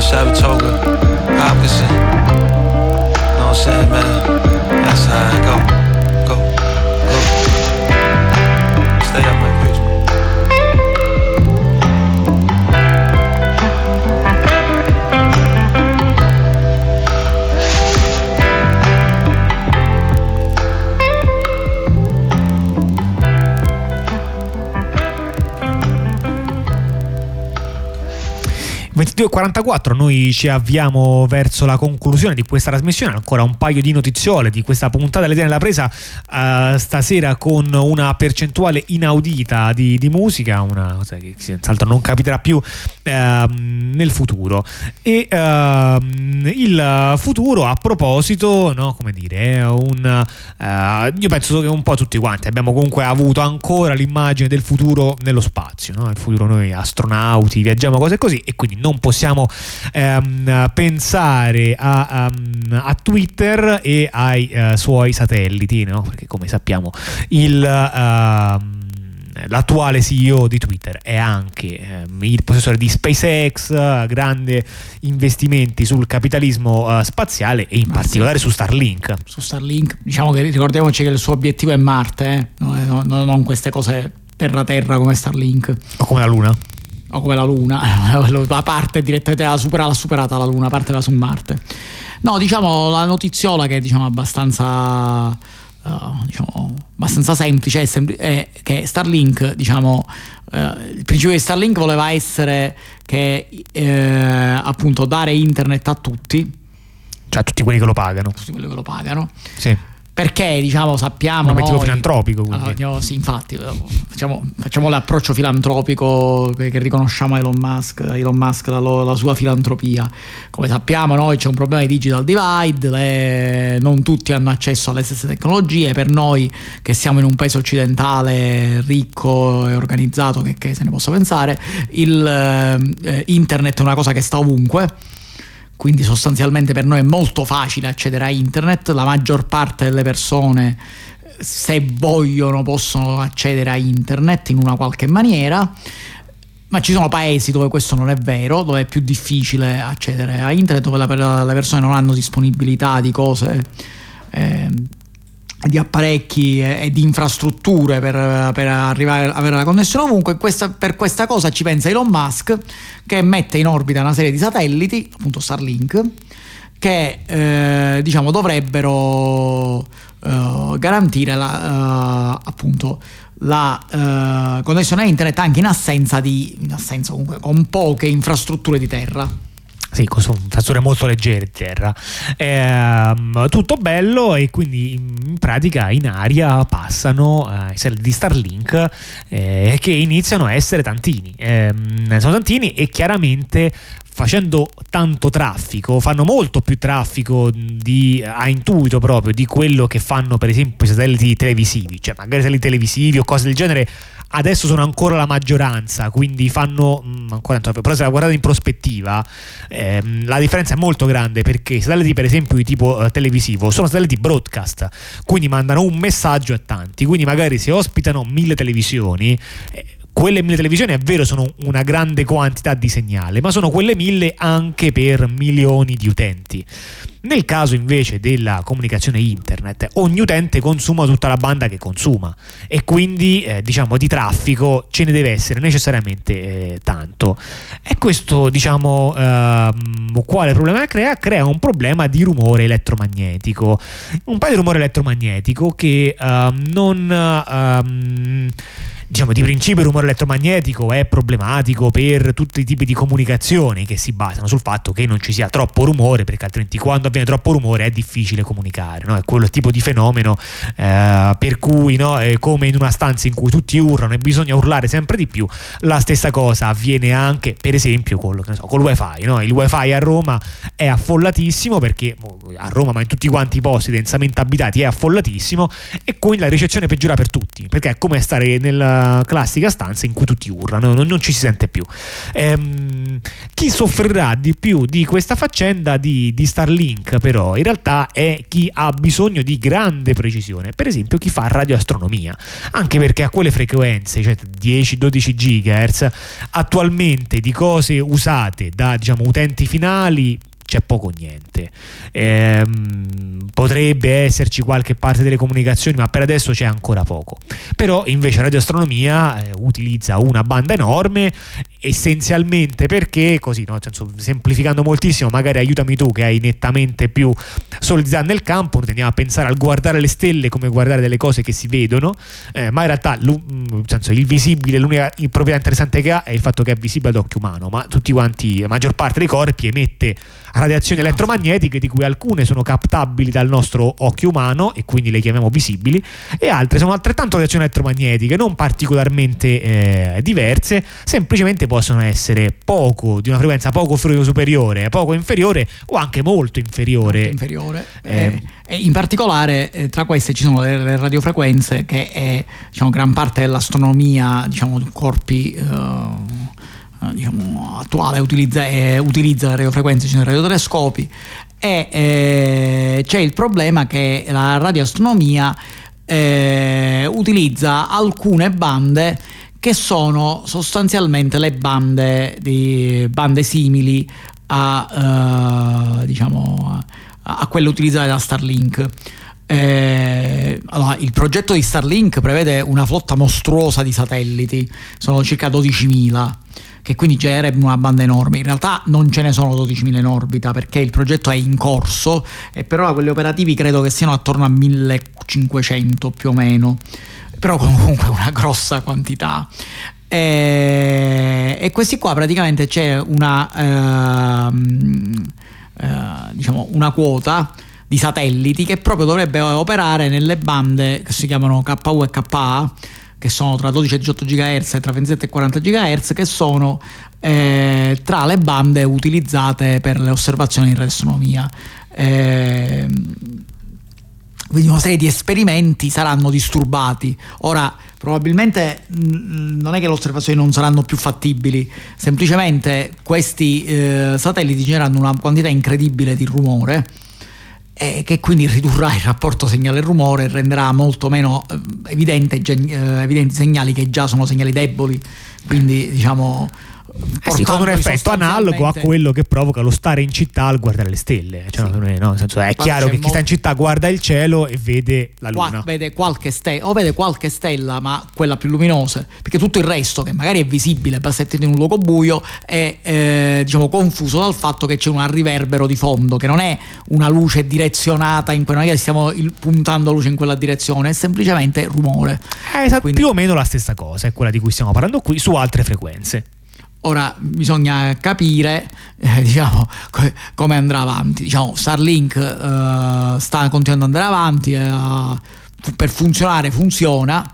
Street, Saratoga, Hopkinson. Know what I'm saying, man? That's how I. Go. 22.44 noi ci avviamo verso la conclusione di questa trasmissione. Ancora un paio di notiziole di questa puntata. Dell'idea nella presa eh, stasera con una percentuale inaudita di, di musica una cosa che senz'altro non capiterà più ehm, nel futuro. E ehm, il futuro a proposito no, come dire un eh, io penso che un po' tutti quanti abbiamo comunque avuto ancora l'immagine del futuro nello spazio no? il futuro noi astronauti viaggiamo cose così e quindi non non possiamo ehm, pensare a, um, a, Twitter e ai uh, suoi satelliti, no? perché come sappiamo il... Uh, l'attuale CEO di Twitter è anche ehm, il possessore di SpaceX, uh, grandi investimenti sul capitalismo uh, spaziale e in Ma particolare sì. su Starlink. Su Starlink, diciamo che ricordiamoci che il suo obiettivo è Marte, eh? non, non, non queste cose terra-terra come Starlink. O come la Luna. O come la Luna, la parte direttamente l'ha superata, l'ha superata la Luna, parte va su Marte. No, diciamo la notiziola che è diciamo, abbastanza uh, diciamo, abbastanza semplice è, sempl- è, che Starlink, diciamo, uh, il principio di Starlink voleva essere che uh, appunto dare internet a tutti. Cioè a tutti quelli che lo pagano. Tutti quelli che lo pagano. Sì perché diciamo sappiamo un obiettivo filantropico allora, sì, infatti facciamo, facciamo, l'approccio filantropico che, che, riconosciamo a Elon Musk Elon Musk la, la, sua filantropia. Come sappiamo noi c'è un problema di digital divide le, non tutti hanno accesso alle stesse tecnologie. Per noi che siamo in un paese occidentale ricco e organizzato che, che se ne possa pensare il, eh, internet è una cosa che sta ovunque quindi sostanzialmente per noi è molto facile accedere a internet, la maggior parte delle persone se vogliono possono accedere a internet in una qualche maniera, ma ci sono paesi dove questo non è vero, dove è più difficile accedere a internet, dove le persone non hanno disponibilità di cose. Eh, di apparecchi e, di infrastrutture per, per arrivare a avere la connessione ovunque. Questa, per questa cosa ci pensa Elon Musk che mette in orbita una serie di satelliti, appunto Starlink, che eh, diciamo dovrebbero eh, garantire la, eh, appunto la uh, connessione a internet anche in assenza di in assenza comunque con poche infrastrutture di terra sì, con infrastrutture molto leggere di terra. Eh, tutto bello e quindi in pratica in aria passano eh, i satelliti di Starlink eh, che iniziano a essere tantini. Ehm, sono tantini e chiaramente facendo tanto traffico, fanno molto più traffico di, a intuito proprio di quello che fanno per esempio i satelliti televisivi, cioè magari satelliti televisivi o cose del genere adesso sono ancora la maggioranza, quindi fanno mh, mm, ancora però se la guardate in prospettiva ehm, la differenza è molto grande perché i satelliti per esempio di tipo eh, televisivo sono satelliti broadcast, quindi mandano un messaggio a tanti, quindi magari se ospitano mille televisioni eh, quelle mille televisioni è vero sono una grande quantità di segnale, ma sono quelle mille anche per milioni di utenti. Nel caso invece della comunicazione internet, ogni utente consuma tutta la banda che consuma e quindi eh, diciamo di traffico ce ne deve essere necessariamente eh, tanto. E questo diciamo eh, quale problema crea? Crea un problema di rumore elettromagnetico. Un paio di rumore elettromagnetico che ehm, non ehm, diciamo di principio il rumore elettromagnetico è problematico per tutti i tipi di comunicazioni che si basano sul fatto che non ci sia troppo rumore perché altrimenti quando avviene troppo rumore è difficile comunicare no? è quello tipo di fenomeno eh, per cui no, è come in una stanza in cui tutti urlano e bisogna urlare sempre di più la stessa cosa avviene anche per esempio con, so, con il wifi no? il wifi a Roma è affollatissimo perché a Roma ma in tutti quanti i posti densamente abitati è affollatissimo e quindi la ricezione peggiora per tutti perché è come stare nel classica stanza in cui tutti urlano, non, non ci si sente più. Ehm, chi soffrirà di più di questa faccenda di, di Starlink però in realtà è chi ha bisogno di grande precisione, per esempio chi fa radioastronomia, anche perché a quelle frequenze, cioè 10-12 GHz, attualmente di cose usate da diciamo, utenti finali c'è poco o niente. Ehm, potrebbe esserci qualche parte delle comunicazioni, ma per adesso c'è ancora poco. Però invece radioastronomia eh, utilizza una banda enorme essenzialmente perché, così, no? senso, semplificando moltissimo, magari aiutami tu che hai nettamente più solidità nel campo, tendiamo a pensare al guardare le stelle come guardare delle cose che si vedono, eh, ma in realtà mm, senso, il visibile, l'unica proprietà interessante che ha è il fatto che è visibile ad occhio umano, ma tutti quanti, la maggior parte dei corpi emette radiazioni elettromagnetiche di cui alcune sono captabili dal nostro occhio umano e quindi le chiamiamo visibili e altre sono altrettanto radiazioni elettromagnetiche non particolarmente eh, diverse semplicemente possono essere poco di una frequenza poco superiore poco inferiore o anche molto inferiore, molto inferiore. Eh, eh, in particolare eh, tra queste ci sono le, le radiofrequenze che è diciamo, gran parte dell'astronomia diciamo corpi uh, eh, diciamo, attuale utilizza, eh, utilizza le radiofrequenze, ci sono i radiotelescopi. E eh, c'è il problema che la radioastronomia eh, utilizza alcune bande che sono sostanzialmente le bande, di, bande simili a, uh, diciamo, a, a quelle utilizzate da Starlink. Eh, allora, il progetto di Starlink prevede una flotta mostruosa di satelliti, sono circa 12.000 che quindi genererebbe una banda enorme. In realtà non ce ne sono 12.000 in orbita perché il progetto è in corso e per ora quelli operativi credo che siano attorno a 1.500 più o meno però comunque una grossa quantità. E, e questi qua praticamente c'è una, ehm, eh, diciamo una quota di satelliti che proprio dovrebbe operare nelle bande che si chiamano KU e KA che sono tra 12 e 18 GHz e tra 27 e 40 GHz che sono eh, tra le bande utilizzate per le osservazioni in radioastronomia eh, quindi una serie di esperimenti saranno disturbati. Ora, probabilmente mh, non è che le osservazioni non saranno più fattibili, semplicemente questi eh, satelliti generano una quantità incredibile di rumore e che quindi ridurrà il rapporto segnale-rumore e renderà molto meno eh, evidente, eh, evidenti segnali che già sono segnali deboli. Quindi, diciamo eh sì, con un effetto analogo a quello che provoca lo stare in città al guardare le stelle. Cioè, sì. no, senso, è chiaro che chi sta in città guarda il cielo e vede la luna. Qua, vede qualche stella, o vede qualche stella, ma quella più luminosa, perché tutto il resto, che magari è visibile, basta in un luogo buio, è eh, diciamo, confuso dal fatto che c'è un riverbero di fondo, che non è una luce direzionata, in cui è che stiamo puntando luce in quella direzione, è semplicemente rumore. Eh, esatto, Quindi... più o meno la stessa cosa, è quella di cui stiamo parlando qui, su altre frequenze. Ora bisogna capire eh, diciamo, co- come andrà avanti. Diciamo, Starlink eh, sta continuando ad andare avanti, eh, per funzionare funziona,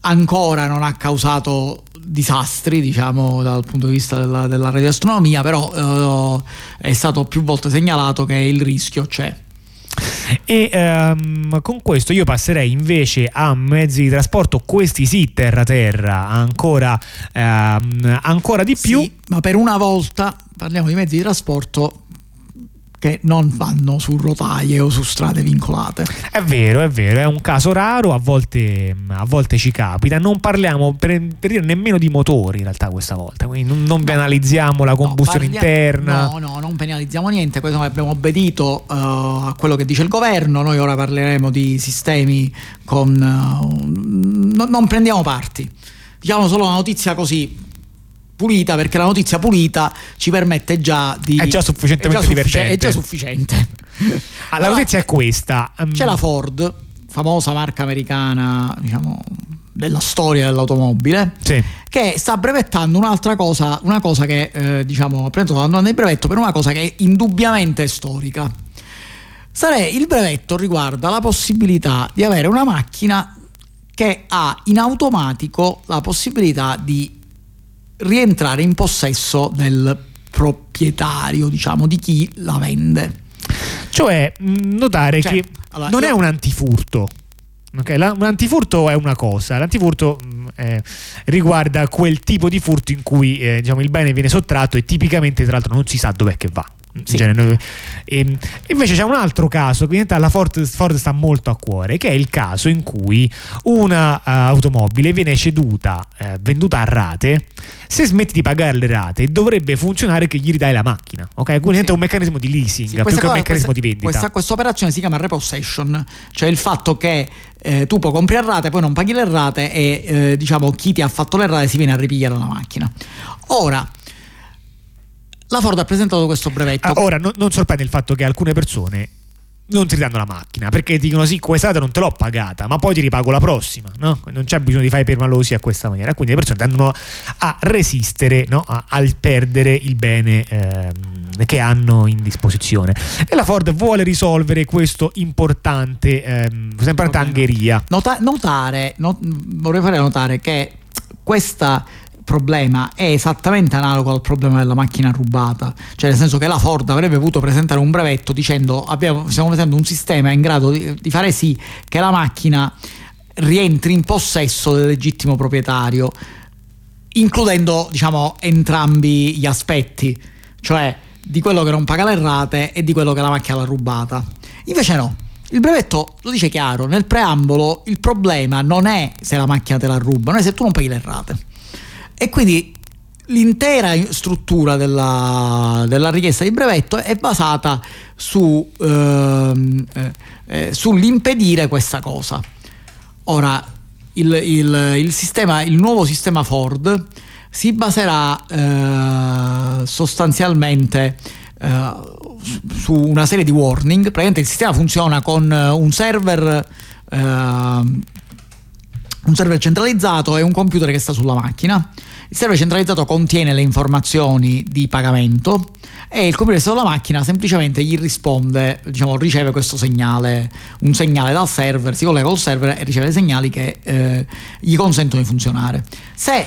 ancora non ha causato disastri diciamo dal punto di vista della, della radioastronomia però eh, è stato più volte segnalato che il rischio c'è e um, con questo io passerei invece a mezzi di trasporto, questi sì, terra-terra, ancora, um, ancora di più. Ma per una volta parliamo di mezzi di trasporto che non vanno su rotaie o su strade vincolate. È vero, è vero, è un caso raro, a volte, a volte ci capita. Non parliamo per, per, dire nemmeno di motori in realtà questa volta, quindi non, non penalizziamo la combustione no, parliamo, interna. No, no, non penalizziamo niente, questo abbiamo obbedito uh, a quello che dice il governo, noi ora parleremo di sistemi con... Uh, no, non prendiamo parti. Diciamo solo una notizia così pulita perché la notizia pulita ci permette già di... È già sufficientemente è già divertente. È già sufficiente. Ah, la notizia è questa. Um... C'è la Ford, famosa marca americana, diciamo, della storia dell'automobile, sì. che sta brevettando un'altra cosa, una cosa che, eh, diciamo, ha preso il brevetto per una cosa che è indubbiamente storica. Sare, il brevetto riguarda la possibilità di avere una macchina che ha in automatico la possibilità di rientrare in possesso del proprietario, diciamo, di chi la vende. Cioè, notare cioè, che allora, non io... è un antifurto. Okay, la, un antifurto è una cosa, l'antifurto eh, riguarda quel tipo di furto in cui eh, diciamo, il bene viene sottratto e tipicamente tra l'altro non si sa dov'è che va. Sì. E, ehm, invece c'è un altro caso che alla Ford, Ford, sta molto a cuore, che è il caso in cui una uh, automobile viene ceduta, uh, venduta a rate, se smetti di pagare le rate dovrebbe funzionare che gli ridai la macchina, ok? Quindi sì. è un meccanismo di leasing sì, più che un meccanismo questa, di vendita. Questa, questa, operazione si chiama repossession, cioè il fatto che eh, tu puoi comprare a rate, poi non paghi le rate e eh, diciamo chi ti ha fatto le rate si viene a ripigliare la macchina. Ora, la Ford ha presentato questo brevetto. Ah, ora, no, non sorprende il fatto che alcune persone non ti danno la macchina perché dicono sì, quest'altra non te l'ho pagata, ma poi ti ripago la prossima, no? Non c'è bisogno di fare permalosi a questa maniera. Quindi le persone tendono a resistere no? a, al perdere il bene ehm, che hanno in disposizione. E la Ford vuole risolvere questo importante, ehm, importante angheria. Nota- notare, not- vorrei fare notare che questa problema è esattamente analogo al problema della macchina rubata, cioè nel senso che la Ford avrebbe potuto presentare un brevetto dicendo abbiamo, stiamo presentando un sistema in grado di, di fare sì che la macchina rientri in possesso del legittimo proprietario. includendo diciamo entrambi gli aspetti, cioè di quello che non paga le rate e di quello che la macchina l'ha rubata. Invece no, il brevetto lo dice chiaro, nel preambolo il problema non è se la macchina te la ruba, non è se tu non paghi le rate. E quindi l'intera struttura della, della, richiesta di brevetto è basata su, ehm, eh, eh, sull'impedire questa cosa. Ora, il, il, il, sistema, il nuovo sistema Ford si baserà eh, sostanzialmente eh, su una serie di warning. Praticamente il sistema funziona con un server eh, un server centralizzato e un computer che sta sulla macchina. Il server centralizzato contiene le informazioni di pagamento e il computer sulla macchina semplicemente gli risponde, diciamo, riceve questo segnale, un segnale dal server, si collega col server e riceve dei segnali che eh, gli consentono di funzionare. Se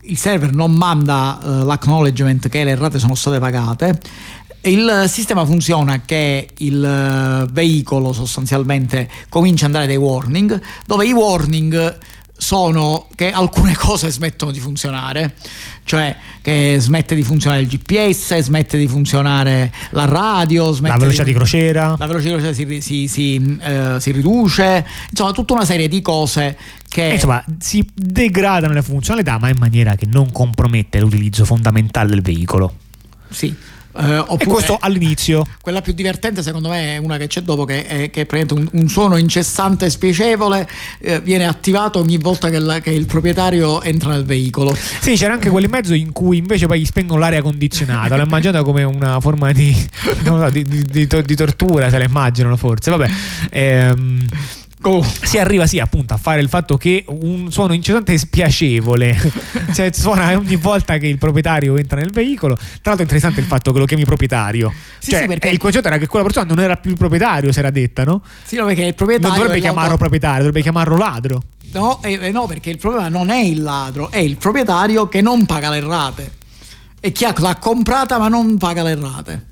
il server non manda uh, l'acknowledgement che le rate sono state pagate, il sistema funziona che il uh, veicolo sostanzialmente comincia ad andare dei warning, dove i warning sono che alcune cose smettono di funzionare, cioè che smette di funzionare il GPS, smette di funzionare la radio, la velocità di, di, crociera, la velocità di crociera si, si, si, eh, si, riduce, insomma tutta una serie di cose che... insomma si degradano le funzionalità ma in maniera che non compromette l'utilizzo fondamentale del veicolo. Sì. Uh, e questo all'inizio. Quella più divertente secondo me è una che c'è dopo che è, che è un, un, suono incessante e spiacevole eh, viene attivato ogni volta che, la, che, il proprietario entra nel veicolo. Sì, c'era anche quello in mezzo in cui invece poi gli spengono l'aria condizionata, l'ho immaginata come una forma di, so, di, di, di tortura, se la immaginano forse. Vabbè. Ehm, Oh. Si arriva sì appunto a fare il fatto che un suono incessante spiacevole cioè, suona ogni volta che il proprietario entra nel veicolo. Tra l'altro è interessante il fatto che lo chiami proprietario. Sì, cioè, sì, perché il concetto era che quella persona non era più il proprietario, si era detta, no? Sì, no, perché il proprietario. Non dovrebbe chiamarlo proprietario, dovrebbe chiamarlo ladro. No, eh, eh, no, perché il problema non è il ladro, è il proprietario che non paga le rate. E chi l'ha comprata ma non paga le rate.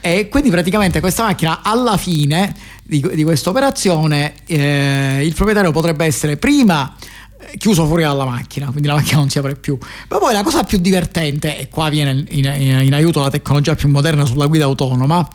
E quindi praticamente questa macchina alla fine di, di questa operazione eh, il proprietario potrebbe essere prima eh, chiuso fuori dalla macchina, quindi la macchina non si apre più. Ma poi la cosa più divertente, e qua viene in, in, in aiuto la tecnologia più moderna sulla guida autonoma,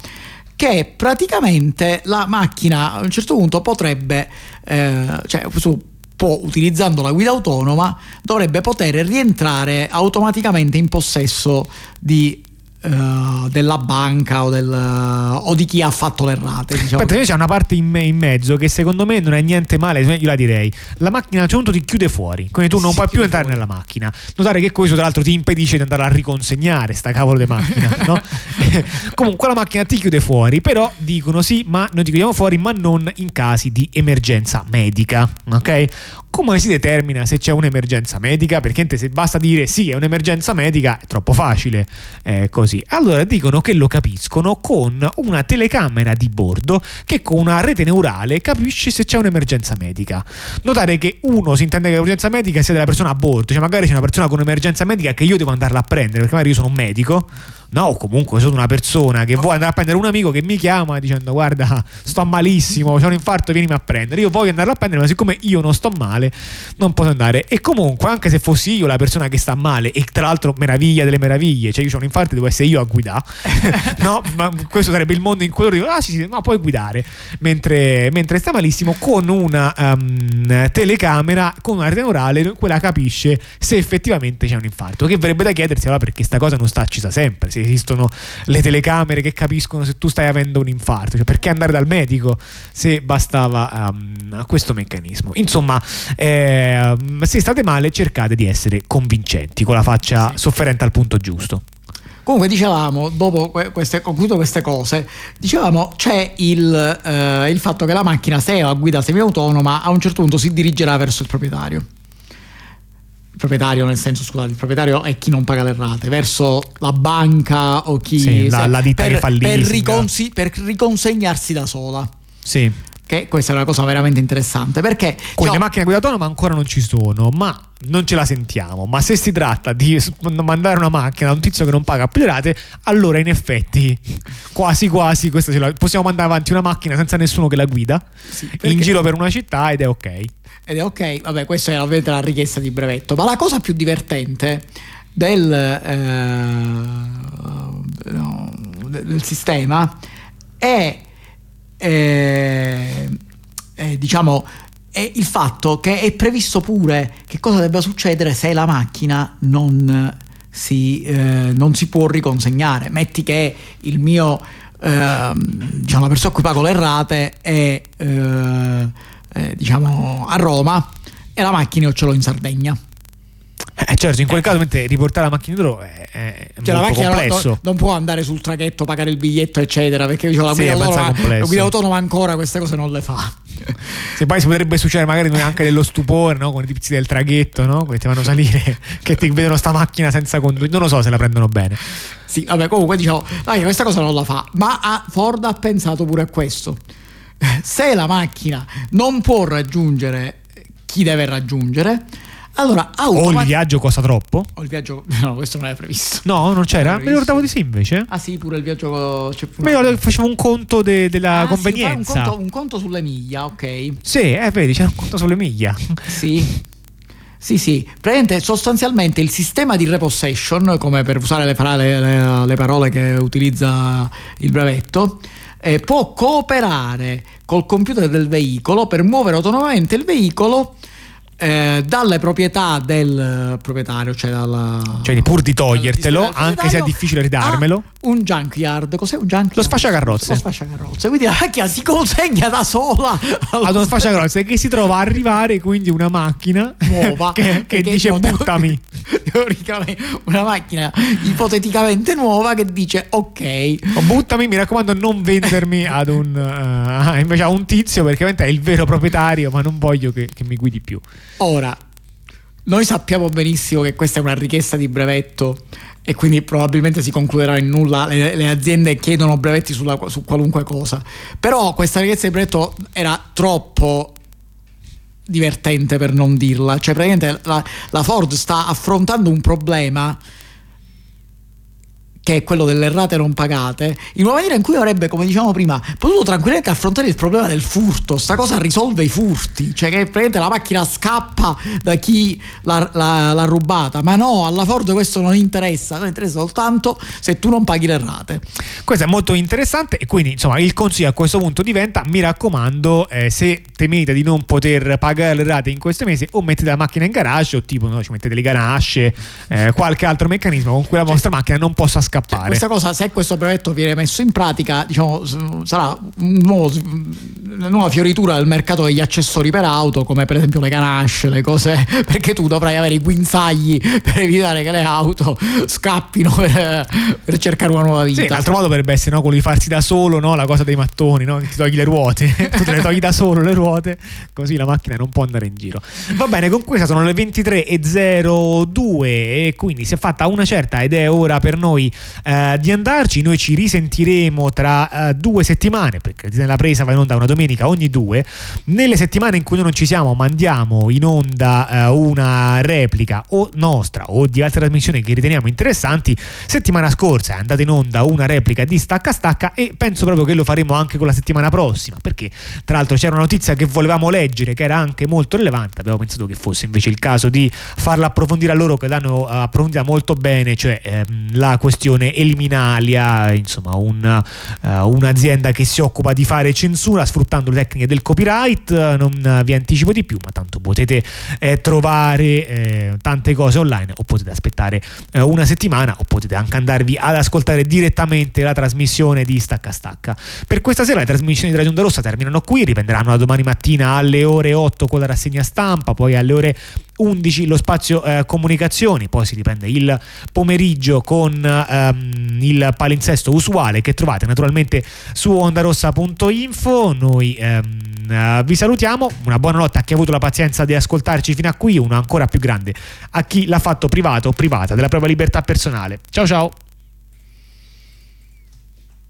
che praticamente la macchina a un certo punto potrebbe, eh, cioè su, può, utilizzando la guida autonoma, dovrebbe poter rientrare automaticamente in possesso di Uh, della banca o, del, uh, o, di chi ha fatto le rate. Diciamo. Aspetta, c'è una parte in, me, in, mezzo che secondo me non è niente male, io la direi. La macchina a un certo punto ti chiude fuori, quindi tu non si puoi più entrare fuori. nella macchina. Notare che questo tra l'altro ti impedisce di andare a riconsegnare sta cavolo di macchina, no? Comunque la macchina ti chiude fuori, però dicono sì, ma noi ti chiudiamo fuori, ma non in casi di emergenza medica, ok? Come si determina se c'è un'emergenza medica? Perché se basta dire sì, è un'emergenza medica, è troppo facile. Eh, così. Allora dicono che lo capiscono con una telecamera di bordo che con una rete neurale capisce se c'è un'emergenza medica. Notare che uno si intende che l'emergenza medica sia della persona a bordo, cioè magari c'è una persona con un'emergenza medica che io devo andarla a prendere, perché magari io sono un medico no, comunque sono una persona che vuole andare a prendere un amico che mi chiama dicendo guarda sto malissimo, c'è un infarto, vienimi a prendere. Io voglio andarlo a prendere, ma siccome io non sto male, non posso andare. E comunque, anche se fossi io la persona che sta male, e tra l'altro meraviglia delle meraviglie, cioè io ho un infarto, devo essere io a guidare, no? Ma questo sarebbe il mondo in cui loro dicono, ah sì, sì, ma puoi guidare, mentre, mentre sta malissimo con una um, telecamera, con una rete neurale, quella capisce se effettivamente c'è un infarto, che verrebbe da chiedersi allora perché sta cosa non sta accesa sempre, se esistono le telecamere che capiscono se tu stai avendo un infarto. Cioè, perché andare dal medico se bastava um, questo meccanismo? Insomma, eh, se state male, cercate di essere convincenti con la faccia sofferente al punto giusto. Comunque dicevamo, dopo queste, concludo queste cose, dicevamo c'è il, eh, il fatto che la macchina se è a guida semi-autonoma a un certo punto si dirigerà verso il proprietario proprietario nel senso scusate il proprietario è chi non paga le rate verso la banca o chi sì, la, la ditta per, che per, riconsi- per riconsegnarsi da sola. Sì. Che questa è una cosa veramente interessante perché con le macchine guida autonoma ancora non ci sono ma non ce la sentiamo, ma se si tratta di mandare una macchina a un tizio che non paga più le rate, allora in effetti quasi quasi la- possiamo mandare avanti una macchina senza nessuno che la guida perché- in giro per una città ed è ok. Ed è ok, vabbè, questa è ovviamente la richiesta di brevetto. Ma la cosa più divertente del, eh, no, del sistema è, eh, è, diciamo, è il fatto che è previsto pure che cosa debba succedere se la macchina non si, eh, non si può riconsegnare. Metti che il mio, ehm, diciamo, la persona a cui pago le rate è eh, eh, diciamo a Roma e la macchina io ce l'ho in Sardegna. Eh, certo, in quel caso mentre riportare la macchina loro è, è Cioè, la macchina complesso. non- non può andare sul traghetto, pagare il biglietto, eccetera, perché diciamo, la, Sì, guida abbastanza autonoma, la guida autonoma ancora queste cose non le fa. Se poi si potrebbe succedere magari anche dello stupore, no? Con i tizi del traghetto, no? Che ti vanno a salire, che ti vedono sta macchina senza condurre. Non lo so se la prendono bene. Sì, vabbè, comunque diciamo, dai, questa cosa non la fa, ma ha- Ford ha pensato pure a questo. Se la macchina non può raggiungere chi deve raggiungere, allora O il viaggio costa troppo? O il viaggio... No, questo non era previsto. No, non c'era? Non Mi ricordavo di sì invece. Ah sì, pure il viaggio... C'è Ma io facevo un conto de- della Ah, sì, convenienza. fai un, conto, un conto sulle miglia, ok. Sì, eh, vedi, c'era un conto sulle miglia. Sì. Sì, sì, praticamente sostanzialmente il sistema di repossession, come per usare le, fra- le- le- le parole che utilizza il brevetto, eh, può cooperare col computer del veicolo per muovere autonomamente il veicolo eh, dalle proprietà del proprietario, cioè dalla... Cioè, pur di togliertelo, anche se è difficile ridarmelo. Un junkyard, cos'è un junkyard? Lo sfasciacarrozze. Lo sfasciacarrozze, quindi la macchina si consegna da sola Ad uno sfasciacarrozze che si trova a arrivare, quindi una macchina nuova che, che Perché dice buttami. teoricamente una macchina ipoteticamente nuova che dice ok O buttami, mi raccomando, non vendermi ad un, eh, invece a un tizio perché ovviamente è il vero proprietario, ma non voglio che, che mi guidi più. Ora noi sappiamo benissimo che questa è una richiesta di brevetto e quindi probabilmente si concluderà in nulla. Le, le aziende chiedono brevetti sulla- su qualunque cosa. Però questa richiesta di brevetto era troppo divertente per non dirla. Cioè praticamente la, la Ford sta affrontando un problema che è quello delle rate non pagate, in una maniera in cui avrebbe, come dicevamo prima, potuto tranquillamente affrontare il problema del furto. Sta cosa risolve i furti, cioè che praticamente la macchina scappa da chi l'ha, l'ha- l'ha rubata, ma no, alla Ford questo non interessa, non interessa soltanto se tu non paghi le rate. Questo è molto interessante e quindi insomma il consiglio a questo punto diventa mi raccomando eh, se temete di non poter pagare le rate in questo mese o mettete la macchina in garage o tipo no, ci mettete le ganasce eh, qualche altro meccanismo con cui la vostra macchina non possa scappare Cioè, Questa cosa, se questo brevetto viene messo in pratica, diciamo, sarà nuovo- una nuova fioritura del mercato degli accessori per auto, come per esempio le ganasce, le cose, perché tu dovrai avere i guinzagli per evitare che le auto scappino per, per cercare una nuova vita. Sì, l'altro modo potrebbe essere no, quello di farsi da solo no, la cosa dei mattoni, no? che ti togli le ruote, tu te le togli da solo le ruote, così la macchina non può andare in giro. Va bene, con questa sono le 23.02 e quindi si è fatta una certa ed è ora per noi eh, di andarci. Noi ci risentiremo tra eh, due settimane, perché la presa va in onda una domenica ogni due. Nelle settimane in cui noi non ci siamo, mandiamo in onda eh, una replica o nostra o di altre trasmissioni che riteniamo interessanti. Settimana scorsa è andata in onda una replica di Stacca Stacca e penso proprio che lo faremo anche con la settimana prossima, perché tra l'altro c'era una notizia che volevamo leggere che era anche molto rilevante, abbiamo pensato che fosse invece il caso di farla approfondire a loro che l'hanno eh, approfondita molto bene, cioè ehm, la questione Eliminalia, insomma un, eh, un'azienda che si occupa di fare censura sfruttando le tecniche del copyright, non vi anticipo di più, ma tanto potete eh, trovare eh, tante cose online o potete aspettare eh, una settimana o potete anche andarvi ad ascoltare direttamente la trasmissione di Stacca Stacca. Per questa sera le trasmissioni di Radio Rossa terminano qui, riprenderanno da domani mattina alle ore 8 con la rassegna stampa, poi alle ore 11 lo spazio eh, comunicazioni, poi si riprende il pomeriggio con ehm, il palinsesto usuale che trovate naturalmente su ondarossa.info. Noi ehm, eh, vi salutiamo, una buona notte a chi ha avuto la pazienza di ascoltarci fino a qui, una ancora più grande a chi l'ha fatto privato o privata della propria libertà personale. Ciao ciao!